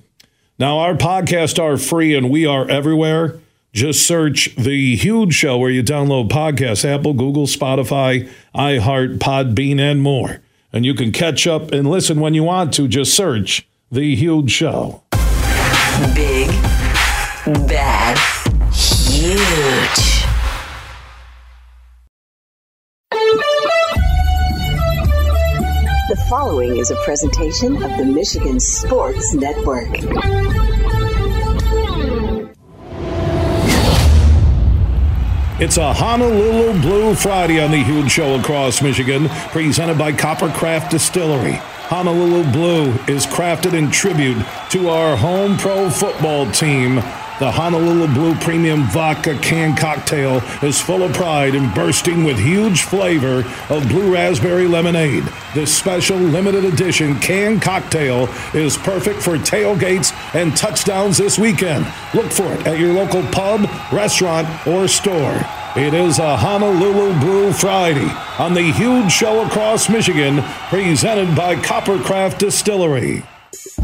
Now, our podcasts are free and we are everywhere. Just search The Huge Show where you download podcasts Apple, Google, Spotify, iHeart, Podbean, and more. And you can catch up and listen when you want to. Just search The Huge Show. Big, bad, huge. The following is a presentation of the Michigan Sports Network. It's a Honolulu Blue Friday on the huge show across Michigan, presented by Coppercraft Distillery. Honolulu Blue is crafted in tribute to our home pro football team. The Honolulu Blue Premium Vodka Can Cocktail is full of pride and bursting with huge flavor of blue raspberry lemonade. This special limited edition can cocktail is perfect for tailgates and touchdowns this weekend. Look for it at your local pub, restaurant, or store. It is a Honolulu Blue Friday on the huge show across Michigan, presented by Coppercraft Distillery.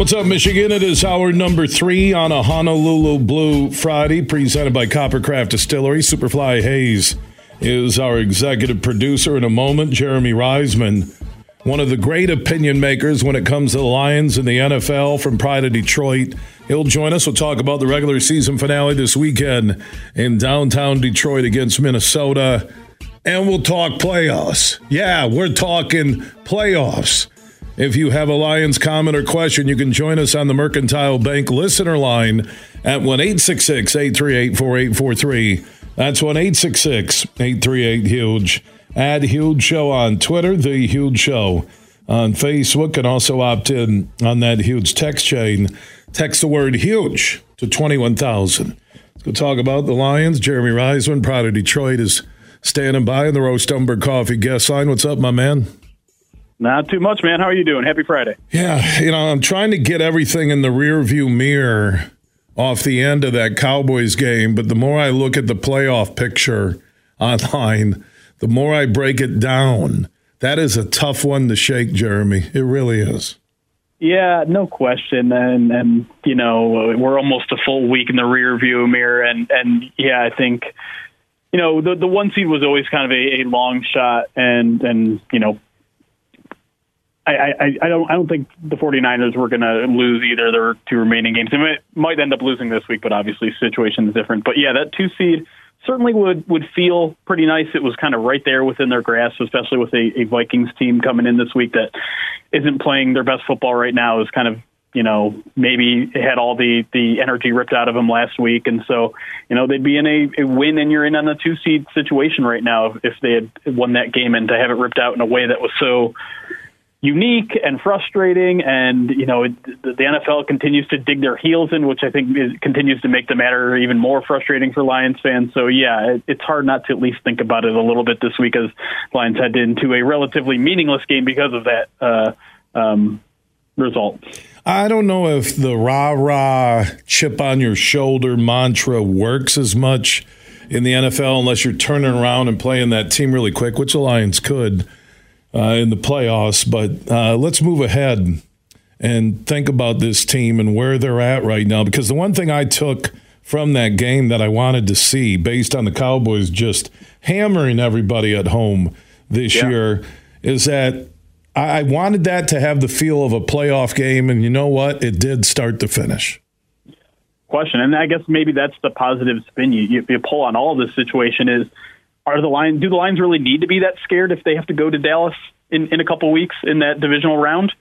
What's up, Michigan? It is hour number three on a Honolulu Blue Friday, presented by Coppercraft Distillery. Superfly Hayes is our executive producer. In a moment, Jeremy Reisman, one of the great opinion makers when it comes to the Lions and the NFL from Pride of Detroit. He'll join us. We'll talk about the regular season finale this weekend in downtown Detroit against Minnesota. And we'll talk playoffs. Yeah, we're talking playoffs. If you have a Lions comment or question, you can join us on the Mercantile Bank listener line at 1 838 4843. That's 1 838 Huge. Add Huge Show on Twitter, The Huge Show on Facebook, and also opt in on that huge text chain. Text the word huge to 21,000. Let's go talk about the Lions. Jeremy Reisman, Pride of Detroit, is standing by in the Roast Umber Coffee guest line. What's up, my man? Not too much, man. How are you doing? Happy Friday. Yeah, you know, I'm trying to get everything in the rear view mirror off the end of that Cowboys game, but the more I look at the playoff picture [laughs] online, the more I break it down. That is a tough one to shake, Jeremy. It really is. Yeah, no question. And and you know, we're almost a full week in the rear view mirror and and yeah, I think you know, the the one seed was always kind of a, a long shot and and you know, I, I, I don't I don't think the 49ers were going to lose either of their two remaining games. They might, end up losing this week, but obviously situation is different. But yeah, that two seed certainly would would feel pretty nice. It was kind of right there within their grasp, especially with a, a Vikings team coming in this week that isn't playing their best football right now. Is kind of you know maybe had all the the energy ripped out of them last week, and so you know they'd be in a, a win, and you're in on a two seed situation right now if they had won that game, and to have it ripped out in a way that was so unique and frustrating. And you know, it, the, NFL continues to dig their heels in, which I think is, continues to make the matter even more frustrating for Lions fans. So yeah, it, it's hard not to at least think about it a little bit this week as Lions head into a relatively meaningless game because of that uh, um, result. I don't know if the rah rah chip on your shoulder mantra works as much in the NFL unless you're turning around and playing that team really quick, which the Lions could in the playoffs. But uh, let's move ahead and think about this team and where they're at right now. Because the one thing I took from that game that I wanted to see based on the Cowboys just hammering everybody at home this Yeah. year is that I wanted that to have the feel of a playoff game, and you know what? It did start to finish. question. And I guess maybe that's the positive spin you, you, you pull on all of this situation is are the Lions do the Lions really need to be that scared if they have to go to Dallas in, in a couple weeks in that divisional round?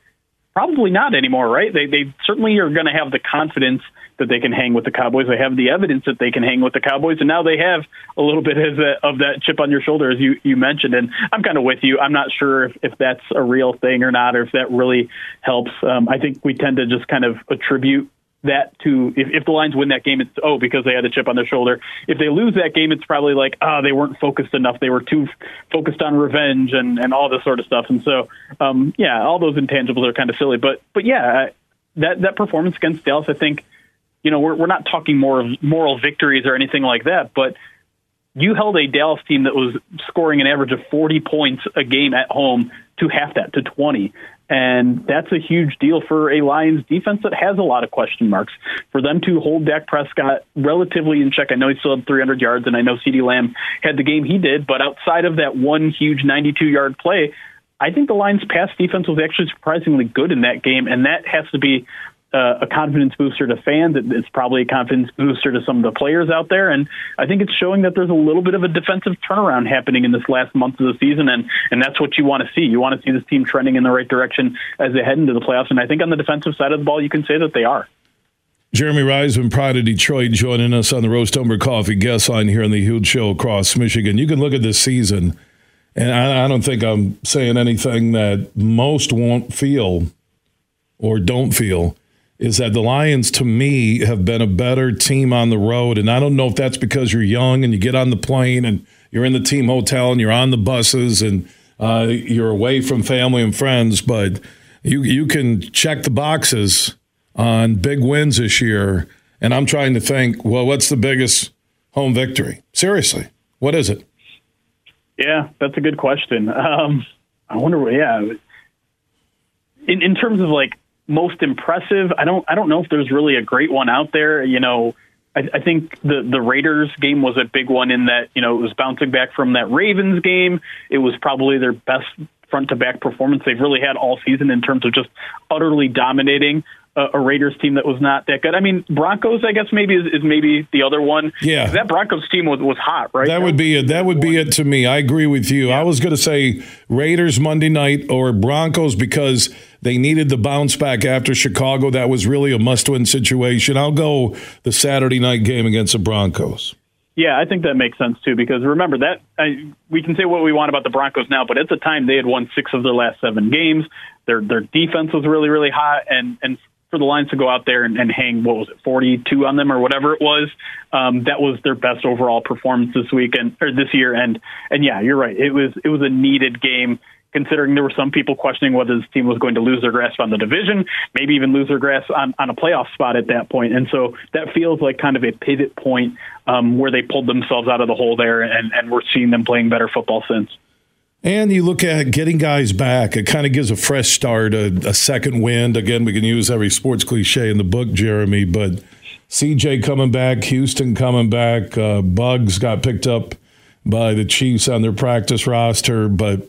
Probably not anymore, right? They they certainly are going to have the confidence that they can hang with the Cowboys. They have the evidence that they can hang with the Cowboys, and now they have a little bit of, that of that chip on your shoulder, as you, you mentioned. And I'm kind of with you. I'm not sure if, if that's a real thing or not, or if that really helps. Um, I think we tend to just kind of attribute that to if, if the Lions win that game, it's oh because they had a chip on their shoulder. If they lose that game, it's probably like ah they weren't focused enough. They were too focused on revenge and and all this sort of stuff. And so um, yeah, all those intangibles are kind of silly. But but yeah, that that performance against Dallas, I think you know we're we're not talking more of moral victories or anything like that, but you held a Dallas team that was scoring an average of 40 points a game at home to half that to 20. And that's a huge deal for a Lions defense that has a lot of question marks. For them to hold Dak Prescott relatively in check, I know he still had 300 yards, and I know CeeDee Lamb had the game he did, but outside of that one huge 92 yard play, I think the Lions' pass defense was actually surprisingly good in that game, and that has to be uh, a confidence booster to fans. It's probably a confidence booster to some of the players out there, and I think it's showing that there's a little bit of a defensive turnaround happening in this last month of the season, and and that's what you want to see. You want to see this team trending in the right direction as they head into the playoffs, and I think on the defensive side of the ball, you can say that they are. Jeremy Reisman, Pride of Detroit, joining us on the Roast Umber Coffee guest line here on the Huge Show across Michigan. You can look at this season, and I, I don't think I'm saying anything that most won't feel or don't feel is that the Lions, to me, have been a better team on the road. And I don't know if that's because you're young and you get on the plane and you're in the team hotel and you're on the buses and uh, you're away from family and friends, but you you can check the boxes on big wins this year. And I'm trying to think, well, what's the biggest home victory? Seriously, what is it? Yeah, that's a good question. [laughs] Um, I wonder. Yeah, in in terms of like most impressive, I don't I don't know if there's really a great one out there. You know, I, I think the the Raiders game was a big one in that you know it was bouncing back from that Ravens game. It was probably their best front to back performance they've really had all season in terms of just utterly dominating a, Raiders team that was not that good. I mean, Broncos, I guess maybe is, is maybe the other one. Yeah. that Broncos team was was hot, right? That would be it. That would be it to me. I agree with you. I was going to say Raiders Monday night or Broncos because they needed the bounce back after Chicago. That was really a must-win situation. I'll go the Saturday night game against the Broncos. Yeah, I think that makes sense too. Because remember that I, we can say what we want about the Broncos now, but at the time they had won six of their last seven games. Their their defense was really really hot, and and for the Lions to go out there and, and hang what was it forty two on them or whatever it was, um, that was their best overall performance this week and or this year. And and yeah, you're right. It was it was a needed game. Considering there were some people questioning whether this team was going to lose their grasp on the division, maybe even lose their grasp on, on a playoff spot at that point. And so that feels like kind of a pivot point um, where they pulled themselves out of the hole there, and, and we're seeing them playing better football since. And you look at getting guys back, it kind of gives a fresh start, a, a second wind. Again, we can use every sports cliche in the book, Jeremy, but CJ coming back, Houston coming back, uh, Bugs got picked up by the Chiefs on their practice roster, but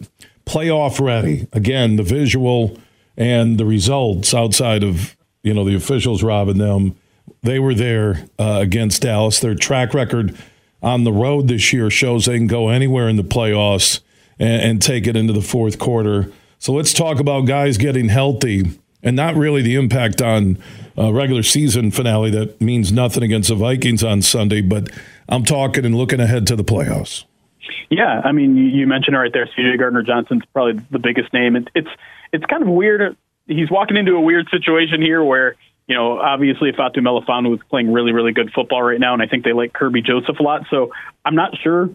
playoff ready. Again, the visual and the results outside of you know the officials robbing them, they were there uh, against Dallas. Their track record on the road this year shows they can go anywhere in the playoffs and, and take it into the fourth quarter. So let's talk about guys getting healthy and not really the impact on a regular season finale that means nothing against the Vikings on Sunday, but I'm talking and looking ahead to the playoffs. Yeah, I mean, you, mentioned right there. C.J. Gardner Johnson's probably the biggest name. It, it's it's kind of weird. He's walking into a weird situation here where you know obviously Fatu Melifonwu is playing really really good football right now, and I think they like Kerby Joseph a lot. So I'm not sure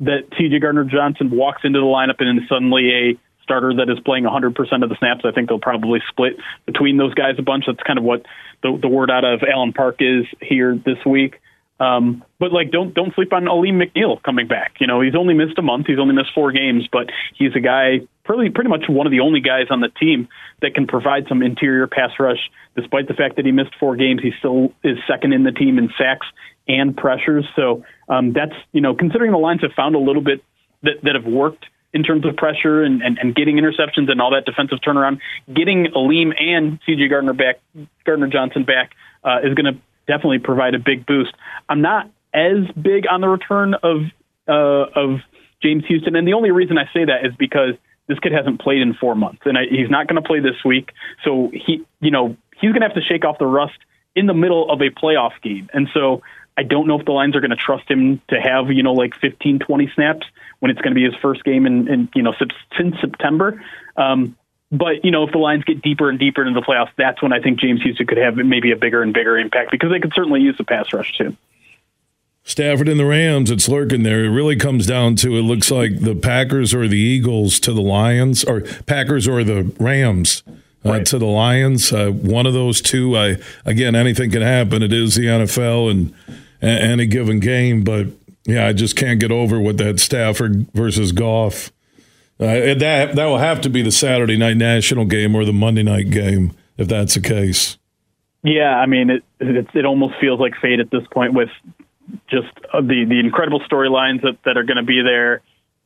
that C.J. Gardner Johnson walks into the lineup and is suddenly a starter that is playing 100% of the snaps. I think they'll probably split between those guys a bunch. That's kind of what the, the word out of Allen Park is here this week. Um, but like, don't don't sleep on Alim McNeill coming back. You know, he's only missed a month. He's only missed four games, but he's a guy pretty pretty much one of the only guys on the team that can provide some interior pass rush. Despite the fact that he missed four games, he still is second in the team in sacks and pressures. So um, that's you know considering the lines have found a little bit that, that have worked in terms of pressure and, and, and getting interceptions and all that defensive turnaround, getting Alim and CJ Gardner back, Gardner Johnson back uh, is going to definitely provide a big boost. I'm not as big on the return of uh, of James Houston, and the only reason I say that is because this kid hasn't played in four months, and I, he's not going to play this week. So he, you know, he's going to have to shake off the rust in the middle of a playoff game, and so I don't know if the Lions are going to trust him to have, you know, like 15, 20 snaps when it's going to be his first game in, in you know, since September. Um, but, you know, if the Lions get deeper and deeper into the playoffs, that's when I think James Houston could have maybe a bigger and bigger impact because they could certainly use the pass rush too. Stafford and the Rams, it's lurking there. It really comes down to it looks like the Packers or the Eagles to the Lions, or Packers or the Rams uh, right. to the Lions. Uh, one of those two. I again, anything can happen. It is the NFL, and any given game. But yeah, I just can't get over what that Stafford versus Goff. Uh, that that will have to be the Saturday night national game or the Monday night game if that's the case. Yeah, I mean it. It, it almost feels like fate at this point with just uh, the the incredible storylines that that are going to be there.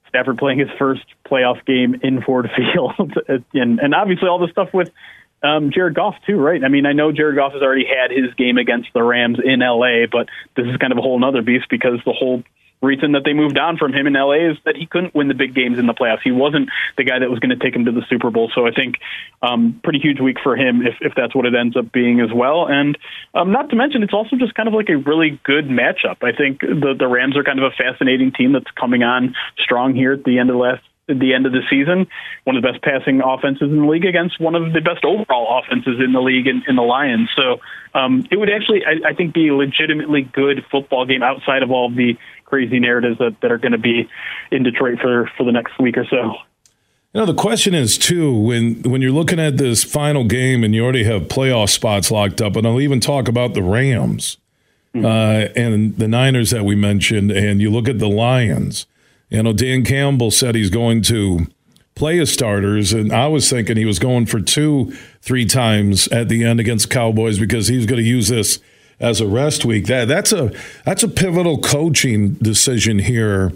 Stafford playing his first playoff game in Ford [laughs] Field, and and obviously all the stuff with um, Jared Goff too, right? I mean, I know Jared Goff has already had his game against the Rams in LA, but this is kind of a whole other beast because the whole reason that they moved on from him in LA is that he couldn't win the big games in the playoffs. He wasn't the guy that was going to take him to the Super Bowl. So I think um, pretty huge week for him if, if that's what it ends up being as well. And um, not to mention, it's also just kind of like a really good matchup. I think the the Rams are kind of a fascinating team that's coming on strong here at the end of the last at the end of the season, one of the best passing offenses in the league against one of the best overall offenses in the league in, in the Lions. So um, it would actually, I, I think, be a legitimately good football game outside of all the crazy narratives that, that are going to be in Detroit for for the next week or so. You know, the question is too when when you're looking at this final game and you already have playoff spots locked up, and I'll even talk about the Rams mm-hmm. uh, and the Niners that we mentioned, and you look at the Lions you know, Dan Campbell said he's going to play his starters, and I was thinking he was going for two, three times at the end against Cowboys because he's going to use this as a rest week. That that's a that's a pivotal coaching decision here.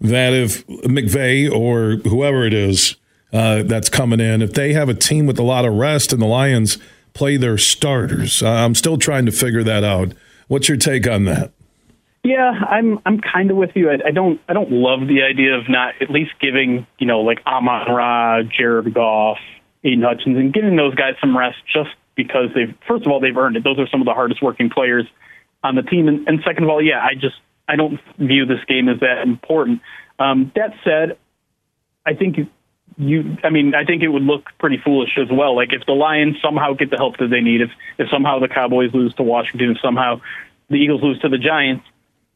That if McVay or whoever it is uh, that's coming in, if they have a team with a lot of rest and the Lions play their starters, I'm still trying to figure that out. What's your take on that? Yeah, I'm I'm kind of with you. I, I don't I don't love the idea of not at least giving you know like Amon Ra, Jared Goff, Aidan Hutchins, and giving those guys some rest just because they've first of all they've earned it. Those are some of the hardest working players on the team, and, and second of all, yeah, I just I don't view this game as that important. Um, that said, I think you I mean I think it would look pretty foolish as well. Like if the Lions somehow get the help that they need, if if somehow the Cowboys lose to Washington, if somehow the Eagles lose to the Giants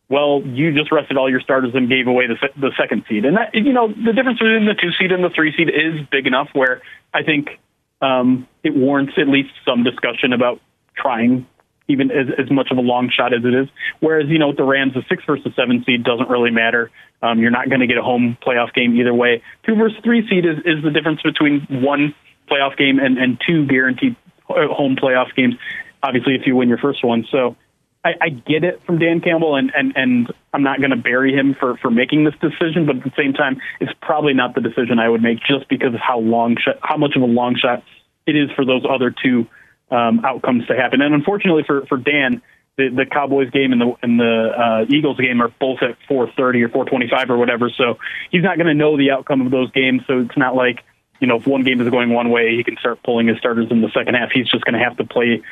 well, you just rested all your starters and gave away the, the second seed. And that, you know, the difference between the two seed and the three seed is big enough where I think um, it warrants at least some discussion about trying even as, as much of a long shot as it is. Whereas, you know, with the Rams, the six versus seven seed doesn't really matter. Um, you're not going to get a home playoff game either way. Two versus three seed is, is the difference between one playoff game and, and two guaranteed uh, home playoff games. Obviously, if you win your first one. So, I, I get it from Dan Campbell, and and and I'm not going to bury him for for making this decision, but at the same time, it's probably not the decision I would make just because of how long shot, how much of a long shot it is for those other two um, outcomes to happen. And unfortunately for for Dan, the, the Cowboys game and the and the uh, Eagles game are both at 4:30 or 4:25 or whatever, so he's not going to know the outcome of those games. So it's not like you know if one game is going one way, he can start pulling his starters in the second half. He's just going to have to play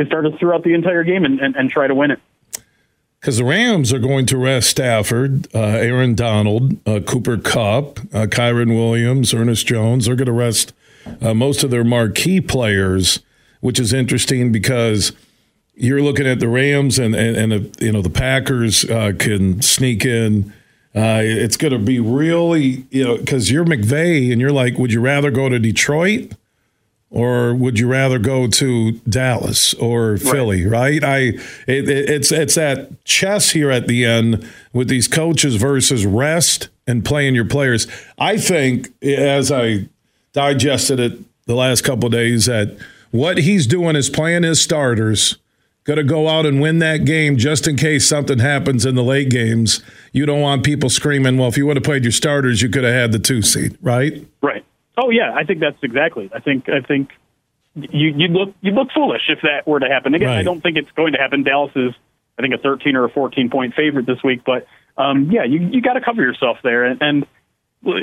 his us throughout the entire game and, and, and try to win it. Because the Rams are going to rest Stafford, uh, Aaron Donald, uh, Cooper Kupp, uh, Kyren Williams, Ernest Jones. They're going to rest uh, most of their marquee players, which is interesting because you're looking at the Rams and and, and uh, you know the Packers uh, can sneak in. Uh, it's going to be really you know because you're McVay and you're like, would you rather go to Detroit? Or would you rather go to Dallas or Philly? Right? I it, it's it's that chess here at the end with these coaches versus rest and playing your players. I think, as I digested it the last couple of days, that what he's doing is playing his starters. Got to go out and win that game just in case something happens in the late games. You don't want people screaming, well, if you would have played your starters, you could have had the two seed, right? Right. Oh yeah, I think that's exactly. I think I think you you look you look foolish if that were to happen. Again, I don't think it's going to happen. Dallas is I think a 13 or a 14 point favorite this week, but um, yeah, you you got to cover yourself there. And, and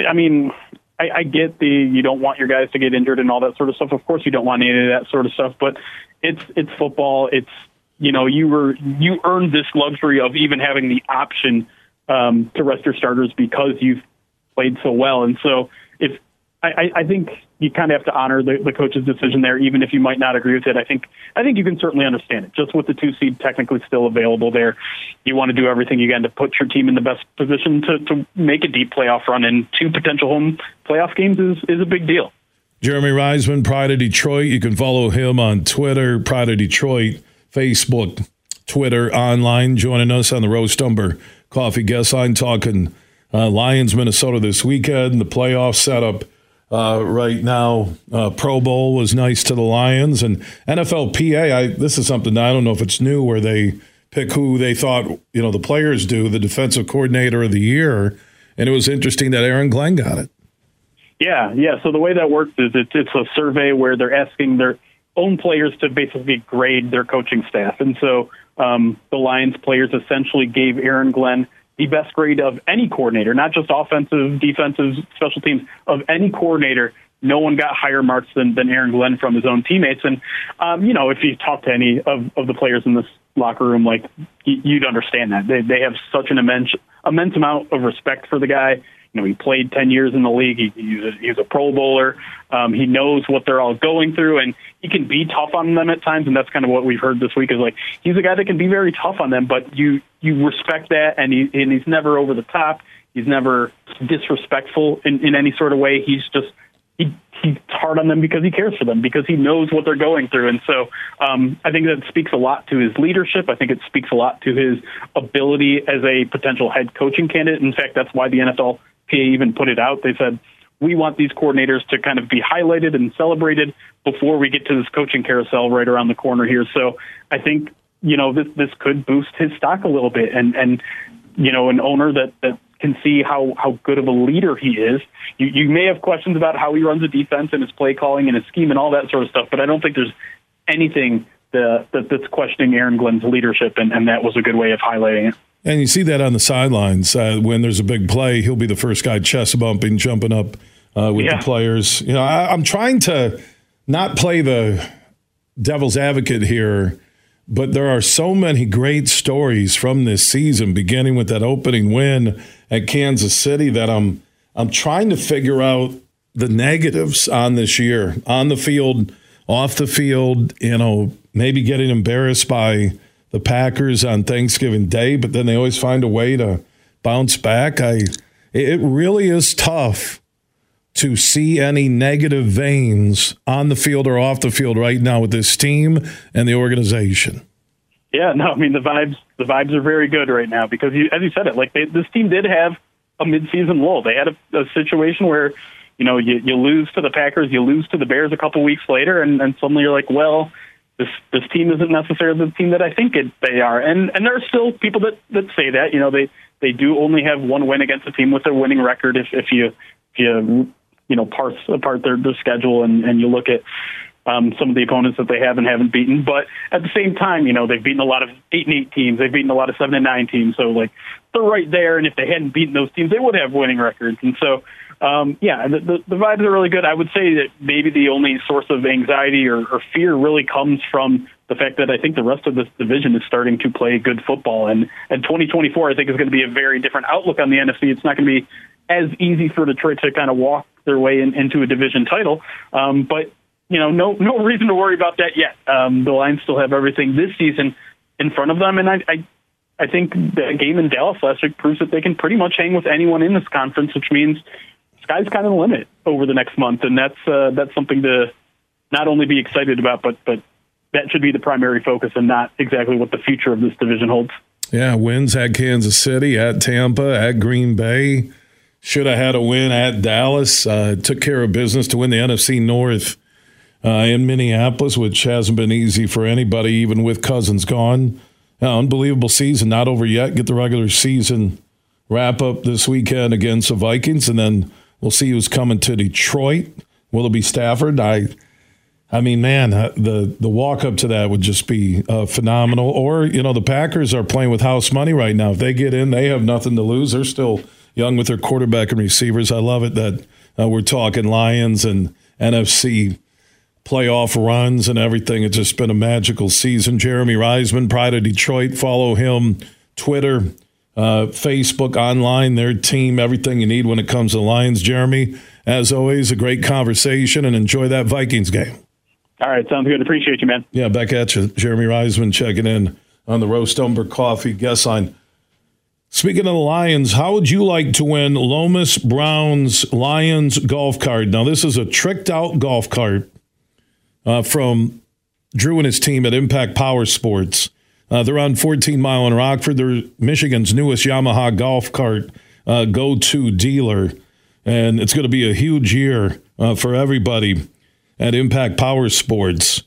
I mean, I, I get the you don't want your guys to get injured and all that sort of stuff. Of course, you don't want any of that sort of stuff, but it's it's football. It's you know you were you earned this luxury of even having the option um, to rest your starters because you've played so well. And so I, I, think you kind of have to honor the, the coach's decision there, even if you might not agree with it. I think I think you can certainly understand it. Just with the two seed technically still available there, you want to do everything you can to put your team in the best position to, to make a deep playoff run. And two potential home playoff games is, is a big deal. Jeremy Reisman, Pride of Detroit. You can follow him on Twitter, Pride of Detroit, Facebook, Twitter, online. Joining us on the Roast Umber Coffee Guest Line, talking uh, Lions, Minnesota this weekend, the playoff setup uh, right now. Uh, Pro Bowl was nice to the Lions, and NFLPA. I, this is something I don't know if it's new, where they pick who they thought you know the players do, the defensive coordinator of the year, and it was interesting that Aaron Glenn got it. Yeah, yeah. So the way that works is it's, it's a survey where they're asking their own players to basically grade their coaching staff. And so um, the Lions players essentially gave Aaron Glenn the best grade of any coordinator, not just offensive, defensive, special teams, of any coordinator. No one got higher marks than, than Aaron Glenn from his own teammates. And, um, you know, if you talk to any of, of the players in this locker room, like, you'd understand that. They, they have such an immense, immense amount of respect for the guy. You know, he played 10 years in the league. He, he's, a, he's a Pro Bowler. Um, he knows what they're all going through, and he can be tough on them at times. And that's kind of what we've heard this week is like he's a guy that can be very tough on them, but you you respect that, and he and he's never over the top. He's never disrespectful in, in any sort of way. He's just he he's hard on them because he cares for them because he knows what they're going through and so um, I think that speaks a lot to his leadership I think it speaks a lot to his ability as a potential head coaching candidate in fact that's why the NFLPA even put it out they said we want these coordinators to kind of be highlighted and celebrated before we get to this coaching carousel right around the corner here so I think you know this this could boost his stock a little bit and and you know an owner that that can see how how good of a leader he is. You you may have questions about how he runs a defense and his play calling and his scheme and all that sort of stuff, but I don't think there's anything that that's questioning Aaron Glenn's leadership, and, and that was a good way of highlighting it. And you see that on the sidelines uh, when there's a big play, he'll be the first guy chest bumping, jumping up uh, with Yeah. the players. You know, I, I'm trying to not play the devil's advocate here, but there are so many great stories from this season, beginning with that opening win at Kansas City, that I'm I'm trying to figure out the negatives on this year, on the field, off the field. You know, maybe getting embarrassed by the Packers on Thanksgiving Day, but then they always find a way to bounce back. I it really is tough to see any negative veins on the field or off the field right now with this team and the organization. Yeah, no, I mean the vibes the vibes are very good right now because you, as you said it, like they, this team did have a midseason lull. They had a, a situation where you know you, you lose to the Packers, you lose to the Bears a couple weeks later, and, and suddenly you're like, well, this this team isn't necessarily the team that I think it, they are. And and there are still people that that say that. You know, they they do only have one win against a team with a winning record. If if you if you you know parse apart their, their schedule and and you look at um, some of the opponents that they have and haven't beaten. But at the same time, you know, they've beaten a lot of eight and eight teams. They've beaten a lot of seven and nine teams. So like they're right there. And if they hadn't beaten those teams, they would have winning records. And so, um, yeah, the, the, the vibes are really good. I would say that maybe the only source of anxiety or, or fear really comes from the fact that I think the rest of this division is starting to play good football. And, and 2024, I think, is going to be a very different outlook on the NFC. It's not going to be as easy for Detroit to kind of walk their way in, into a division title. Um, but you know, no no reason to worry about that yet. Um, the Lions still have everything this season in front of them, and I, I I think the game in Dallas last week proves that they can pretty much hang with anyone in this conference, which means sky's kind of the limit over the next month, and that's uh, that's something to not only be excited about, but but that should be the primary focus, and not exactly what the future of this division holds. Yeah, wins at Kansas City, at Tampa, at Green Bay. should have had a win at Dallas. Uh, took care of business to win the NFC North uh, in Minneapolis, which hasn't been easy for anybody, even with Cousins gone. Uh, unbelievable season, not over yet. Get the regular season wrap up this weekend against the Vikings, and then we'll see who's coming to Detroit. Will it be Stafford? I, I mean, man, uh, the the walk up to that would just be uh, phenomenal. Or you know, the Packers are playing with house money right now. If they get in, they have nothing to lose. They're still young with their quarterback and receivers. I love it that uh, we're talking Lions and NFC playoff runs and everything. It's just been a magical season. Jeremy Reisman, Pride of Detroit. Follow him, Twitter, uh, Facebook, online, their team, everything you need when it comes to Lions. Jeremy, as always, a great conversation and enjoy that Vikings game. All right, sounds good. Appreciate you, man. Yeah, back at you. Jeremy Reisman checking in on the Roast Umber Coffee guest line. Speaking of the Lions, how would you like to win Lomas Brown's Lions golf cart? Now, this is a tricked out golf cart uh, from Drew and his team at Impact Power Sports. Uh, they're on 14 Mile in Rockford. They're Michigan's newest Yamaha golf cart uh, go to dealer. And it's going to be a huge year uh, for everybody at Impact Power Sports.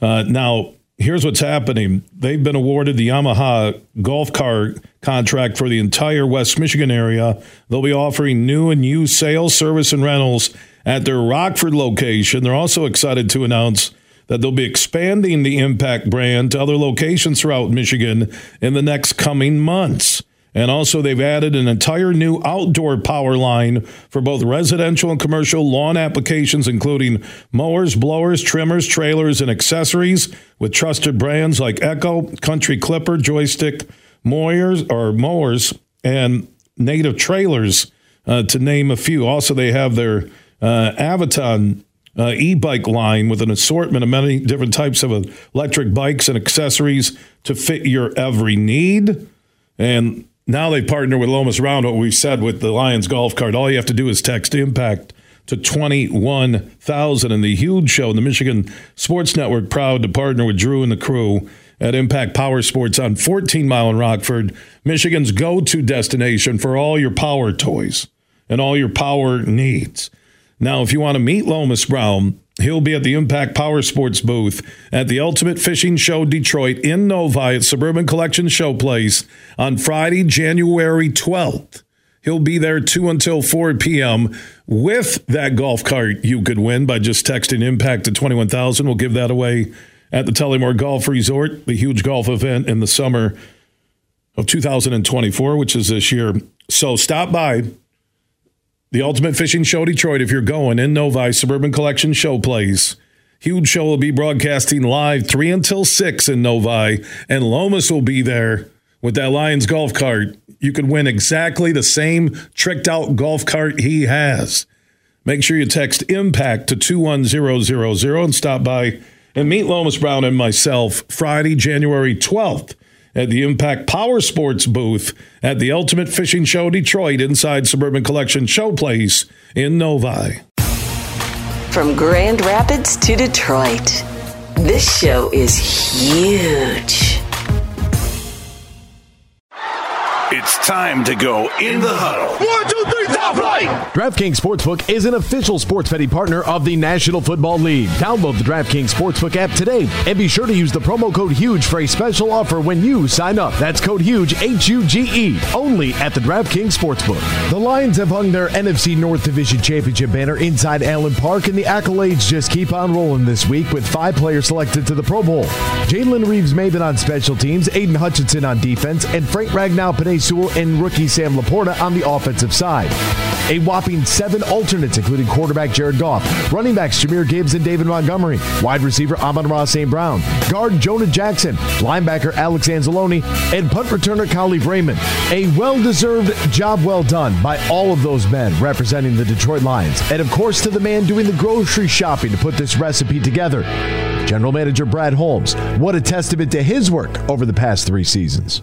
Uh, now, here's what's happening they've been awarded the Yamaha golf cart contract for the entire West Michigan area. They'll be offering new and used sales, service, and rentals at their Rockford location. They're also excited to announce that they'll be expanding the Impact brand to other locations throughout Michigan in the next coming months. And also, they've added an entire new outdoor power line for both residential and commercial lawn applications, including mowers, blowers, trimmers, trailers, and accessories with trusted brands like Echo, Country Clipper, Joystick, Mowers, or mowers, and Native Trailers, uh, to name a few. Also, they have their uh, Aventon uh, e-bike line with an assortment of many different types of electric bikes and accessories to fit your every need. And now they partner with Lomas Brown, what we said with the Lions golf cart. All you have to do is text impact to 21,000. And the huge show, in the Michigan Sports Network, proud to partner with Drew and the crew at Impact Power Sports on 14 Mile in Rockford, Michigan's go to destination for all your power toys and all your power needs. Now, if you want to meet Lomas Brown, he'll be at the Impact Power Sports booth at the Ultimate Fishing Show Detroit in Novi at Suburban Collection Showplace on Friday, January 12th. He'll be there 2 until 4 p.m. with that golf cart you could win by just texting Impact to 21,000. We'll give that away at the Tullymore Golf Resort, the huge golf event in the summer of 2024, which is this year. So stop by the Ultimate Fishing Show Detroit if you're going in Novi Suburban Collection Showplace. Huge show will be broadcasting live 3 until 6 in Novi, and Lomas will be there with that Lions golf cart. You could win exactly the same tricked out golf cart he has. Make sure you text IMPACT to 21000 and stop by and meet Lomas Brown and myself Friday, January 12th at the Impact Power Sports booth at the Ultimate Fishing Show Detroit inside Suburban Collection Showplace in Novi. From Grand Rapids to Detroit, this show is huge. It's time to go in the huddle. One, two, three, flight. DraftKings Sportsbook is an official sports betting partner of the National Football League. Download the DraftKings Sportsbook app today and be sure to use the promo code HUGE for a special offer when you sign up. That's code HUGE, H U G E, only at the DraftKings Sportsbook. The Lions have hung their NFC North Division Championship banner inside Allen Park, and the accolades just keep on rolling this week with five players selected to the Pro Bowl. Jalen Reeves-Maybin on special teams, Aidan Hutchinson on defense, and Frank Ragnow Penei Sewell and rookie Sam LaPorta on the offensive side. A whopping seven alternates, including quarterback Jared Goff, running backs Jahmyr Gibbs and David Montgomery, wide receiver Amon-Ra St. Brown, guard Jonah Jackson, linebacker Alex Anzalone, and punt returner Kalif Raymond. A well deserved job well done by all of those men representing the Detroit Lions. And of course, to the man doing the grocery shopping to put this recipe together. General Manager Brad Holmes. What a testament to his work over the past three seasons.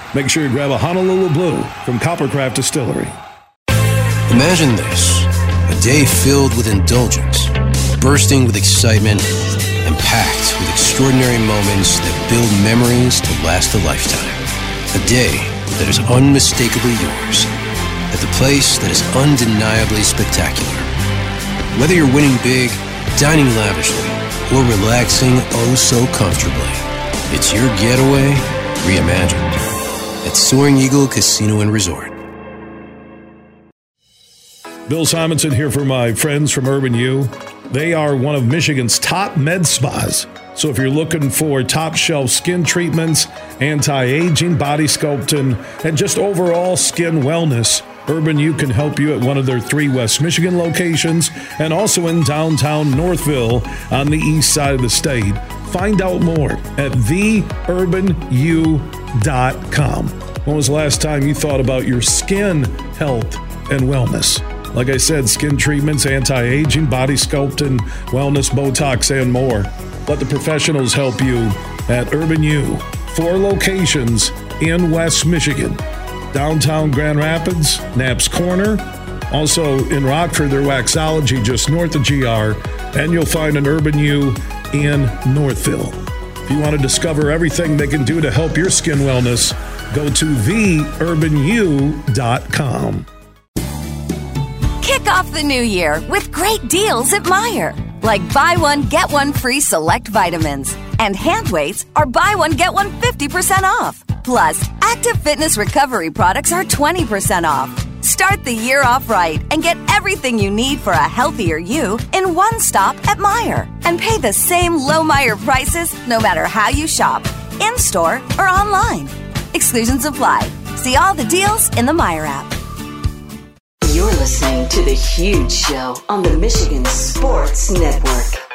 make sure you grab a Honolulu Blue from Coppercraft Distillery. Imagine this a day filled with indulgence, bursting with excitement, and packed with extraordinary moments that build memories to last a lifetime. A day that is unmistakably yours, at the place that is undeniably spectacular. Whether you're winning big, dining lavishly, or relaxing oh so comfortably, it's your getaway reimagined at Soaring Eagle Casino and Resort. Bill Simonson here for my friends from Urban U. They are one of Michigan's top med spas. So if you're looking for top shelf skin treatments, anti aging, body sculpting, and just overall skin wellness, Urban U can help you at one of their three West Michigan locations and also in downtown Northville on the east side of the state. Find out more at theurbanu.com. When was the last time you thought about your skin health and wellness? Like I said, skin treatments, anti aging, body sculpting, wellness, Botox, and more. Let the professionals help you at Urban U. Four locations in West Michigan downtown Grand Rapids, Knapp's Corner. Also in Rockford, their Waxology just north of GR. And you'll find an Urban U in Northville. If you want to discover everything they can do to help your skin wellness, go to theurbanu.com. Kick off the new year with great deals at Meijer. Like buy one, get one free select vitamins. And hand weights are buy one, get one 50% off. Plus, active fitness recovery products are 20% off. Start the year off right and get everything you need for a healthier you in one stop at Meijer. And pay the same low Meijer prices no matter how you shop, in store or online. Exclusions apply. See all the deals in the Meijer app. You're listening to The Huge Show on the Michigan Sports Network.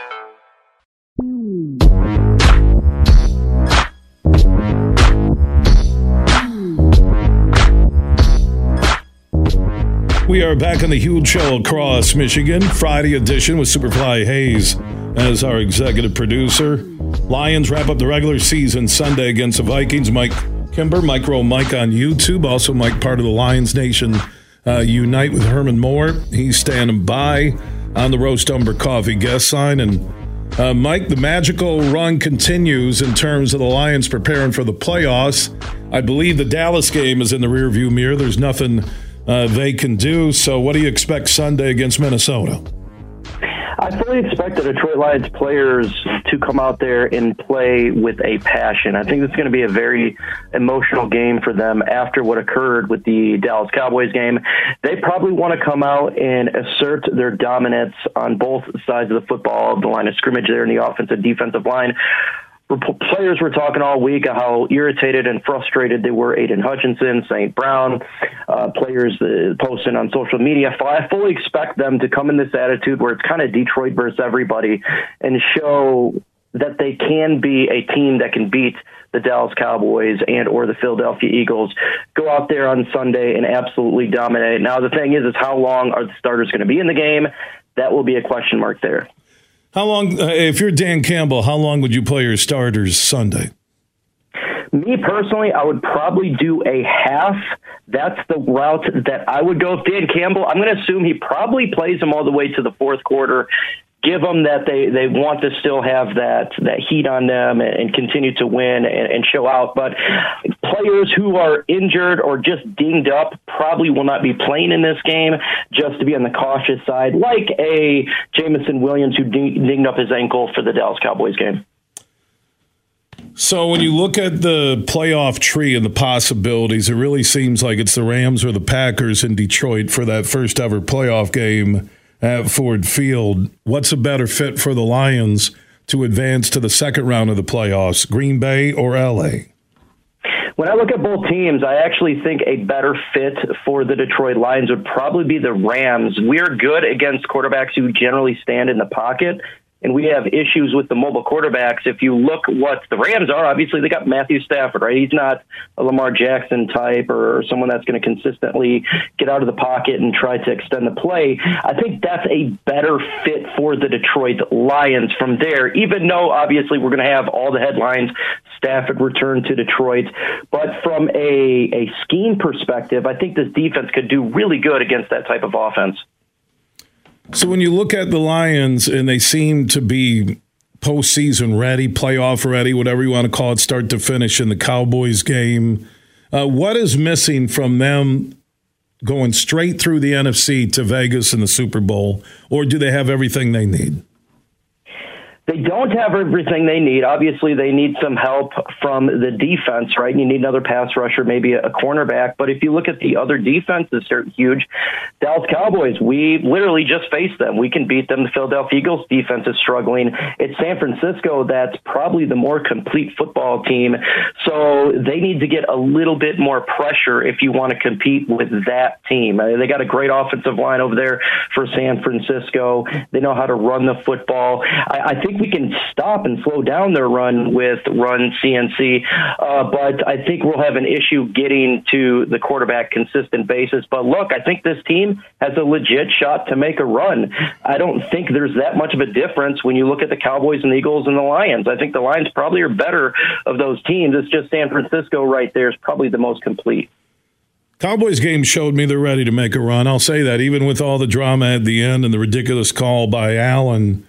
We are back on the huge show across Michigan, Friday edition with Superfly Hayes as our executive producer. Lions wrap up the regular season Sunday against the Vikings. Mike Kimber, Micro Mike on YouTube, also Mike part of the Lions Nation uh, Unite with Herman Moore. He's standing by on the Roast Umber Coffee guest sign. And uh, Mike, the magical run continues in terms of the Lions preparing for the playoffs. I believe the Dallas game is in the rearview mirror. There's nothing uh, they can do. So, what do you expect Sunday against Minnesota? I fully expect the Detroit Lions players to come out there and play with a passion. I think it's going to be a very emotional game for them after what occurred with the Dallas Cowboys game. They probably want to come out and assert their dominance on both sides of the football, the line of scrimmage there in the offensive defensive line players were talking all week how irritated and frustrated they were. Aidan Hutchinson, St. Brown, uh, players uh, posting on social media. I fully expect them to come in this attitude where it's kind of Detroit versus everybody and show that they can be a team that can beat the Dallas Cowboys and or the Philadelphia Eagles. Go out there on Sunday and absolutely dominate. Now the thing is, is how long are the starters going to be in the game? That will be a question mark there. How long, uh, if you're Dan Campbell, how long would you play your starters Sunday? Me personally, I would probably do a half. That's the route that I would go. If Dan Campbell, I'm going to assume he probably plays them all the way to the fourth quarter give them that they, they want to still have that, that heat on them and, and continue to win and, and, show out. But players who are injured or just dinged up probably will not be playing in this game just to be on the cautious side, like a Jameson Williams who dinged up his ankle for the Dallas Cowboys game. So when you look at the playoff tree and the possibilities, it really seems like it's the Rams or the Packers in Detroit for that first ever playoff game at Ford Field. What's a better fit for the Lions to advance to the second round of the playoffs, Green Bay or LA? When I look at both teams, I actually think a better fit for the Detroit Lions would probably be the Rams. We're good against quarterbacks who generally stand in the pocket and we have issues with the mobile quarterbacks. If you look what the Rams are, obviously they got Matthew Stafford, right? He's not a Lamar Jackson type or someone that's going to consistently get out of the pocket and try to extend the play. I think that's a better fit for the Detroit Lions from there, even though obviously we're going to have all the headlines Stafford returned to Detroit. But from a, a scheme perspective, I think this defense could do really good against that type of offense. So when you look at the Lions and they seem to be postseason ready, playoff ready, whatever you want to call it, start to finish in the Cowboys game, uh, what is missing from them going straight through the NFC to Vegas in the Super Bowl, or do they have everything they need? They don't have everything they need. Obviously, they need some help from the defense, right? You need another pass rusher, maybe a cornerback. But if you look at the other defenses, they're huge. Dallas Cowboys, we literally just faced them. We can beat them. The Philadelphia Eagles defense is struggling. It's San Francisco that's probably the more complete football team. So they need to get a little bit more pressure if you want to compete with that team. Uh, They got a great offensive line over there for San Francisco. They know how to run the football. I, I think we can stop and slow down their run with run CNC, uh, but I think we'll have an issue getting to the quarterback consistent basis. But look, I think this team has a legit shot to make a run. I don't think there's that much of a difference when you look at the Cowboys and the Eagles and the Lions. I think the Lions probably are better of those teams. It's just San Francisco right there is probably the most complete. Cowboys game showed me they're ready to make a run. I'll say that, even with all the drama at the end and the ridiculous call by Allen,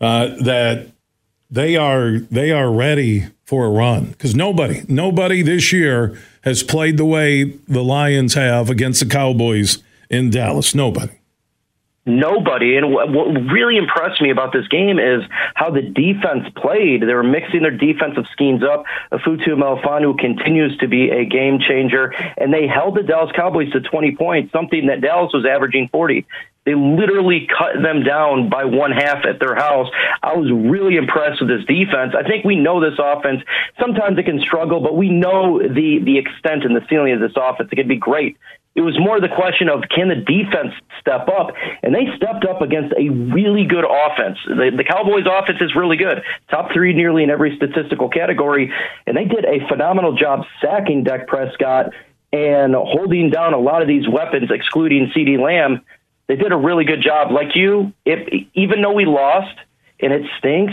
uh, that they are they are ready for a run because nobody nobody this year has played the way the Lions have against the Cowboys in Dallas. Nobody. Nobody. And what, really impressed me about this game is how the defense played. They were mixing their defensive schemes up. Ifeatu Melifonwu continues to be a game changer, and they held the Dallas Cowboys to 20 points, something that Dallas was averaging 40. They literally cut them down by one half at their house. I was really impressed with this defense. I think we know this offense. Sometimes it can struggle, but we know the the extent and the ceiling of this offense. It can be great. It was more the question of can the defense step up, and they stepped up against a really good offense. The, the Cowboys' offense is really good, top three nearly in every statistical category, and they did a phenomenal job sacking Dak Prescott and holding down a lot of these weapons, excluding CeeDee Lamb. They did a really good job. Like you, even though we lost and it stinks,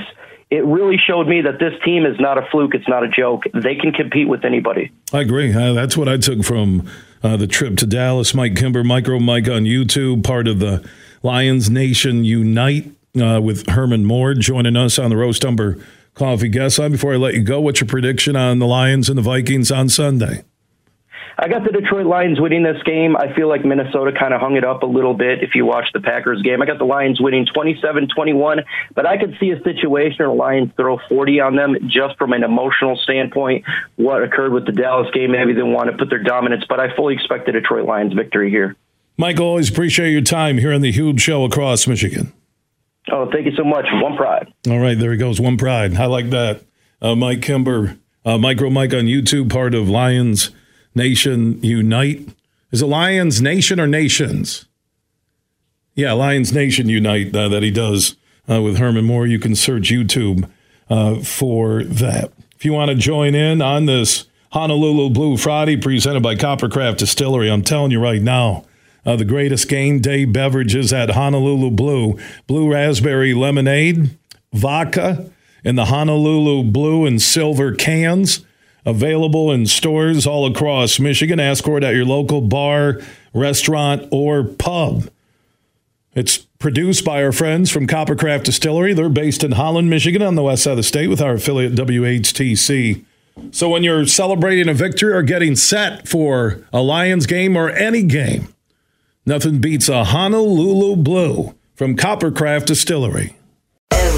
it really showed me that this team is not a fluke. It's not a joke. They can compete with anybody. I agree. Uh, that's what I took from uh, the trip to Dallas. Mike Kimber, Micro Mike on YouTube, part of the Lions Nation Unite uh, with Herman Moore joining us on the Roast Umber Coffee Guest Line. Before I let you go, what's your prediction on the Lions and the Vikings on Sunday? I got the Detroit Lions winning this game. I feel like Minnesota kind of hung it up a little bit if you watch the Packers game. I got the Lions winning 27 21, but I could see a situation where the Lions throw 40 on them just from an emotional standpoint. What occurred with the Dallas game, maybe they want to put their dominance, but I fully expect the Detroit Lions victory here. Michael, always appreciate your time here on the huge show across Michigan. Oh, thank you so much. One pride. All right, there he goes. One pride. I like that. Uh, Mike Kimber, uh, Micro Mike on YouTube, part of Lions Nation Unite. Is it Lions Nation or Nations? Yeah, Lions Nation Unite uh, that he does uh, with Herman Moore. You can search YouTube uh, for that. If you want to join in on this Honolulu Blue Friday presented by Coppercraft Distillery, I'm telling you right now, uh, the greatest game day beverages at Honolulu Blue Blue Raspberry Lemonade, vodka, in the Honolulu Blue and Silver cans available in stores all across Michigan. Ask for it at your local bar, restaurant, or pub. It's produced by our friends from Coppercraft Distillery. They're based in Holland, Michigan, on the west side of the state with our affiliate WHTC. So when you're celebrating a victory or getting set for a Lions game or any game, nothing beats a Honolulu Blue from Coppercraft Distillery.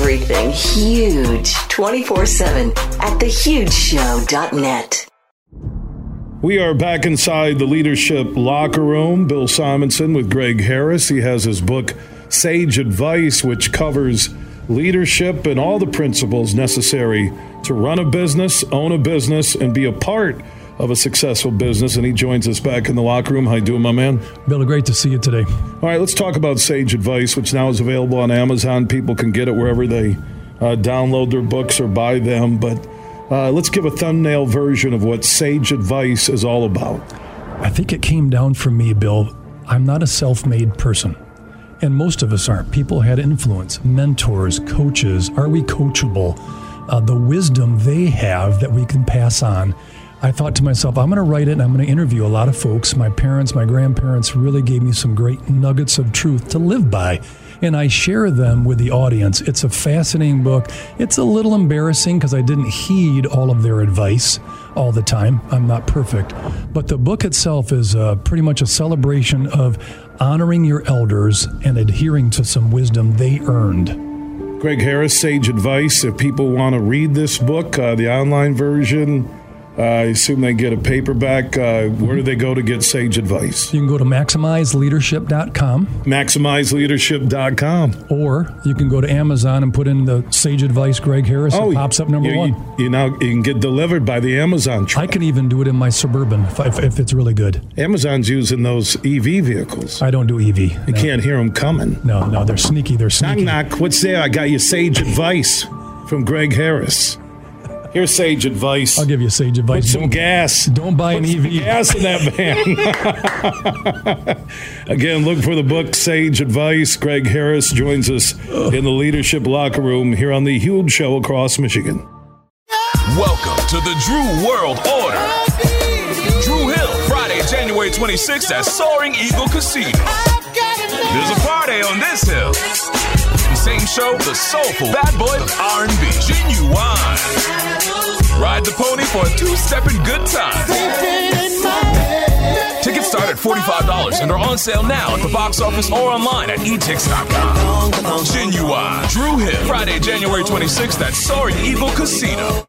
Everything huge 24 7 at thehugeshow.net. We are back inside the leadership locker room. Bill Simonson with Greg Harris. He has his book, Sage Advice, which covers leadership and all the principles necessary to run a business, own a business, and be a part of a successful business, and he joins us back in the locker room. How you doing, my man? Bill, great to see you today. All right, let's talk about Sage Advice, which now is available on Amazon. People can get it wherever they uh, download their books or buy them. But uh, let's give a thumbnail version of what Sage Advice is all about. I think it came down from me, Bill. I'm not a self made person. And most of us aren't. People had influence, mentors, coaches. Are we coachable? Uh, the wisdom they have that we can pass on. I thought to myself, I'm going to write it and I'm going to interview a lot of folks. My parents, my grandparents really gave me some great nuggets of truth to live by. And I share them with the audience. It's a fascinating book. It's a little embarrassing because I didn't heed all of their advice all the time. I'm not perfect. But the book itself is uh, pretty much a celebration of honoring your elders and adhering to some wisdom they earned. Greg Harris, Sage Advice. If people want to read this book, uh, the online version, I assume they get a paperback. Uh, where do they go to get Sage Advice? You can go to maximizeleadership.com. Maximizeleadership.com. Or you can go to Amazon and put in the Sage Advice Greg Harris. it pops up number Oh, you, one. You, you now you can get delivered by the Amazon truck. I can even do it in my Suburban if, if, if it's really good. Amazon's using those EV vehicles. I don't do EV. You can't hear them coming. No, no, they're sneaky. They're sneaky. Knock, knock. What's there? I got you Sage Advice from Greg Harris. Here's Sage Advice. I'll give you sage advice. Put some gas. Don't buy an Put some EV. gas in that van. [laughs] Again, look for the book Sage Advice. Greg Harris joins us in the leadership locker room here on the huge show across Michigan. Welcome to the Dru World Order. Dru Hill, Friday, January 26th at Soaring Eagle Casino. There's a party on this hill. Same show, the soulful bad boy of R&B, Ginuwine. Ride the pony for a two-stepping good time. Tickets start at $45 and are on sale now at the box office or online at etix.com. Ginuwine. Dru Hill, Friday, January 26th at Soaring Eagle Casino.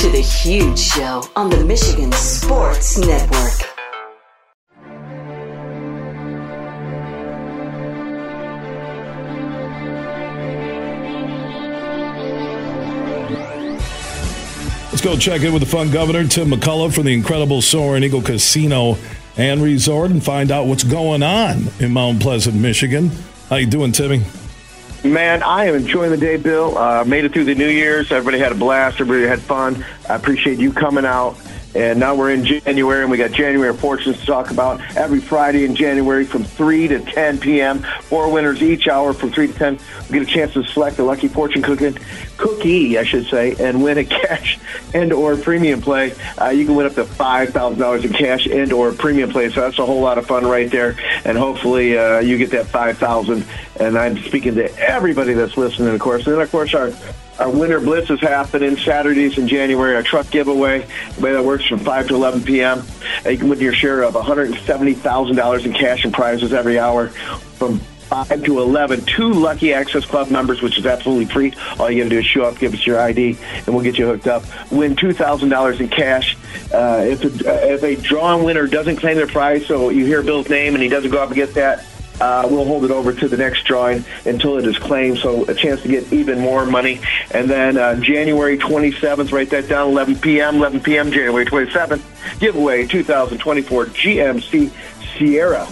To The Huge Show on the Michigan Sports Network. Let's go check in with the fun governor, Tim McCullough, from the incredible Soaring Eagle Casino and Resort and find out what's going on in Mount Pleasant, Michigan. How you doing, Timmy? Man, I am enjoying the day, Bill. Uh, made it through the New Year's. Everybody had a blast. Everybody had fun. I appreciate you coming out. And now we're in January, and we got January fortunes to talk about every Friday in January from 3 to 10 p.m. Four winners each hour from 3 to 10. We get a chance to select a lucky fortune cookie, cookie I should say, and win a [laughs] cash and or premium play. Uh, you can win up to $5,000 in cash and or premium play. So that's a whole lot of fun right there. And hopefully uh, you get that 5000 And I'm speaking to everybody that's listening, of course. And of course, our our winter blitz is happening Saturdays in January. Our truck giveaway, way that works from 5 to 11 p.m. Uh, You can win your share of $170,000 in cash and prizes every hour from 5 to 11. Two lucky Access Club members, which is absolutely free. All you got to do is show up, give us your ID, and we'll get you hooked up. Win $2,000 in cash. Uh, if, a, if a drawn winner doesn't claim their prize, so you hear Bill's name and he doesn't go up and get that, uh, we'll hold it over to the next drawing until it is claimed, so a chance to get even more money. And then uh, January 27th, write that down, 11 p.m., 11 p.m., January 27th, giveaway 2024 GMC Sierra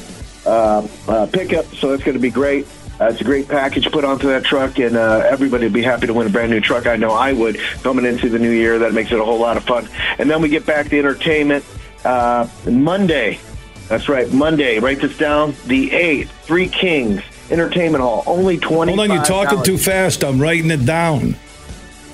uh, uh, pickup, so it's going to be great. Uh, it's a great package put onto that truck, and uh, everybody would be happy to win a brand new truck. I know I would coming into the new year. That makes it a whole lot of fun. And then we get back to entertainment uh, Monday. That's right, Monday. Write this down. The eighth, Three Kings Entertainment Hall. Only twenty. Hold on, you're talking too fast. I'm writing it down.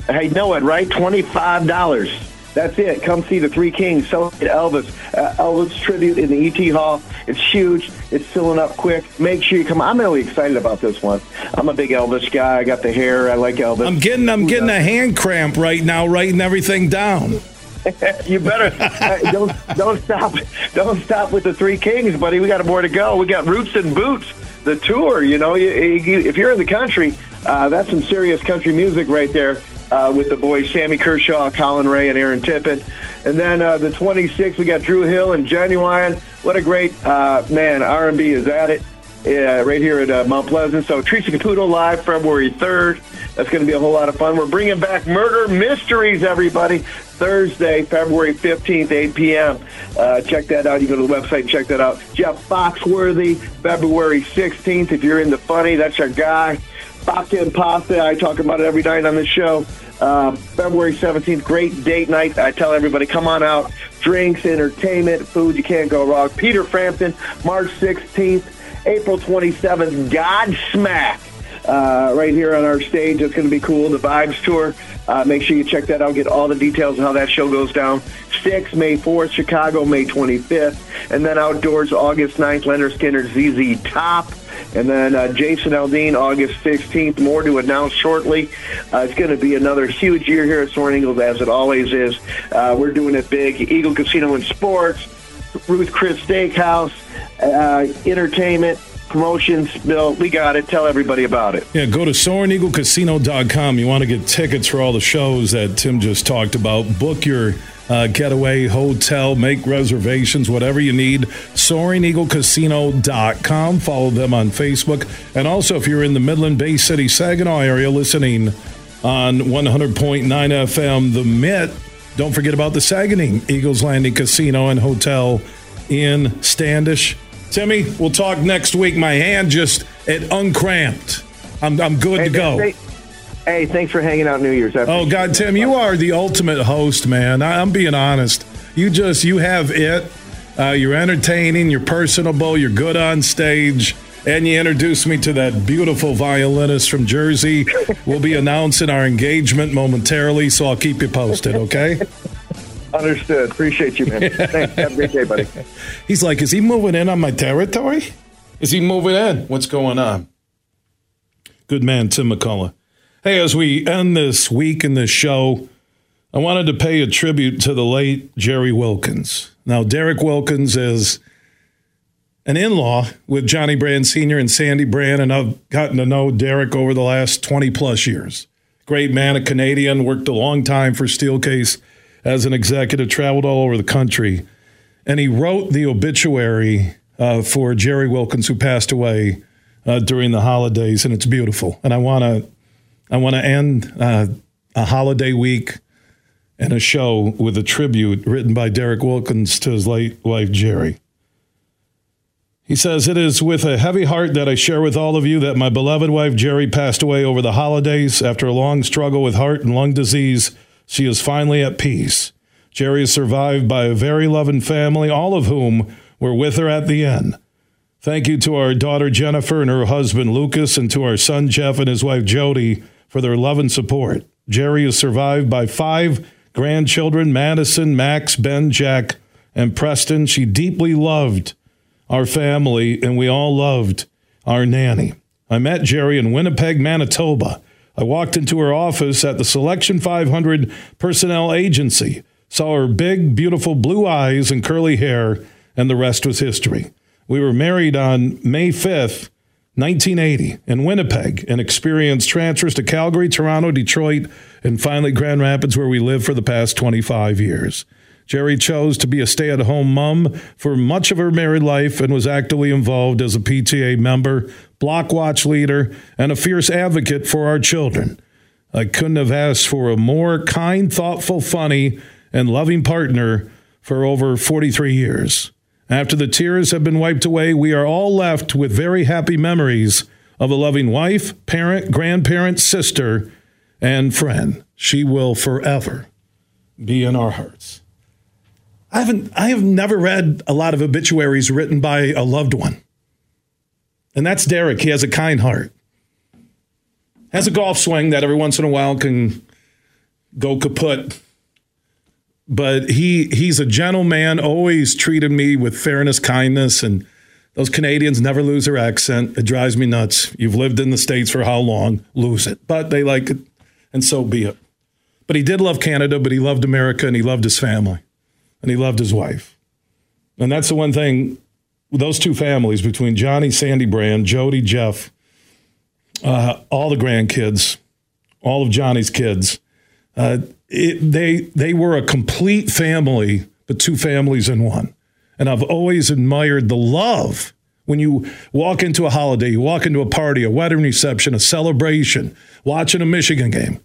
I know it, right? Twenty-five dollars. That's it. Come see the Three Kings celebrate Elvis. Uh, Elvis tribute in the ET Hall. It's huge. It's filling up quick. Make sure you come. I'm really excited about this one. I'm a big Elvis guy. I got the hair. I like Elvis. I'm getting I'm getting a hand cramp right now, writing everything down. [laughs] you better uh, don't don't stop don't stop with the Three Kings, buddy. We got more to go. We got Roots and Boots, the tour. You know, you, you, if you're in the country, uh, that's some serious country music right there. Uh, with the boys Sammy Kershaw, Collin Raye, and Aaron Tippin. And then uh, the 26th, we got Dru Hill and Ginuwine. What a great uh, man! R&B is at it. Yeah, right here at uh, Mount Pleasant. So Teresa Caputo live February 3rd. That's going to be a whole lot of fun. We're bringing back Murder Mysteries, everybody. Thursday, February 15th, 8 p.m. Uh, check that out. You go to the website and check that out. Jeff Foxworthy, February 16th. If you're into funny, that's our guy. Baka and Pasta, I talk about it every night on the show. Uh, February 17th, great date night. I tell everybody, come on out. Drinks, entertainment, food, you can't go wrong. Peter Frampton, March 16th. April 27th, Godsmack. Uh, right here on our stage. It's going to be cool. The Vibes Tour. Uh, make sure you check that out. Get all the details of how that show goes down. 6, May 4th, Chicago, May 25th. And then outdoors, August 9th, Lynyrd Skynyrd, ZZ Top. And then uh, Jason Aldean, August 16th. More to announce shortly. Uh, it's going to be another huge year here at Soaring Eagles, as it always is. Uh, we're doing it big. Eagle Casino and Sports, Ruth Chris Steakhouse, uh, entertainment, promotions. Bill, we got it. Tell everybody about it. Yeah, go to SoaringEagleCasino.com. You want to get tickets for all the shows that Tim just talked about. Book your uh, getaway, hotel, make reservations, whatever you need. SoaringEagleCasino.com. Follow them on Facebook. And also, if you're in the Midland Bay City, Saginaw area listening on 100.9 FM, The Mitt, don't forget about the Saganing Eagles Landing Casino and Hotel in Standish. Timmy, we'll talk next week. My hand just it uncramped. I'm I'm good Hey, to go. Hey, hey, thanks for hanging out New Year's. Oh God, Tim, you are the ultimate host, man. I, I'm being honest. You just you have it. Uh, you're entertaining. You're personable. You're good on stage. And you introduced me to that beautiful violinist from Jersey. We'll be announcing our engagement momentarily, so I'll keep you posted, okay? [laughs] Understood. Appreciate you, man. [laughs] Thanks. Have a great day, buddy. He's like, is he moving in on my territory? Is he moving in? What's going on? Good man, Tim McCullough. Hey, as we end this week in this show, I wanted to pay a tribute to the late Jerry Wilkins. Now, Derek Wilkins is an in law with Johnny Brand Sr. and Sandy Brand, and I've gotten to know Derek over the last 20 plus years. Great man, a Canadian, worked a long time for Steelcase as an executive, traveled all over the country. And he wrote the obituary uh, for Jerry Wilkins, who passed away uh, during the holidays, and it's beautiful. And I want to I want to end uh, a holiday week and a show with a tribute written by Derek Wilkins to his late wife, Jerry. He says, It is with a heavy heart that I share with all of you that my beloved wife, Jerry, passed away over the holidays. After a long struggle with heart and lung disease, she is finally at peace. Jerry is survived by a very loving family, all of whom were with her at the end. Thank you to our daughter Jennifer and her husband Lucas, and to our son Jeff and his wife Jody for their love and support. Jerry is survived by five grandchildren Madison, Max, Ben, Jack, and Preston. She deeply loved our family, and we all loved our nanny. I met Jerry in Winnipeg, Manitoba. I walked into her office at the Selection 500 Personnel Agency, saw her big, beautiful blue eyes and curly hair, and the rest was history. We were married on May 5th, 1980, in Winnipeg, and experienced transfers to Calgary, Toronto, Detroit, and finally Grand Rapids, where we live for the past 25 years. Jerry chose to be a stay at home mom for much of her married life and was actively involved as a PTA member, block watch leader, and a fierce advocate for our children. I couldn't have asked for a more kind, thoughtful, funny, and loving partner for over 43 years. After the tears have been wiped away, we are all left with very happy memories of a loving wife, parent, grandparent, sister, and friend. She will forever be in our hearts. I haven't I have never read a lot of obituaries written by a loved one. And that's Derek. He has a kind heart. Has a golf swing that every once in a while can go kaput. But he he's a gentleman, always treated me with fairness, kindness, and those Canadians never lose their accent. It drives me nuts. You've lived in the States for how long? Lose it. But they like it, and so be it. But he did love Canada, but he loved America and he loved his family and he loved his wife. And that's the one thing those two families between Johnny, Sandy Brand, Jody, Jeff, uh, all the grandkids, all of Johnny's kids, uh, it, they they were a complete family, but two families in one. And I've always admired the love when you walk into a holiday, you walk into a party, a wedding reception, a celebration, watching a Michigan game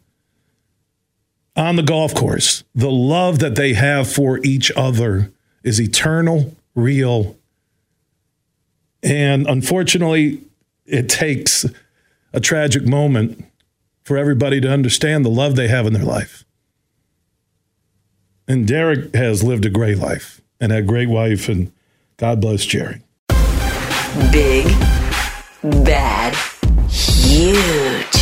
on the golf course. The love that they have for each other is eternal, real, and unfortunately, it takes a tragic moment for everybody to understand the love they have in their life. And Derek has lived a great life and had a great wife, and God bless Jerry. Big, bad, huge.